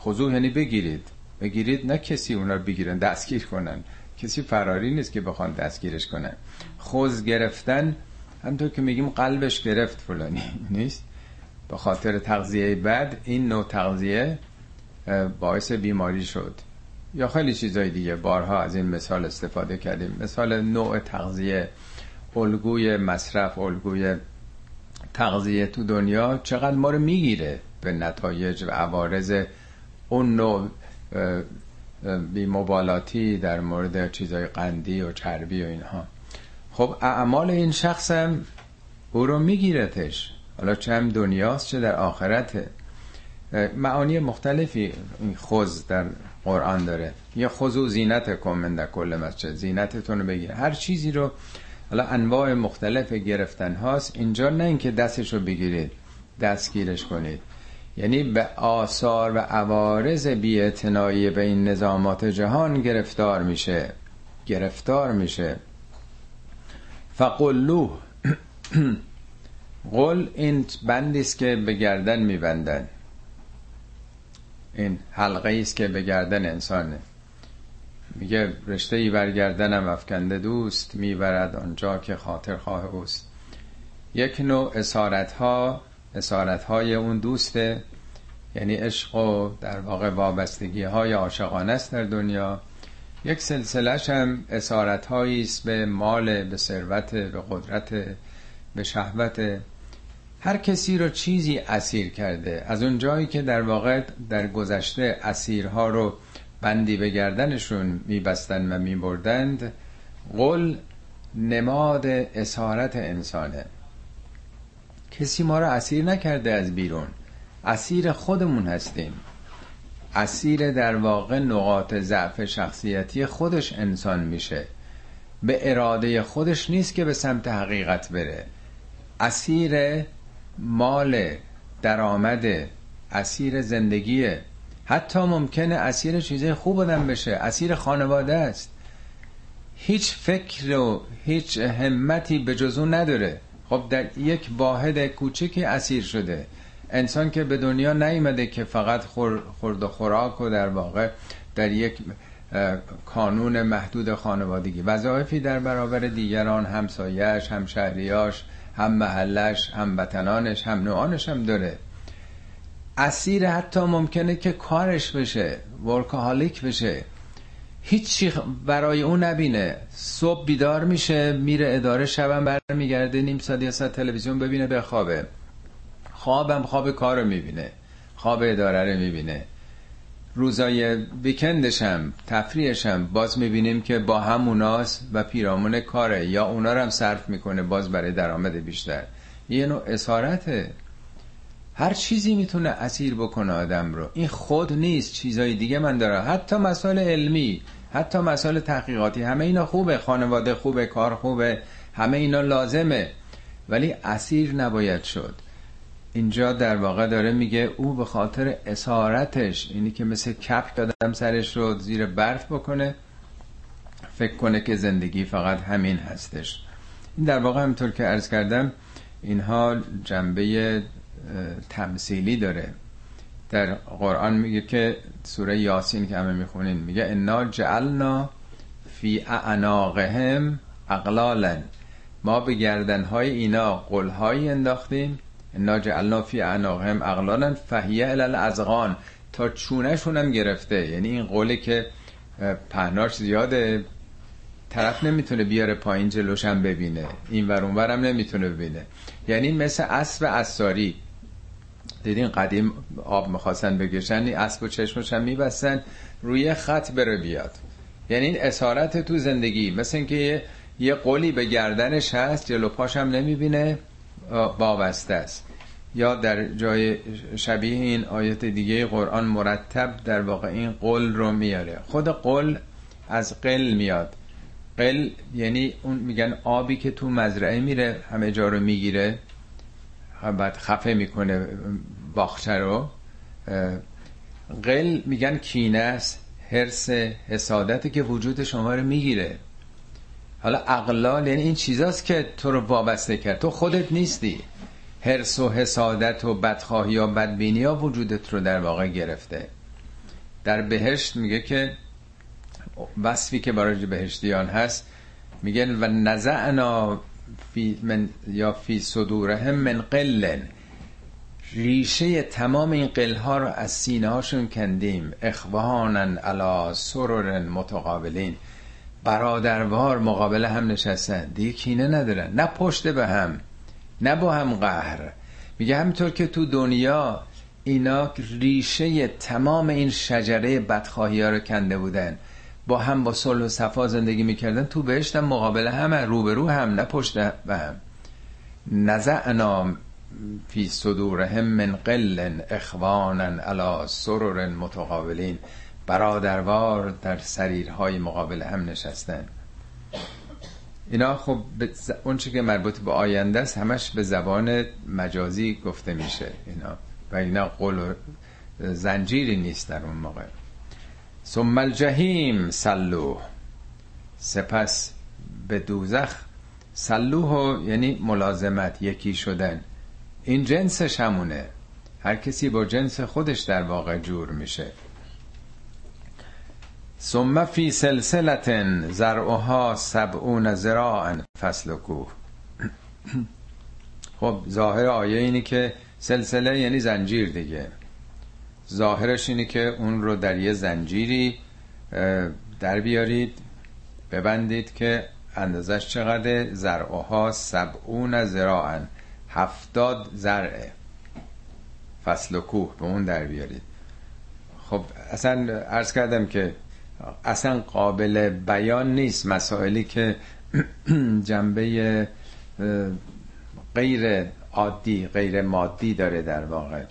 خضوع یعنی بگیرید. بگیرید نه کسی اونا بگیرن دستگیر کنن. کسی فراری نیست که بخوان دستگیرش کنن. خوز گرفتن همطور که میگیم قلبش گرفت فلانی. نیست؟ به خاطر تغذیه بد این نوع تغذیه باعث بیماری شد. یا خیلی چیزای دیگه. بارها از این مثال استفاده کردیم. مثال نوع تغذیه. الگوی مصرف الگوی تغذیه تو دنیا چقدر ما رو می‌گیره به نتایج و عوارض اون نوع بیمبالاتی در مورد چیزای قندی و چربی و اینها. خب اعمال این شخص هم او رو میگیرتش. حالا چه هم دنیاست چه در آخرته. معانی مختلفی این خوز در قرآن داره. یا خضو زینت کن در کل مسجد. زینتتون رو بگیر. هر چیزی رو حالا انواع مختلف گرفتن هاست. اینجا نه اینکه دستش رو بگیرید دستگیرش کنید. یعنی به آثار و عوارض بیاعتنایی به این نظامات جهان گرفتار میشه. گرفتار میشه. فقلوه قل این بندی است که به گردن میبندن. این حلقه است که به گردن انسانه. میگه رشته ای بر گردنم افکنده دوست می‌برد آنجا که خاطر خواه اوست. یک نوع اسارت ها اسارت های اون دوسته یعنی عشق و در واقع وابستگی های عاشقانه است در دنیا. یک سلسلهش هم اسارت است به مال به ثروت به قدرت به شهوت. هر کسی رو چیزی اسیر کرده. از اون جایی که در واقع در گذشته اسیرها رو بندی به گردنشون میبستن و میبردند قل نماد اسارت انسانه. کسی ما رو اسیر نکرده از بیرون. اسیر خودمون هستیم. اسیر در واقع نقاط ضعف شخصیتی خودش انسان میشه. به اراده خودش نیست که به سمت حقیقت بره. اسیر مال درآمد اسیر زندگیه حتی ممکنه اسیر چیزای خوب آدم بشه. اسیر خانواده است. هیچ فکر و هیچ همتی به جزو نداره. خب در یک واحد کوچکی اسیر شده. انسان که به دنیا نیامده که فقط خورد و خوراک و در واقع در یک کانون محدود خانوادگی. وظایفی در برابر دیگران همسایش هم شهریاش هم محلش هم وطنانش هم نوعانش هم داره. اسیر حتی ممکنه که کارش بشه ورکهالیک بشه. هیچی برای اون نبینه. صبح بیدار میشه میره اداره شبم برمیگرده نیم ساعت یا ساعت تلویزیون ببینه بخوابه. خوابم خواب کار رو می‌بینه خواب اداره رو می‌بینه. روزای ویکندشم تفریحشم باز می‌بینیم که با هموناست و پیرامون کاره. یا اونا رو هم صرف می‌کنه باز برای درآمد بیشتر. یه نوع اسارته. هر چیزی می‌تونه اسیر بکنه آدم رو. این خود نیست. چیزای دیگه من دارم. حتی مسائل علمی. حتی مسائل تحقیقاتی همه اینا خوبه خانواده خوبه کار خوبه همه اینا لازمه. ولی اسیر نباید شد. اینجا در واقع داره میگه او به خاطر اسارتش اینی که مثل کپ دادم سرش رو زیر برف بکنه فکر کنه که زندگی فقط همین هستش. این در واقع همطور که عرض کردم اینها جنبه تمثیلی داره. در قرآن میگه که سوره یاسین که همه می‌خونین میگه انا جعلنا فی اعناقهم اقلالا ما به گردنهای اینا قلهایی انداختیم. انا جعلنا فی اعناقهم اقلالا فهیه الازغان. تا چونهشون هم گرفته. یعنی این قوله که پهناش زیاده طرف نمی‌تونه بیاره پایین جلوش هم ببینه. این ور اونور هم نمی‌تونه ببینه. یعنی مثل اسب اساری. دیدین قدیم آب می‌خواستن بگشن اسب و چشمش هم میبستن روی خط بره بیاد. یعنی این اسارت تو زندگی مثل اینکه یه, یه قولی به گردنش هست جلو پاش هم نمی‌بینه وابسته است. یا در جای شبیه این آیت دیگه قرآن مرتب در واقع این قل رو میاره. خود قل از قل میاد. قل یعنی اون میگن آبی که تو مزرعه میره همه جا رو می‌گیره. بعد خفه می‌کنه باخچه رو. قل میگن کینه است حرس حسادتی که وجود شما رو می‌گیره. حالا اقلال یعنی این چیزاست که تو رو وابسته کرد. تو خودت نیستی. حرس و حسادت و بدخواهی یا بدبینی ها وجودت رو در واقع گرفته. در بهشت میگه که وصفی که برای بهشتیان هست میگن و نزعنا فی من یا فی صدورهم من قلن. ریشه تمام این قلها رو از سینه هاشون کندیم. اخوانن علا سرر متقابلین. برادروار مقابل هم نشستن. دیگه کینه ندارن. نه پشت به هم نه با هم قهر. میگه همینطور که تو دنیا اینا ریشه تمام این شجره بدخواهی ها رو کنده بودن. با هم با صلح و صفا زندگی می‌کردن تو بهشتم مقابل هم روبرو هم نه پشت به هم. نزعنا فی صدورهم من قل اخوانا علی سرر متقابلین. برادروار در سریرهای مقابل هم نشستن. اینا خب اون چی که مربوط به آینده است همش به زبان مجازی گفته میشه اینا. و اینا قول زنجیری نیست در اون موقع. ثم الجحیم سلوه سپس به دوزخ. سلوه یعنی ملازمت یکی شدن. این جنسش همونه هر کسی با جنس خودش در واقع جور میشه. ثم فی سلسلت زرعها سبعون زراعا کوه. خب ظاهر آیه اینی که سلسله یعنی زنجیر دیگه. ظاهرش اینی که اون رو در یه زنجیری در بیارید ببندید که اندازش چقدر زرعها سبعون زراعا هفتاد زرعه. فصل و کوه به اون در بیارید. خب اصلا ارز کردم که اصلا قابل بیان نیست مسائلی که جنبه غیر عادی غیر مادی داره در واقع.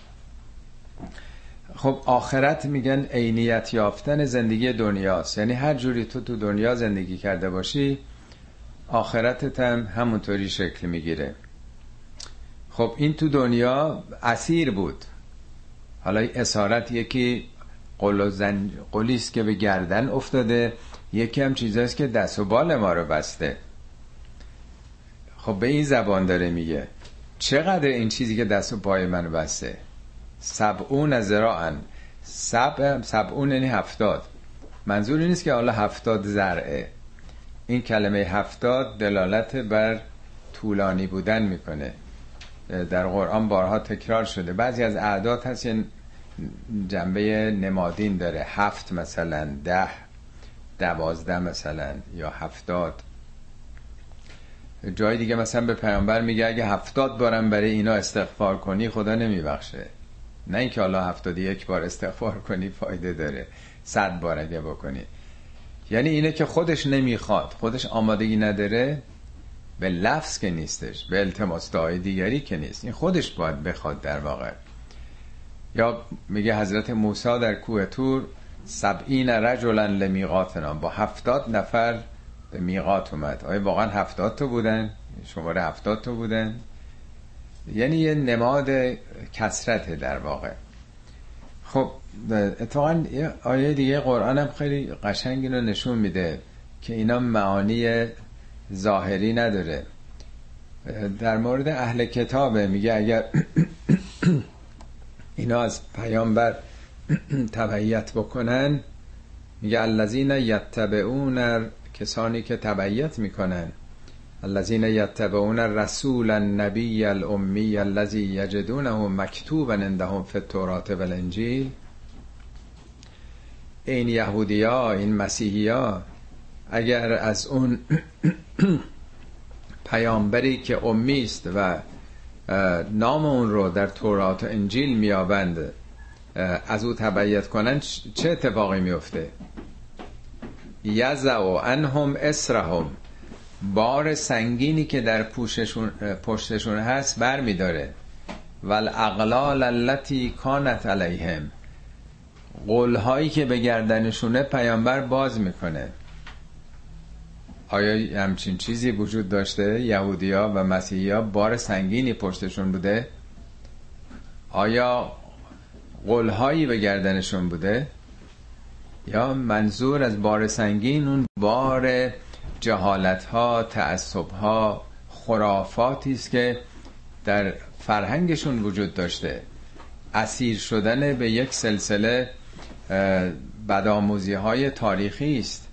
خب آخرت میگن عینیت یافتن زندگی دنیاست. یعنی هر جوری تو تو دنیا زندگی کرده باشی آخرتت هم همونطوری شکل می‌گیره. خب این تو دنیا اسیر بود. حالا اسارت یکی قل زن... قلیست که به گردن افتاده یکی هم چیزاست که دست و بال ما رو بسته. خب به این زبان داره میگه. چقدر این چیزی که دست و پای من بسته؟ سبعون زراعن سب سبعون یعنی هفتاد. منظور نیست که حالا هفتاد زرعه. این کلمه هفتاد دلالت بر طولانی بودن می‌کنه. در قرآن بارها تکرار شده. بعضی از اعداد هست یه جنبه نمادین داره. هفت مثلا ده دوازده مثلا یا هفتاد. جای دیگه مثلا به پیامبر میگه اگه هفتاد بارم برای اینا استغفار کنی خدا نمیبخشه. نه اینکه حالا هفتاد یک بار استغفار کنی فایده داره. صد بار اگه بکنی. یعنی اینه که خودش نمی‌خواد. خودش آمادگی نداره. به لفظ که نیستش. به التماس دعای دیگری که نیست. این خودش باید بخواد در واقع. یا میگه حضرت موسی در کوه تور سبعین رجلا لمیقاتنا. با هفتاد نفر به میقات اومد. آیا واقعا هفتاد تا بودن؟ شماره هفتاد تا بودن. یعنی یه نماد کسرته در واقع. خب اتفاقا آیه دیگه قرآن هم خیلی قشنگ رو نشون میده که اینا معانی ظاهری نداره. در مورد اهل کتابه میگه اگر اینا از پیامبر تبعیت بکنن میگه الذین یتبعون کسانی که تبعیت می‌کنن. الذین یتبعون الرسول النبی الامی الذی یجدونه مکتوبا عندهم فی التوراة والانجیل این یهودیا این مسیحیا اگر از اون پیامبری که امی است و نام اون رو در تورات و انجیل میابند از او تبعیت کنن چه اتفاقی میفته یزع و انهم اسرهم. بار سنگینی که در پوششون پشتشون هست بر میداره والاغلال التي کانت علیهم. قولهایی که به گردنشونه پیامبر باز می‌کنه. آیا همچین چیزی وجود داشته؟ یهودیا و مسیحیا بار سنگینی پشتشون بوده؟ آیا قلهایی به گردنشون بوده؟ یا منظور از بار سنگین اون بار جهالت ها تعصب ها خرافاتی است که در فرهنگشون وجود داشته. اسیر شدن به یک سلسله بدآموزی های تاریخی است.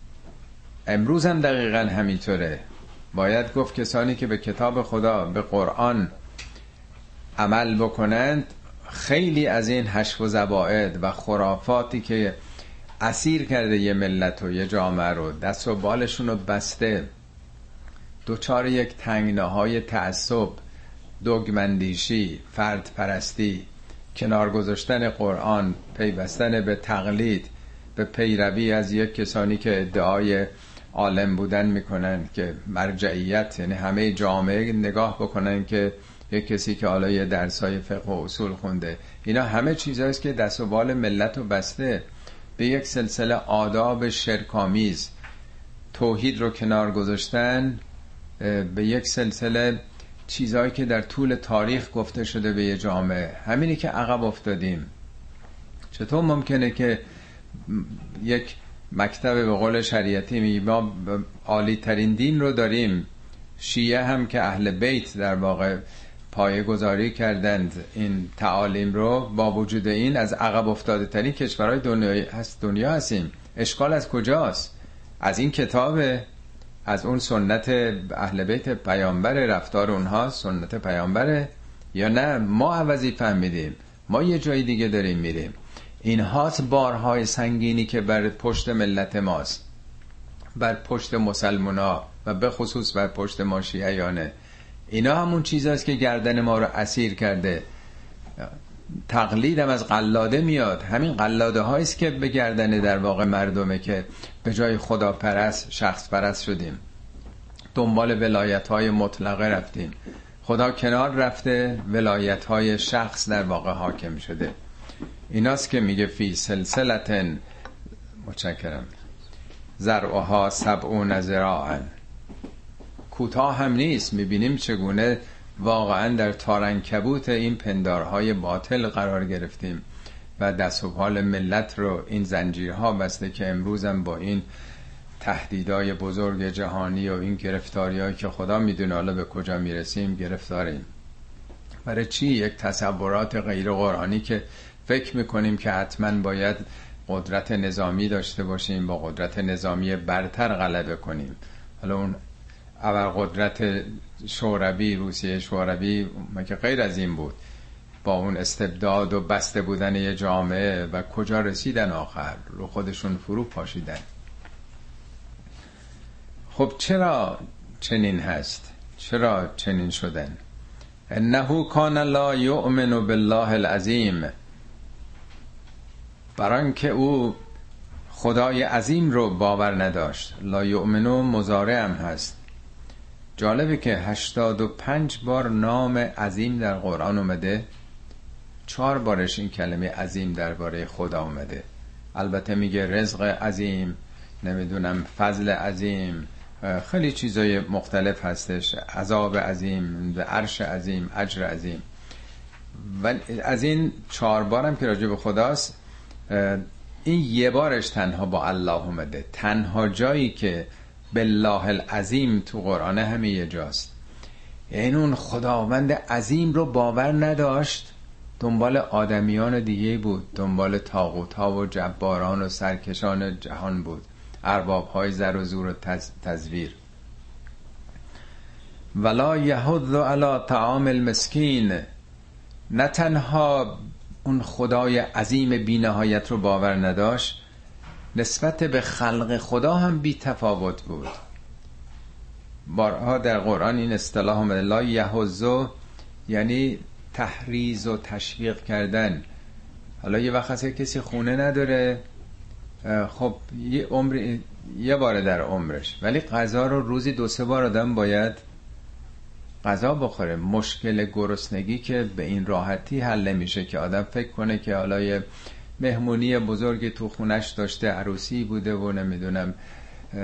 امروز هم دقیقا همینطوره. باید گفت کسانی که به کتاب خدا به قرآن عمل بکنند خیلی از این حشف و زباعد و خرافاتی که اسیر کرده یه ملت و یه جامعه رو دست و بالشون رو بسته. دوچار یک تنگنه های تعصب دوگمندیشی فرد پرستی کنار گذاشتن قرآن پیوستن به تقلید به پیروی از یک کسانی که ادعای عالم بودن می‌کنن که مرجعیت یعنی همه جامعه نگاه بکنن که یک کسی که حالا یه درسای فقه و اصول خونده. اینا همه چیزهاییست که دست و بال ملت رو بسته. به یک سلسله آداب شرکامیز توحید رو کنار گذاشتن به یک سلسله چیزهایی که در طول تاریخ گفته شده به یه جامعه. همینی که عقب افتادیم. چطور ممکنه که یک مکتب به قول شریعتی می ما عالی ترین دین رو داریم. شیعه هم که اهل بیت در واقع پایه گذاری کردند این تعالیم رو با وجود این از عقب افتاده ترین کشورهای دنیا هست دنیا هستیم. اشکال از کجاست؟ از این کتاب از اون سنت اهل بیت پیامبر رفتار اونها سنت پیامبره. یا نه؟ ما عوضی فهمیدیم. ما یه جای دیگه داریم میریم. این هات بارهای سنگینی که بر پشت ملت ماست. بر پشت مسلمونا و به خصوص بر پشت ما شیعیانه. اینا همون چیزاست که گردن ما رو اسیر کرده. تقلیدم از قلاده میاد. همین قلاده هاییست که به گردن در واقع مردمه که به جای خدا پرست شخص پرست شدیم. دنبال ولایت های مطلقه رفتیم. خدا کنار رفته ولایت های شخص در واقع حاکم شده. ایناست که میگه فی سلسلتن. متشکرم. زرعها سبعون زراعن. کوتاه هم نیست. می‌بینیم چگونه واقعا در تارنکبوت این پندارهای باطل قرار گرفتیم و دست و حال ملت رو این زنجیرها بسته که امروزم با این تهدیدهای بزرگ جهانی و این گرفتاری که خدا می‌دونه حالا به کجا می‌رسیم گرفتاریم. برای چی یک تصورات غیر قرآنی که فکر می‌کنیم که حتما باید قدرت نظامی داشته باشیم با قدرت نظامی برتر غلبه کنیم؟ حالا اون اول قدرت شوروی روسیه شوروی مگه غیر از این بود؟ با اون استبداد و بسته بودن یه جامعه و کجا رسیدن آخر؟ رو خودشون فرو پاشیدن. خب چرا چنین هست؟ چرا چنین شدن؟ انه کان لا یؤمن بالله العظیم. برای که او خدای عظیم رو باور نداشت. لا یؤمنو مزارع هم هست. جالبه که 85 بار نام عظیم در قرآن اومده. چهار بارش این کلمه عظیم درباره خدا اومده. البته میگه رزق عظیم نمی‌دونم فضل عظیم خیلی چیزای مختلف هستش. عذاب عظیم به عرش عظیم اجر عظیم. و از این چهار بارم که راجع به خداست این یه بارش تنها با الله اومده. تنها جایی که بالله العظیم تو قرآن همه یه جاست. یعنی اون خداوند عظیم رو باور نداشت. دنبال آدمیان دیگه بود. دنبال تاغوت ها و جباران و سرکشان جهان بود. ارباب های زر و زور و تزویر. ولا یهد علی طعام المسکین. نه تنها اون خدای عظیم بینهایت رو باور نداشت نسبت به خلق خدا هم بی تفاوت بود. بارها در قرآن این اصطلاح هم لا یهوزو یعنی تحریز و تشویق کردن. حالا یه وقت هست کسی خونه نداره. خب یه عمر یه بار در عمرش. ولی غذا رو روزی دو سه بار آدم باید غذا بخوره. مشکل گرسنگی که به این راحتی حل نمیشه که آدم فکر کنه که حالا یه مهمونی بزرگی تو خونش داشته عروسی بوده و نمی‌دونم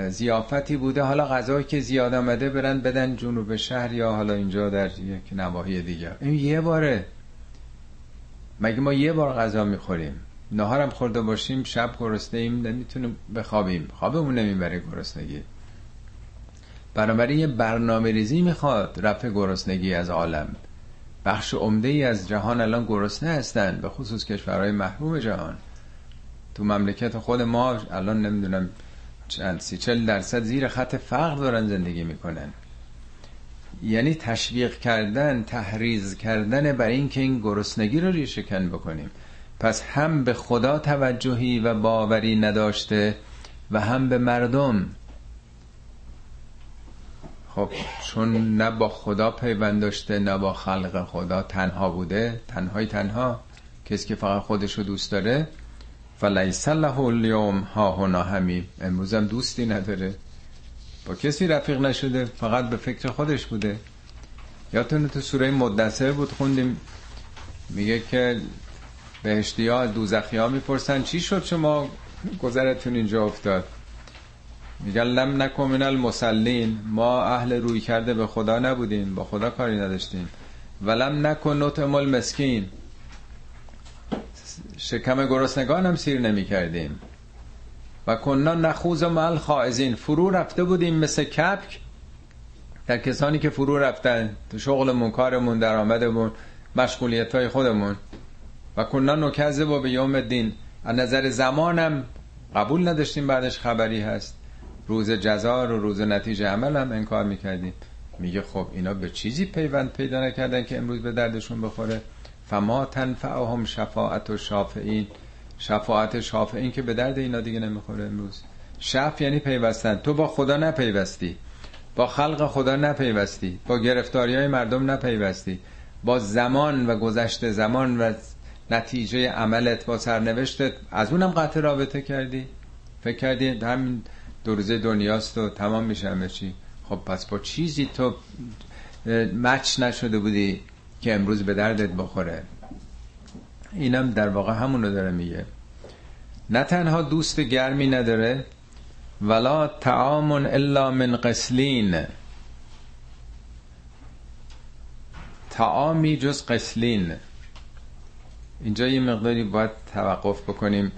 زیافتی بوده. حالا غذایی که زیاد آمده برن بدن جنوب شهر یا حالا اینجا در یک نواحی دیگه این یه باره. مگه ما یه بار غذا می‌خوریم؟ نهارم خورده باشیم شب گرسنه ایم نمی‌تونیم بخوابیم. خوابمون نمی‌بره گرسنگی. بنابراین یه برنامه ریزی می‌خواد رفع گرسنگی از عالم. بخش عمده ای از جهان الان گرسنه هستن به خصوص کشورهای محروم جهان. تو مملکت خود ما الان نمی‌دونم چند سی چل درصد زیر خط فقر دارن زندگی می‌کنن. یعنی تشویق کردن تحریز کردن برای اینکه این گرسنگی رو ریشکن بکنیم. پس هم به خدا توجهی و باوری نداشته و هم به مردم خب چون نه با خدا پیوند داشته نه با خلق خدا تنها بوده تنهای تنها کسی که فقط خودش رو دوست داره. فلیس له اليوم ها هنا همیم امروزم دوستی نداره. با کسی رفیق نشده فقط به فکر خودش بوده. یادتونه تو سوره مدثر بود خوندیم. میگه که بهشتی ها دوزخی ها می‌پرسن چی شد شما؟ گذرتون اینجا افتاد. میگن لم نکن من المسلین ما اهل روی کرده به خدا نبودیم با خدا کاری نداشتیم. ولم نکن نطعم المسکین. شکم گرسنگان هم سیر نمی کردیم. و کننا نخوز مل خائزین فرو رفته بودیم مثل کپک در کسانی که فرو رفتن تو شغلمون کارمون درآمدمون مشغولیت های خودمون. و کننا نکذب و به یوم دین از نظر زمانم قبول نداشتیم بعدش خبری هست. روز جزا و روز نتیجه عمل هم انکار می‌کردیم. میگه خب اینا به چیزی پیوند پیدا نکردن که امروز به دردشون بخوره. فما تنفعهم شفاعت و شافعین. شفاعت شافعین که به درد اینا دیگه نمی‌خوره امروز. شف یعنی پیوستن. تو با خدا نپیوستی. با خلق خدا نپیوستی. با گرفتاری های مردم نپیوستی. با زمان و گذشته زمان و نتیجه عملت با سرنوشتت از اونم قطع رابطه کردی. فکر کردی همین دو روزه دنیاست و تمام میشه همه چی. خب پس با چیزی تو مچ نشده بودی که امروز به دردت بخوره. اینم در واقع همونو داره میگه. نه تنها دوست گرمی نداره ولا تعام الا من قسلین. تعامی جز قسلین. اینجا یه مقداری باید توقف بکنیم.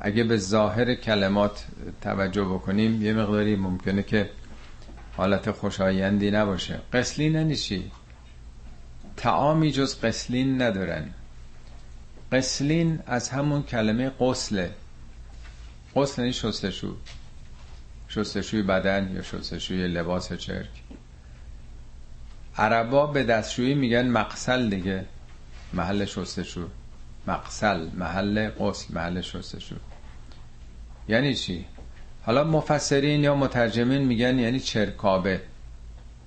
اگه به ظاهر کلمات توجه بکنیم یه مقداری ممکنه که حالت خوشایندی نباشه. قسلین ننیشی تعامی جز قسلین ندارن. قسلین از همون کلمه قسله. قسل یعنی شستشو. شستشوی بدن یا شستشوی لباس چرک. عربا به دستشویی میگن مقسل دیگه محل شستشو. مقسل محل قسل محل شستشو یعنی چی؟ حالا مفسرین یا مترجمین میگن یعنی چرکابه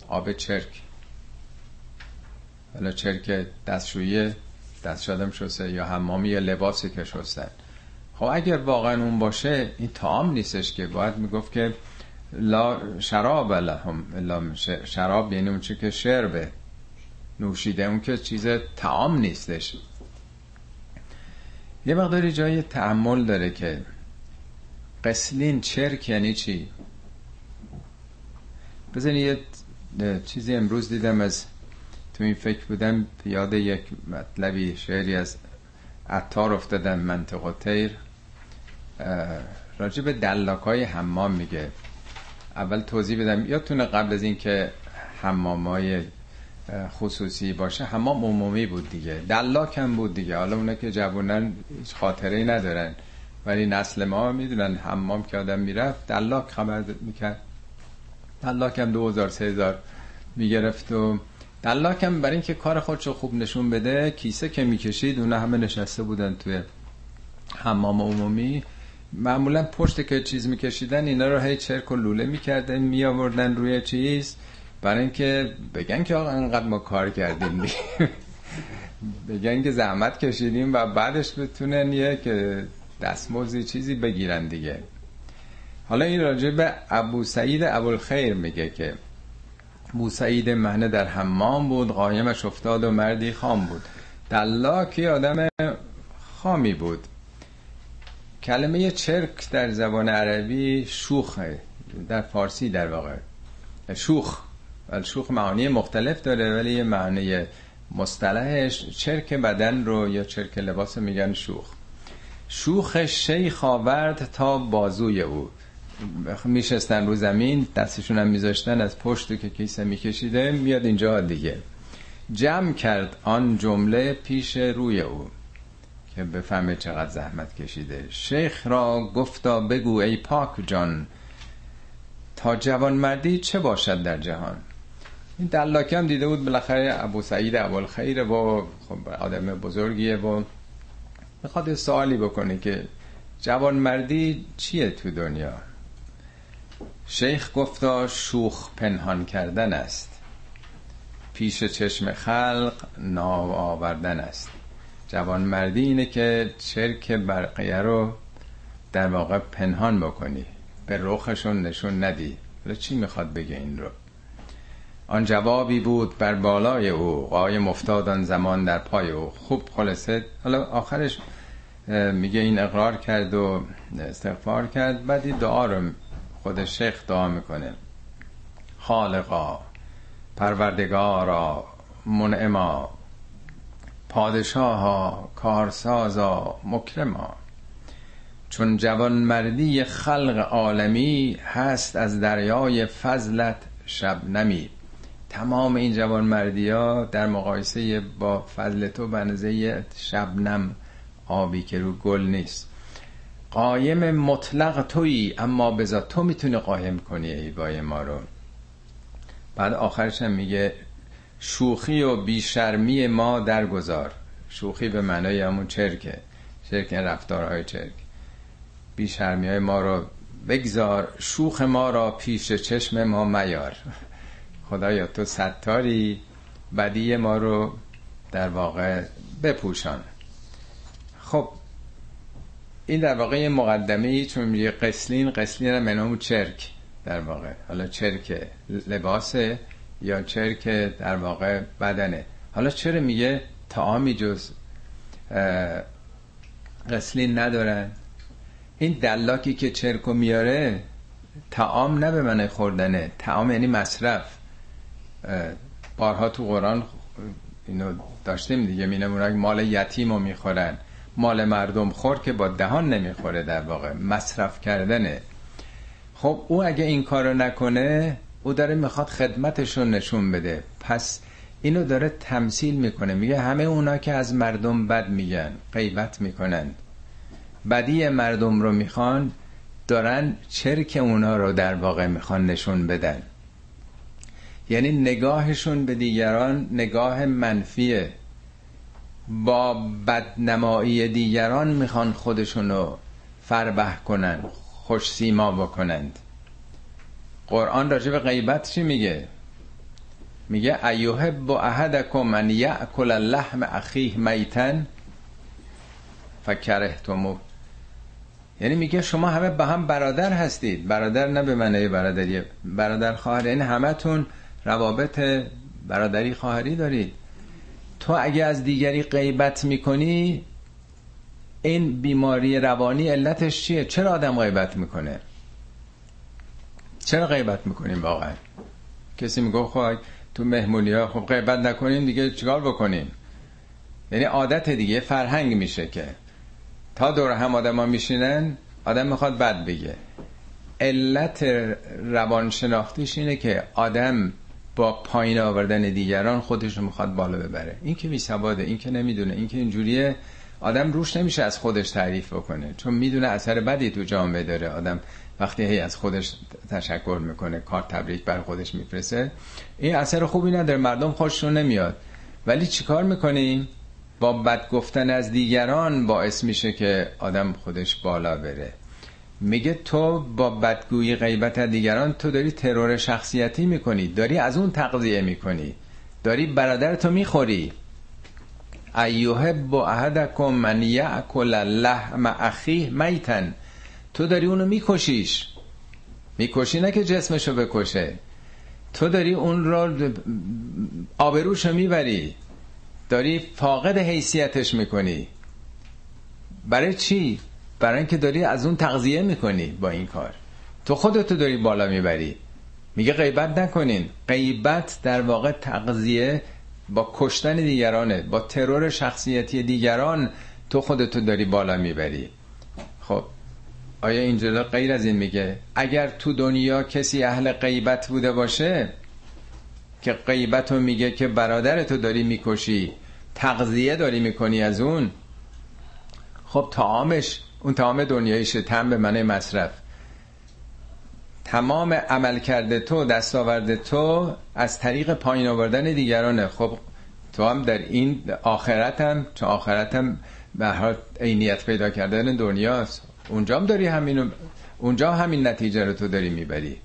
آب چرک. حالا چرک دستشویی دست شدم شسته یا حمامی یا لباسی که شستن خب اگر واقعا اون باشه این تام نیستش که. باید می‌گفت که لا شراب لهم الا شراب یعنی اون چی که شربه. نوشیده اون که چیز تعام نیستش. یه مقداری جای تعمل داره که قسلین چرک یعنی چی؟ بزنید یه چیزی امروز دیدم از تو این فکر بودم یاد یک مطلبی شعری از عطار افتادم منطق تیر. راجع به دلاک های حمام میگه. اول توضیح بدم. یادتونه قبل از اینکه حمام های خصوصی باشه حمام عمومی بود دیگه. دلاک هم بود دیگه. حالا اونا که جوانن هیچ خاطره ندارن. ولی نسل ما می‌دونن حمام که آدم می‌رفت. دلاک خبر می‌کرد. دلاک هم دو هزار سه هزار می‌گرفت و دلاک هم برای اینکه کار خودشو خوب نشون بده کیسه که می‌کشید اونا همه نشسته بودن توی حمام عمومی. معمولا پشت که چیز میکشیدن اینا رو هی چرک و لوله می‌کردن میآوردن روی چیز. برای اینکه بگن که آقا انقدر ما کار کردیم بگن که زحمت کشیدیم و بعدش بتونن یه که دستموزی چیزی بگیرن دیگه. حالا این راجع به ابو سعید ابوالخیر میگه که ابو سعید مهنه در حمام بود قایمش افتاد و مردی خام بود. دلاکی آدم خامی بود. کلمه چرک در زبان عربی شوخه در فارسی در واقع. شوخ. ولی شوخ معانی مختلف داره ولی یه معنی مصطلحش چرک بدن رو یا چرک لباس میگن شوخ. شوخ شیخ آورد تا بازوی او. میشستن رو زمین دستشون هم میذاشتن از پشت که کیسه میکشیده میاد اینجا دیگه. جمع کرد آن جمله پیش روی او که بفهمه چقدر زحمت کشیده. شیخ را گفتا بگو ای پاک جان تا جوان مردی چه باشد در جهان؟ این دلاکی هم دیده بود بالاخره ابو سعید اول خیره و خب آدم بزرگیه و می‌خواد سوالی بکنه که جوان مردی چیه تو دنیا؟ شیخ گفتا شوخ پنهان کردن است. پیش چشم خلق ناو آوردن است. جوان مردی اینه که چرک برقیه رو در واقع پنهان بکنی. به رخشون نشون ندی. حالا چی می‌خواد بگه این رو؟ آن جوابی بود بر بالای او. قایم افتاد آن زمان در پای او. خوب خلاصه. حالا آخرش میگه این اقرار کرد و استغفار کرد. بعد این دعا رو خود شیخ دعا می‌کنه. خالقا پروردگارا منعما پادشاها کارسازا مکرما. چون جوان مردی خلق عالمی هست از دریای فضلت شبنمی. تمام این جوان مردی ها در مقایسه با فضل تو بنزه شبنم آبی که رو گل نیست. قایم مطلق تویی اما بذار تو می‌تونی قایم کنی ای بای ما رو. بعد آخرش هم میگه شوخی و بیشرمی ما درگذار. شوخی به معنای همون چرکه. چرک رفتارهای چرک. بیشرمی های ما رو بگذار شوخ ما را پیش چشم ما میار. خدایا تو ستاری بدی ما رو در واقع بپوشان. خب این در واقع یه مقدمه ای چون میگه قسلین قسلین هم منامو چرک در واقع. حالا چرک لباسه یا چرک در واقع بدنه. حالا چرا میگه تعامی جز قسلین ندارن؟ این دلاکی که چرکو میاره تعام نه به من خوردنه. تعام یعنی مصرف. بارها تو قرآن اینو داشتیم دیگه مینمونه مال یتیم رو می‌خورن. مال مردم خور که با دهان نمی‌خوره در واقع مصرف کردنه. خب او اگه این کارو نکنه او داره می‌خواد خدمتشون نشون بده. پس اینو داره تمثیل می‌کنه. میگه همه اونا که از مردم بد میگن غیبت می‌کنن بدی مردم رو می‌خوان دارن چرک اونا رو در واقع می‌خوان نشون بدن. یعنی نگاهشون به دیگران نگاه منفیه. با بدنمایی دیگران می‌خوان خودشونو فربه کنن خوش سیما بکنند. قرآن راجع به غیبت چی میگه؟ میگه ایوهب احدکم من یأکل اللحم اخیه میتن فکرهتمو. یعنی میگه شما همه به هم برادر هستید. برادر نه به معنی برادری. برادر خواهر یعنی همتون روابط برادری خواهری دارید تو اگه از دیگری غیبت می‌کنی این بیماری روانی علتش چیه؟ چرا آدم غیبت می‌کنه؟ چرا غیبت می‌کنیم واقعا؟ کسی میگه خب تو مهمونی ها خب غیبت نکنیم دیگه چیکار بکنیم؟ یعنی عادت دیگه فرهنگ میشه که تا دور هم آدم ها میشینن آدم می‌خواد بد بگه. علت روانشناختیش اینه که آدم با پایین آوردن دیگران خودش رو می‌خواد بالا ببره. این که بیسواده این که نمی‌دونه این که اینجوریه آدم روش نمیشه از خودش تعریف بکنه. چون می‌دونه اثر بدی تو جامعه داره. آدم وقتی هی از خودش تشکر می‌کنه کار تبریک بر خودش میفرسه این اثر خوبی نداره مردم خوششون نمیاد. ولی چیکار می‌کنیم با بد گفتن از دیگران باعث میشه که آدم خودش بالا بره. میگه تو با بدگویی غیبت دیگران تو داری ترور شخصیتی می‌کنی داری از اون تقضیه می‌کنی داری برادر تو می‌خوری. ایوهب احدکم من یعکل لحم اخیه میتن. تو داری اونو میکشیش. می‌کشی نه که جسمشو بکشه. تو داری اون رو آبروشو می‌بری. داری فاقد حیثیتش می‌کنی. برای چی؟ برای اینکه داری از اون تغذیه می‌کنی با این کار. تو خودتو داری بالا می‌بری. میگه غیبت نکنین. غیبت در واقع تغذیه با کشتن دیگرانه با ترور شخصیتی دیگران تو خودتو داری بالا می‌بری. خب آیا اینجا غیر از این میگه؟ اگر تو دنیا کسی اهل غیبت بوده باشه که غیبت میگه که برادرتو داری می‌کشی تغذیه داری می‌کنی از اون خب تعامش اون تمام دنیایشه تم به معنی مصرف. تمام عمل کرده تو دستاورد تو از طریق پایین آوردن دیگرانه. خب تو هم در این آخرت هم چون آخرت هم به هر عینیت پیدا کردن دنیاست. اونجا هم داری همینو اونجا همین نتیجه رو تو داری می‌بری.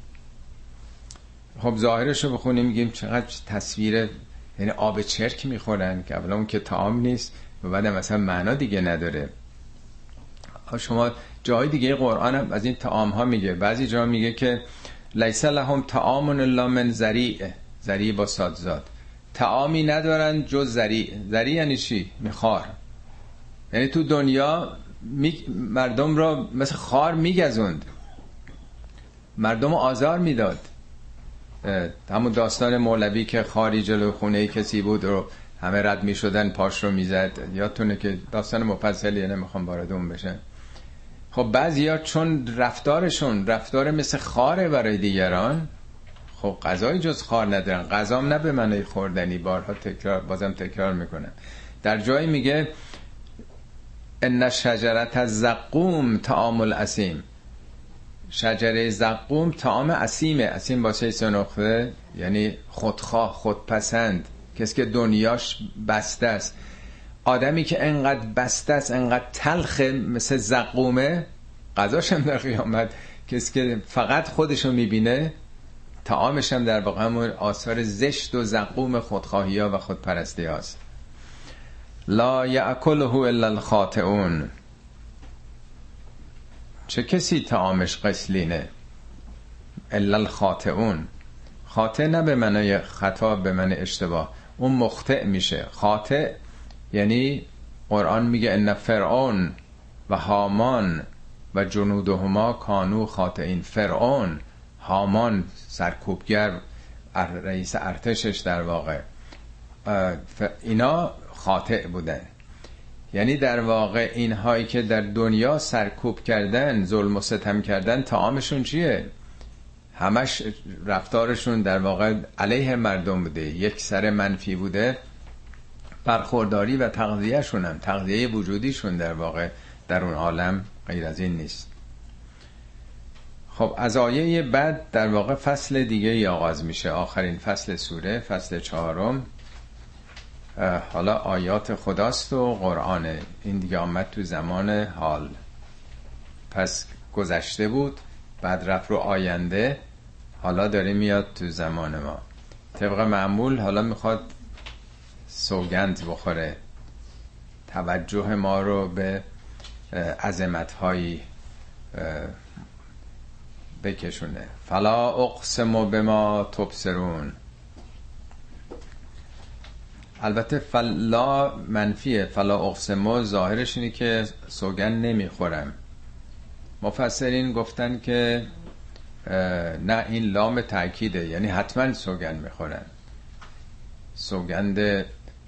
خب ظاهرش رو بخونیم میگیم چقدر تصویر یعنی آب چرک می‌خورن که اولا اون که تعام نیست و بعد مثلا معنا دیگه نداره. شما جای دیگه قرآن هم از این تعام ها میگه. بعضی جا میگه که لیس لهم تعام الا من زریع زری با سادزاد تعامی ندارن جز زری زری یعنی چی؟ میخوار. یعنی تو دنیا مردم را مثل خار میگزوند. مردم آزار می‌داد. همون داستان مولوی که خاری جلو خونه کسی بود رو همه رد می شدن پاش رو می‌زد. یادتونه که داستان مفصلیه نمی‌خوام وارد اون بشه خب بعضی چون رفتارشون رفتار مثل خاره برای دیگران خب غذای جز خار ندارن. غذام نه به معنی خوردنی بارها تکرار بازم تکرار می‌کنم در جایی میگه ان شجرت از زقوم تعامل اسیم شجره زقوم تعام اسیمه. اسیم باشه سنخه یعنی خودخواه خودپسند. کسی که دنیاش بسته است. آدمی که انقدر بسته است انقدر تلخه مثل زقومه قضاش هم در قیامت. کسی که فقط خودشو می‌بینه تعامش هم در واقع همون آثار زشت و زقوم خودخواهی ها و خودپرستی هاست. لا یعکله الا الخاطئون. چه کسی تعامش قسلینه؟ الا الخاطئون. خاطئ نه به معنی خطا به معنی اشتباه. اون مخطئ میشه. خاطئ یعنی قرآن میگه ان فرعون و هامان و جنودهما کانو خاطئین. فرعون هامان سرکوبگر رئیس ارتشش در واقع. اینا خاطئ بودن. یعنی در واقع اینهایی که در دنیا سرکوب کردن ظلم و ستم کردن تعامشون چیه؟ همش رفتارشون در واقع علیه مردم بوده. یک سر منفی بوده. برخورداری و تغذیهشون هم تغذیه وجودیشون در واقع در اون عالم غیر از این نیست. خب از آیه بعد در واقع فصل دیگه ای آغاز میشه. آخرین فصل سوره فصل چهارم. حالا آیات خداست و قرآنه این دیگه آمد تو زمان حال. پس گذشته بود بعد رفت رو آینده حالا داره میاد تو زمان ما. طبق معمول حالا می‌خواد سوگند بخوره. توجه ما رو به عظمت هایی بکشونه. فلا اقسم به ما تبصرون. البته فلا منفیه. فلا اقسم ظاهرش اینه که سوگن نمی‌خورم مفسرین گفتن که نه این لام تاکیده یعنی حتما سوگن می‌خورم سوگند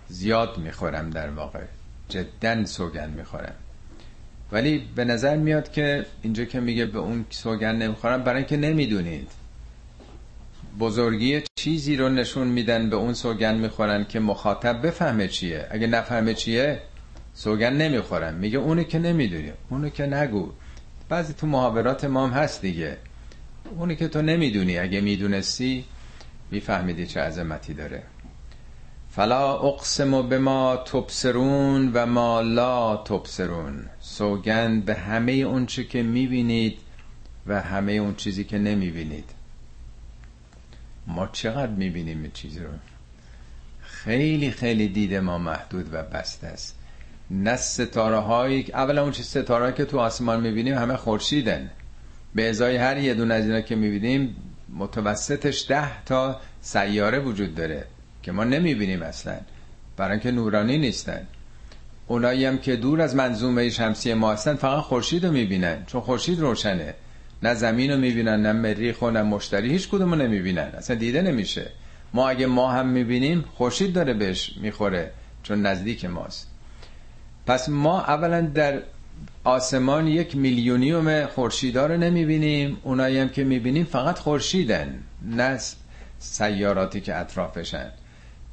زیاد می‌خورم در واقع. جدا سوگن می‌خورم. ولی به نظر میاد که اینجا که میگه به اون سوگن نمی‌خورم برای اینکه نمی‌دونید. بزرگی چیزی رو نشون میدن به اون سوگن می‌خورن که مخاطب بفهمه چیه. اگه نفهمه چیه سوگن نمی‌خورن. میگه اونو که نمی‌دونی اونو که نگو. بعضی تو محاورات ما هم هست دیگه. اونی که تو نمی‌دونی اگه می‌دونستی میفهمیدی چه عظمتی داره. فلا اقسم به ما تبصرون و ما لا تبصرون. سوگند به همه اون چی که می‌بینید و همه اون چیزی که نمی‌بینید. ما چقدر می‌بینیم این چیزی رو؟ خیلی خیلی دید ما محدود و بسته است. نه ستاره هایی اولا اون چیز ستاره که تو آسمان می‌بینیم همه خورشیدن. به ازای هر یه دون از اینا که می‌بینیم متوسطش ده تا سیاره وجود داره. که ما نمی‌بینیم اصلا. برای اینکه نورانی نیستن. اونایی هم که دور از منظومه شمسی ما هستن فقط خورشید رو می‌بینن چون خورشید روشنه. نه زمین رو می‌بینن نه مریخ و نه مشتری هیچ کدوم رو نمی‌بینن. اصلا دیده نمیشه. ما اگه ما هم می‌بینیم خورشید داره بهش می‌خوره چون نزدیک ماست. پس ما اولا در آسمان یک میلیونیوم خورشیدا رو نمی‌بینیم. اونایی هم که می‌بینیم فقط خورشیدن نه سیاراتی که اطرافشن.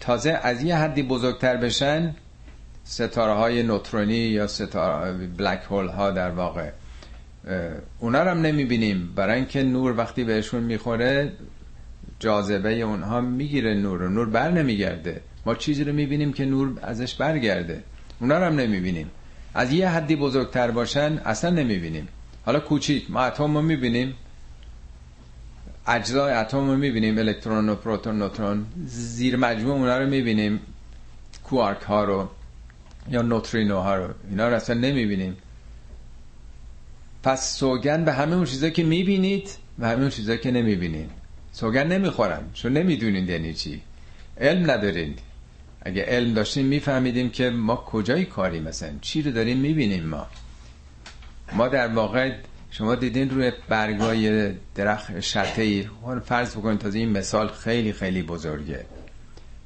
تازه از یه حدی بزرگتر بشن ستاره های نوترونی یا ستاره بلک هول ها در واقع. اونا رو هم نمی‌بینیم. برای اینکه نور وقتی بهشون می‌خوره جاذبه اونها می‌گیره نور و نور بر نمیگرده. ما چیزی رو می‌بینیم که نور ازش برگرده. اونا رو هم نمی‌بینیم. از یه حدی بزرگتر باشن اصلا نمی‌بینیم. حالا کوچیک ما اتم رو می‌بینیم. اجزای اتم رو می‌بینیم الکترون و پروتون نوترون. زیر مجموع اونا رو می‌بینیم کوارک ها رو یا نوترینو ها رو. اینا رو اصلا نمی‌بینیم. پس سوگن به همه اون چیزایی که می‌بینید و همه اون چیزایی که نمی‌بینید. سوگند نمی‌خورم چون نمی‌دونین یعنی چی. علم ندارین اگه علم داشتیم میفهمیدیم که ما کجای کاری مثلا چی رو داریم می‌بینیم ما. ما در واقع شما دیدین روی برگای درخت شته ای؟ فرض بکنید تازه این مثال خیلی خیلی بزرگه.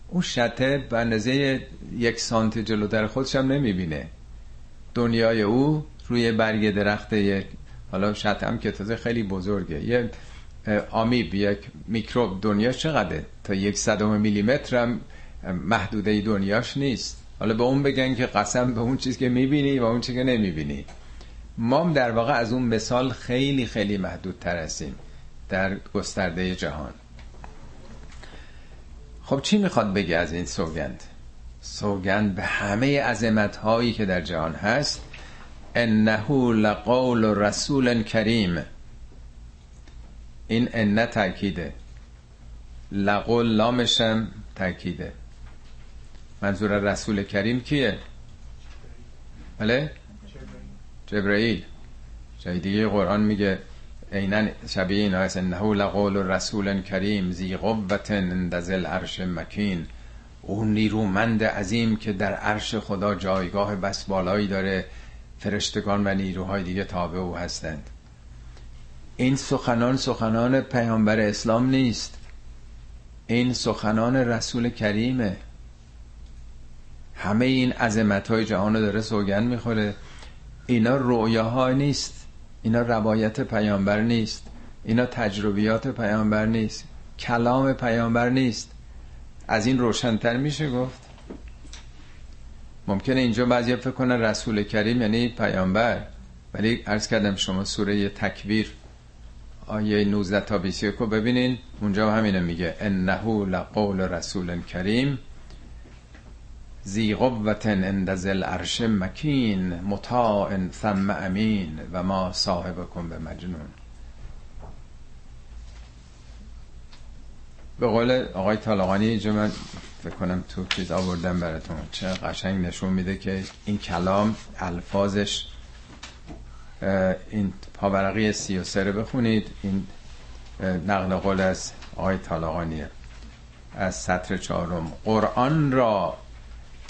اون شته به اندازه یک سانتی جلوتر خودش هم نمی‌بینه. دنیای او روی برگ درخت یک حالا شته هم که تازه خیلی بزرگه. یه آمیب یک میکروب دنیا چقدره؟ تا یک صدم میلیمتر هم محدوده دنیاش نیست. حالا به اون بگن که قسم به اون چیزی که می‌بینی و اون چیزی که نمی‌بینی. ما در واقع از اون مثال خیلی خیلی محدود تر هستیم در گسترده جهان. خب چی می‌خواد بگه از این سوگند؟ سوگند به همه عظمت هایی که در جهان هست. انه لقول رسول کریم. این انه تاکیده لقول لامشم تاکیده منظور رسول کریم کیه؟ بله؟ جبرئیل. جای دیگه قرآن میگه عینا شبیه اینا هست. انه لقول رسول کریم زی قوت اندزل عرش مکین. اون نیرومند عظیم که در عرش خدا جایگاه بس بالایی داره. فرشتگان و نیروهای دیگه تابع او هستند. این سخنان سخنان پیامبر اسلام نیست. این سخنان رسول کریمه. همه این عظمت های جهان داره سوگن می‌خوره. اینا رویاها نیست. اینا روایت پیامبر نیست. اینا تجربیات پیامبر نیست. کلام پیامبر نیست. از این روشنتر میشه گفت. ممکنه اینجا بعضی فکر کنن رسول کریم یعنی پیامبر. ولی عرض کردم شما سوره تکویر آیه 19 تا 21 ببینین. اونجا همینه میگه. انه لقول رسول کریم. زی قوت اند ذل عرش مکین مطاع ثم امین و ما صاحبکم به مجنون به قول آقای طالقانی اینجا من فکر کنم تو چیز آوردم براتون. چه قشنگ نشون میده که این کلام الفاظش این پاورقی سی و سره بخونید. این نقل قول از آقای طالقانیه. از سطر چهارم. قرآن را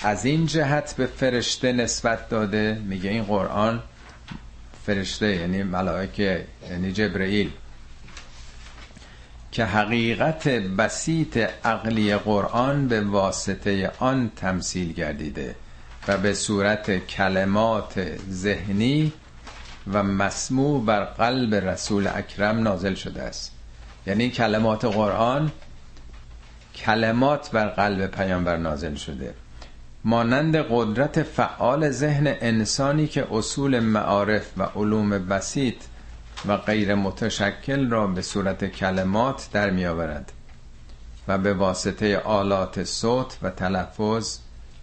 از این جهت به فرشته نسبت داده. میگه این قرآن فرشته یعنی ملائکه یعنی جبرئیل. که حقیقت بسیط عقلی قرآن به واسطه آن تمثیل گردیده و به صورت کلمات ذهنی و مسموع بر قلب رسول اکرم نازل شده است. یعنی کلمات قرآن کلمات بر قلب پیامبر نازل شده. مانند قدرت فعال ذهن انسانی که اصول معارف و علوم بسیط و غیر متشکل را به صورت کلمات در می آورد و به واسطه آلات صوت و تلفظ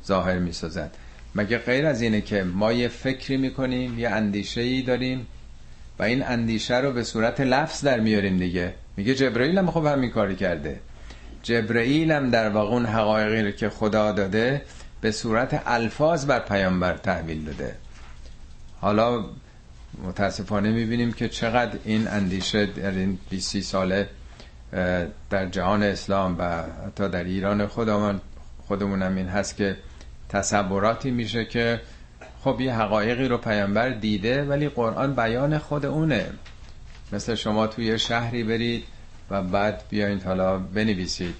ظاهر می سازد. مگه غیر از اینه که ما یه فکری می‌کنیم یه اندیشه ای داریم و این اندیشه رو به صورت لفظ در میاریم دیگه؟ میگه جبرئیل هم خب همین کاری کرده. جبرئیل هم در واقع اون حقایقی رو که خدا داده به صورت الفاظ بر پیامبر تحویل داده. حالا متاسفانه می‌بینیم که چقدر این اندیشه در این 20 ساله در جهان اسلام و حتی در ایران خودمون خودمونم این هست که تصوراتی میشه که خب یه حقایقی رو پیامبر دیده ولی قرآن بیان خود اونه. مثل شما توی شهری برید و بعد بیاین حالا بنویسید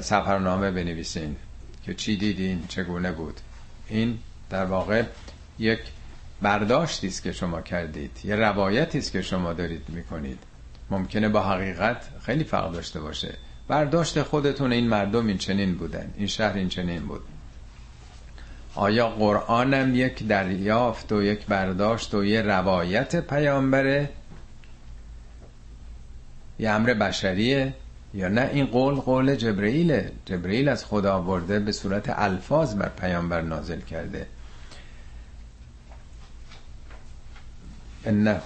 سفرنامه بنویسین. که چی دیدین چگونه بود. این در واقع یک برداشتی است که شما کردید یه روایتی است که شما دارید می‌کنید. ممکنه با حقیقت خیلی فرق داشته باشه. برداشت خودتون این مردم این چنین بودن این شهر این چنین بود. آیا قرآنم یک دریافت و یک برداشت و یه روایت پیامبره؟ یه امر بشریه؟ یا نه این قول قول جبرئیله. جبرئیل از خدا آورده به صورت الفاظ بر پیامبر نازل کرده. انه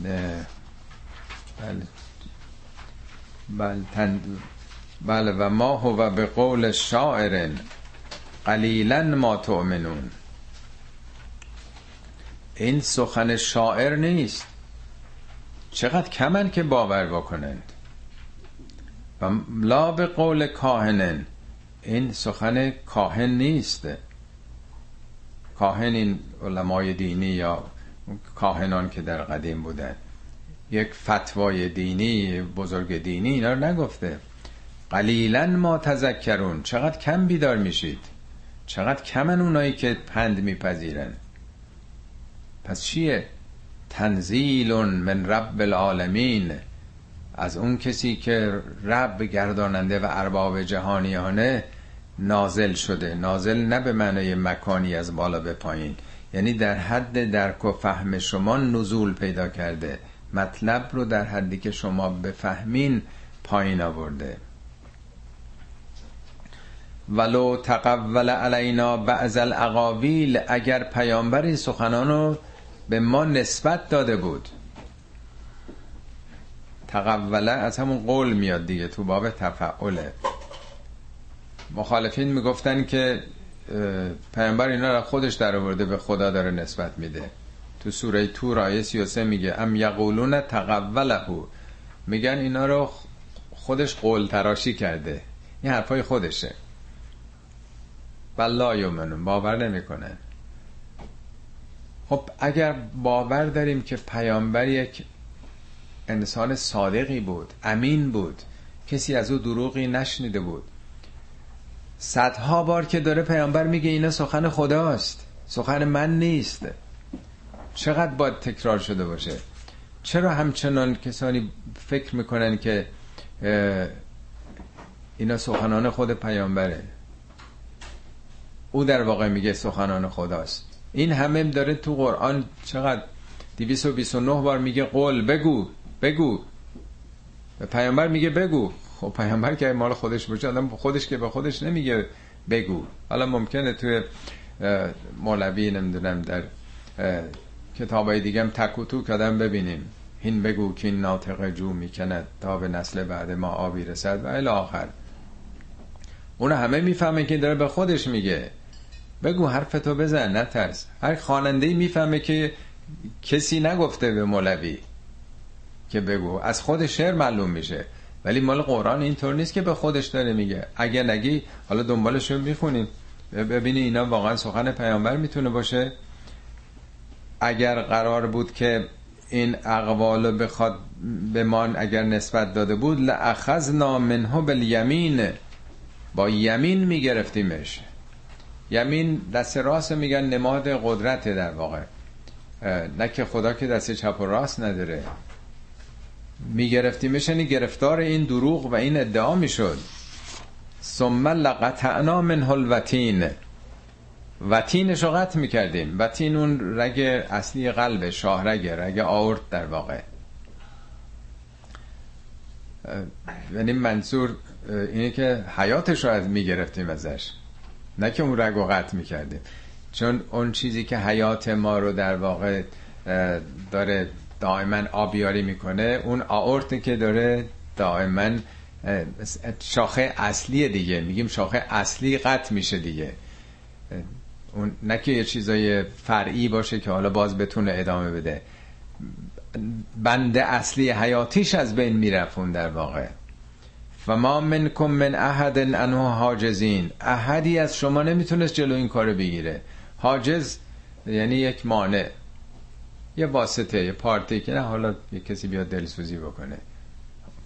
بله. بله, بله و ما هو به قول شاعر قلیلا ما تؤمنون. این سخن شاعر نیست. چقدر کمن که باور بکنند. و لا به قول کاهنن. این سخن کاهن نیست. کاهن این علمای دینی یا کاهنان که در قدیم بودن. یک فتوای دینی بزرگ دینی اینا رو نگفته. قلیلا ما تذکرون. چقدر کم بیدار میشید. چقدر کمن اونایی که پند میپذیرن. پس چیه؟ تنزیل من رب العالمین. از اون کسی که رب گرداننده و ارباب جهانیانه نازل شده. نازل نه به معنای مکانی از بالا به پایین. یعنی در حد درک و فهم شما نزول پیدا کرده. مطلب رو در حدی که شما بفهمین پایین آورده. ولو تقول علینا بعض الاقاویل اگر پیامبر این سخنان رو به ما نسبت داده بود تقوله از همون قول میاد دیگه تو باب تفعله مخالفین می‌گفتن که پیامبر اینا را خودش در آورده به خدا داره نسبت میده. تو سوره تور آیه 33 میگه ام یقولون تقوله. میگن اینا رو خودش قول تراشی کرده. این حرفای خودشه. بلا یومنون باور نمی‌کنن. خب اگر باور داریم که پیامبر یک انسان صادقی بود امین بود کسی از او دروغی نشنیده بود. صدها بار که داره پیامبر میگه اینا سخن خداست سخن من نیست. چقدر باید تکرار شده باشه؟ چرا همچنان کسانی فکر می‌کنن که اینا سخنان خود پیامبره؟ او در واقع میگه سخنان خداست. این همه داره تو قرآن چقدر 229 بار میگه قول بگو. بگو. به پیامبر میگه بگو. خب پیامبر که مال خودش باشه آدم خودش که به خودش نمیگه بگو. حالا ممکنه توی مولوی نمی‌دونم در کتابای دیگه هم تک و تو کدم ببینیم. هین بگو که این ناطق جو می‌کند تا به نسل بعد ما آبی رسد و الی آخر. اون همه می‌فهمه که داره به خودش میگه. بگو حرفتو بزن نترس. هر خواننده می‌فهمه که کسی نگفته به مولوی. که بگو. از خود شعر معلوم میشه. ولی مال قرآن اینطور نیست که به خودش داره میگه. اگه نگی حالا دنبالش رو می‌خونیم. ببینی اینا واقعا سخن پیامبر می‌تونه باشه. اگر قرار بود که این اقوال بخواد به ما اگر نسبت داده بود لأخذنا منه بالیمین. با یمین میگرفتیمش. یمین دست راست میگن نماد قدرت در واقع. نه که خدا که دست چپ و راست نداره. میگرفتیمش یعنی گرفتار این دروغ و این ادعا می‌شد. ثم لقطعنا منه الوتین وتینش رو قطع می‌کردیم. وتین اون رگ اصلی قلب شاهرگ رگ آورد در واقع. یعنی منظور اینه که حیاتش رو از می‌گرفتیم ازش. نه که اون رگ رو قطع می‌کردیم. چون اون چیزی که حیات ما رو در واقع داره دائما آبیاری می‌کنه. اون آورته که داره دائما شاخه اصلی دیگه. میگیم شاخه اصلی قطع میشه دیگه. اون نه که یه چیزای فرعی باشه که حالا باز بتونه ادامه بده. بند اصلی حیاتیش از بین میرفون در واقع. و ما منکم من احد انه حاجزین. احدی از شما نمی‌تونست جلو این کار بگیره. حاجز یعنی یک مانع. یه واسطه یه پارتی که نه حالا یه کسی بیاد دلسوزی بکنه.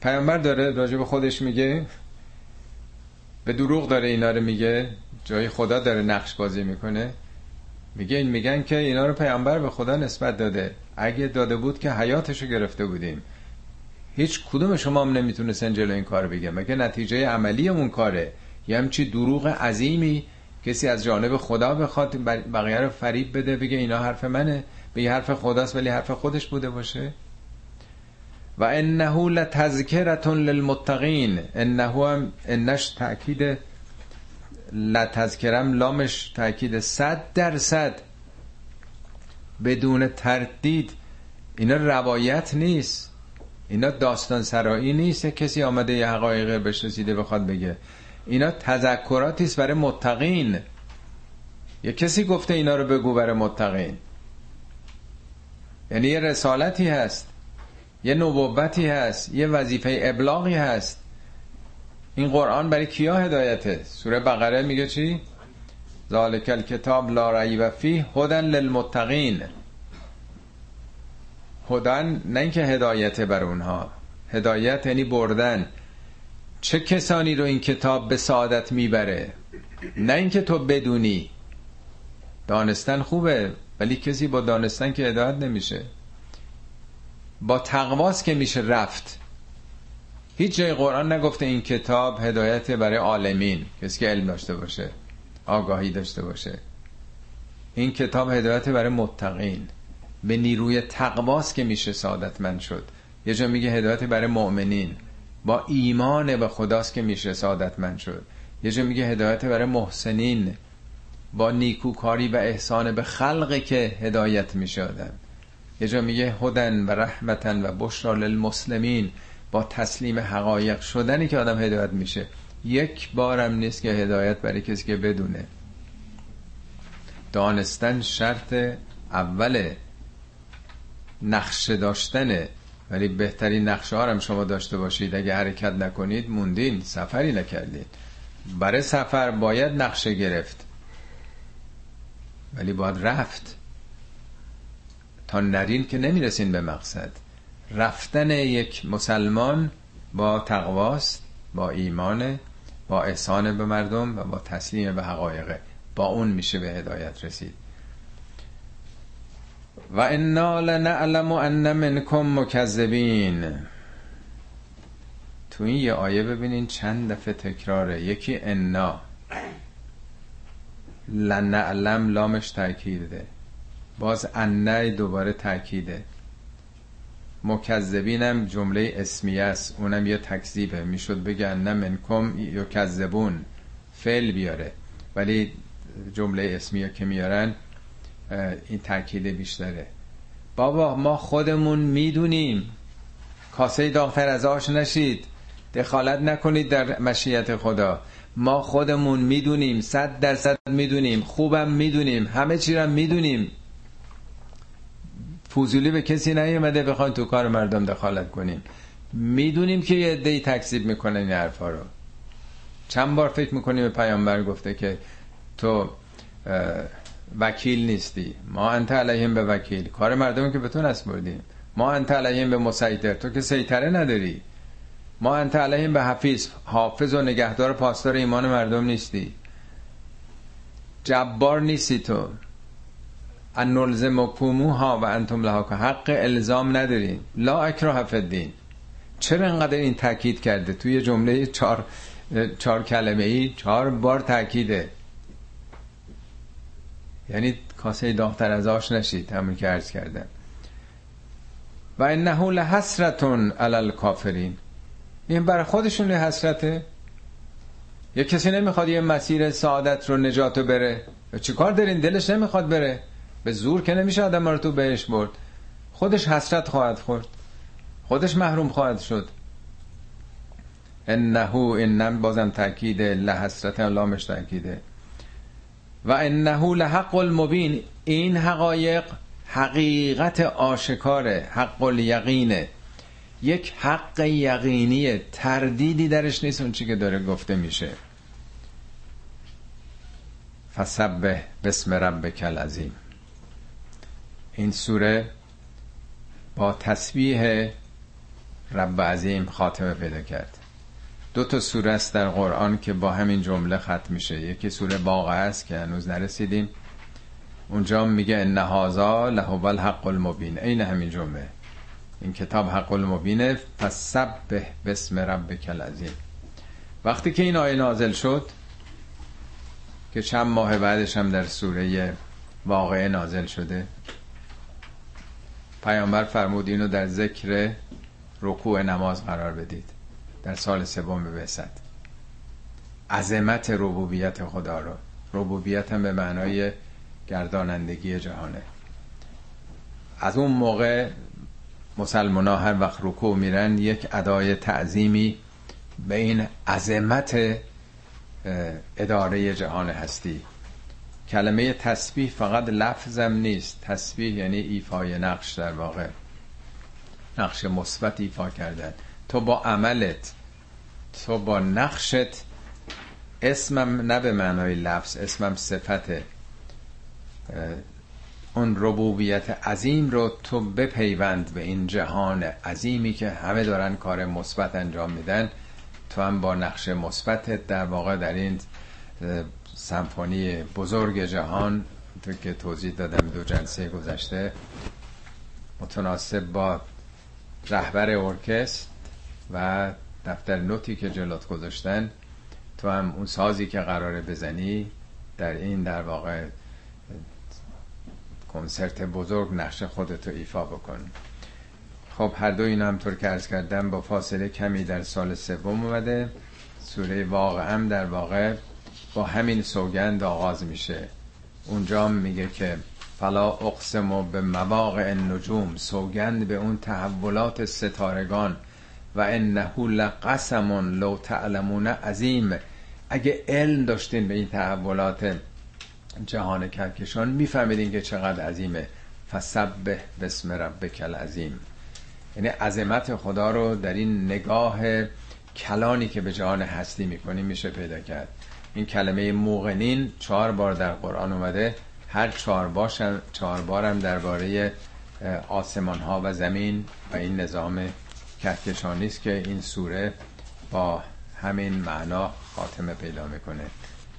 پیامبر داره راجع به خودش میگه به دروغ داره اینا رو میگه جای خدا داره نقش بازی می‌کنه. میگه این میگن که اینا رو پیامبر به خدا نسبت داده. اگه داده بود که حیاتشو گرفته بودیم. هیچ کدوم شما هم نمی‌تونستن جلو این کار بگه مگه نتیجه عملی اون کاره؟ یه همچی دروغ عظیمی کسی از جانب خدا بخواد بقیه رو فریب بده بگه اینا حرف منه. به حرف خداست ولی حرف خودش بوده باشه. و انه لتذکرتون للمتقین. انه هم انش تاکید لتذکرم لامش تاکید صد درصد بدون تردید. اینا روایت نیست. اینا داستان سرایی نیست کسی آمده یه حقایق بهش رسیده بخواد بگه. اینا تذکراتی است برای متقین. یه کسی گفته اینا رو بگو برای متقین. یعنی یه رسالتی هست یه نبوتی هست یه وظیفه ابلاغی هست. این قرآن برای کیا هدایته؟ سوره بقره میگه چی؟ ذالک الکتاب لا ریب فیه هدن للمتقین. هدن نه اینکه هدایت بر اونها هدایت یعنی بردن. چه کسانی رو این کتاب به سعادت می‌بره؟ نه اینکه تو بدونی. دانستن خوبه. ولی کسی با دانستن که هدایت نمیشه. با تقواست که میشه رفت. هیچ جای قرآن نگفته این کتاب هدایت برای عالمین. کسی که علم داشته باشه آگاهی داشته باشه. این کتاب هدایت برای متقین. به نیروی تقواست که میشه سعادتمند شد. یه جا میگه هدایت برای مؤمنین. با ایمان به خداست که میشه سعادتمند شد. یه جا میگه هدایت برای محسنین. با نیکوکاری و احسان به خلقی که هدایت می‌شدن یه جا میگه هدن و رحمتن و بشرا للمسلمین با تسلیم حقایق شدنی که آدم هدایت میشه. یک بارم نیست که هدایت برای کسی که بدونه. دانستن شرط اول نقشه داشتنه ولی بهترین نقشه ها هم شما داشته باشید. اگه حرکت نکنید موندین. سفری نکردید برای سفر باید نقشه گرفت. ولی باید رفت. تا نرین که نمی‌رسین به مقصد. رفتن یک مسلمان با تقواست با ایمان با احسان به مردم و با تسلیم به حقایقه با اون میشه به هدایت رسید. و انا لنعلم ان منکم مکذبین. تو این یه آیه ببینین چند دفعه تکراره. یکی انا. لنعلم لامش تاکیده باز انه دوباره تاکیده مکذبینم جمله اسمیه است. اونم یه تکذیبه. می‌شد بگن نه منکم کذبون فعل بیاره. ولی جمله اسمیه که میارن این تاکید بیشتره. بابا ما خودمون می‌دونیم. کاسه داغتر از آش نشید. دخالت نکنید در مشیت خدا. ما خودمون می‌دونیم صد درصد می‌دونیم خوبم می‌دونیم همه چی رو می‌دونیم. فوزولی به کسی نیومده بخواین تو کار مردم دخالت کنیم می‌دونیم که یه عده‌ای تکذیب می‌کنن این حرفا رو. چند بار فکر می‌کنیم پیامبر گفته که تو وکیل نیستی. ما انت علیهم به وکیل. کار مردم که به تو نسپردیم. ما انت علیهم به مسیطر. تو که سیطره نداری. ما انت علیهم به حفیظ حافظ و نگهدار پاسدار ایمان مردم نیستی. جبار نیستی تو. ان ها و انتم لها حق الزام ندارین لا اکراه فدین چرا انقدر این تاکید کرده؟ توی جمله چهار چهار کلمه ای چهار بار تاکیده یعنی کاسه داغتر از آش نشید همون که عرض کردم. و انه لحسرتون علی الکافرین. این برای خودشون حسرته؟ یه کسی نمی‌خواد یه مسیر سعادت رو نجاتو بره. چیکار دارین؟ دلش نمی‌خواد بره. به زور که نمیشه آدم رو تو بهش برد. خودش حسرت خواهد خورد. خودش محروم خواهد شد. انه اینم بازم تاکید لحسرت لامش تاکیده. و انه لحق المبین. این حقایق حقیقت آشکاره حق الیقینه. یک حق یقینی تردیدی درش نیست اون چی که داره گفته میشه. فسبه بسم ربک العظیم. این سوره با تسبیح رب عظیم خاتمه پیدا کرد. دو تا سوره است در قرآن که با همین جمله ختم میشه. یکی سوره باقه است که هنوز نرسیدیم. اونجا میگه ان هذا لهو الحق المبین. عین همین جمله. این کتاب حق المبینه فسبح بسم ربک العظیم. وقتی که این آیه نازل شد که چند ماه بعدش هم در سوره واقعه نازل شده پیامبر فرمود اینو در ذکر رکوع نماز قرار بدید. در سال سوم بعثت. عظمت ربوبیت خدا رو. ربوبیت هم به معنای گردانندگی جهانه. از اون موقع مسلمان ها هر وقت رکوع میرن یک ادای تعظیمی به این عظمت اداره جهان هستی. کلمه تسبیح فقط لفظم نیست. تسبیح یعنی ایفای نقش در واقع. نقش مثبت ایفا کردن. تو با عملت تو با نقشت اسمم نه به معنای لفظ اسمم صفته. اون ربوبیت عظیم رو تو بپیوند به این جهان عظیمی که همه دارن کار مثبت انجام میدن. تو هم با نقش مثبت در واقع در این سمفونی بزرگ جهان تو که توضیح دادم دو جلسه گذشته متناسب با رهبر ارکست و دفتر نوتی که جلوت گذاشتن. تو هم اون سازی که قراره بزنی در این در واقع کنسرت بزرگ نقش خودتو ایفا بکن. خب هر دو این هم طور که ارز کردم با فاصله کمی در سال سوم اومده. سوره واقع هم در واقع با همین سوگند آغاز میشه. اونجا میگه که فلا اقسم به مواقع النجوم سوگند به اون تحولات ستارگان و انه لقسم لو تعلمون عظیم. اگه علم داشتین به این تحولات جهان کهکشان. میفهمیدین که چقدر عظیمه. فسبه بسم ربک العظیم. یعنی عظمت خدا رو در این نگاه کلانی که به جهان هستی می‌کنیم میشه پیدا کرد. این کلمه موقنین چهار بار در قرآن اومده. هر چهار, باشم چهار بارم درباره آسمان ها و زمین و این نظام کهکشانی است که این سوره با همین معنا خاتمه پیدا می‌کنه.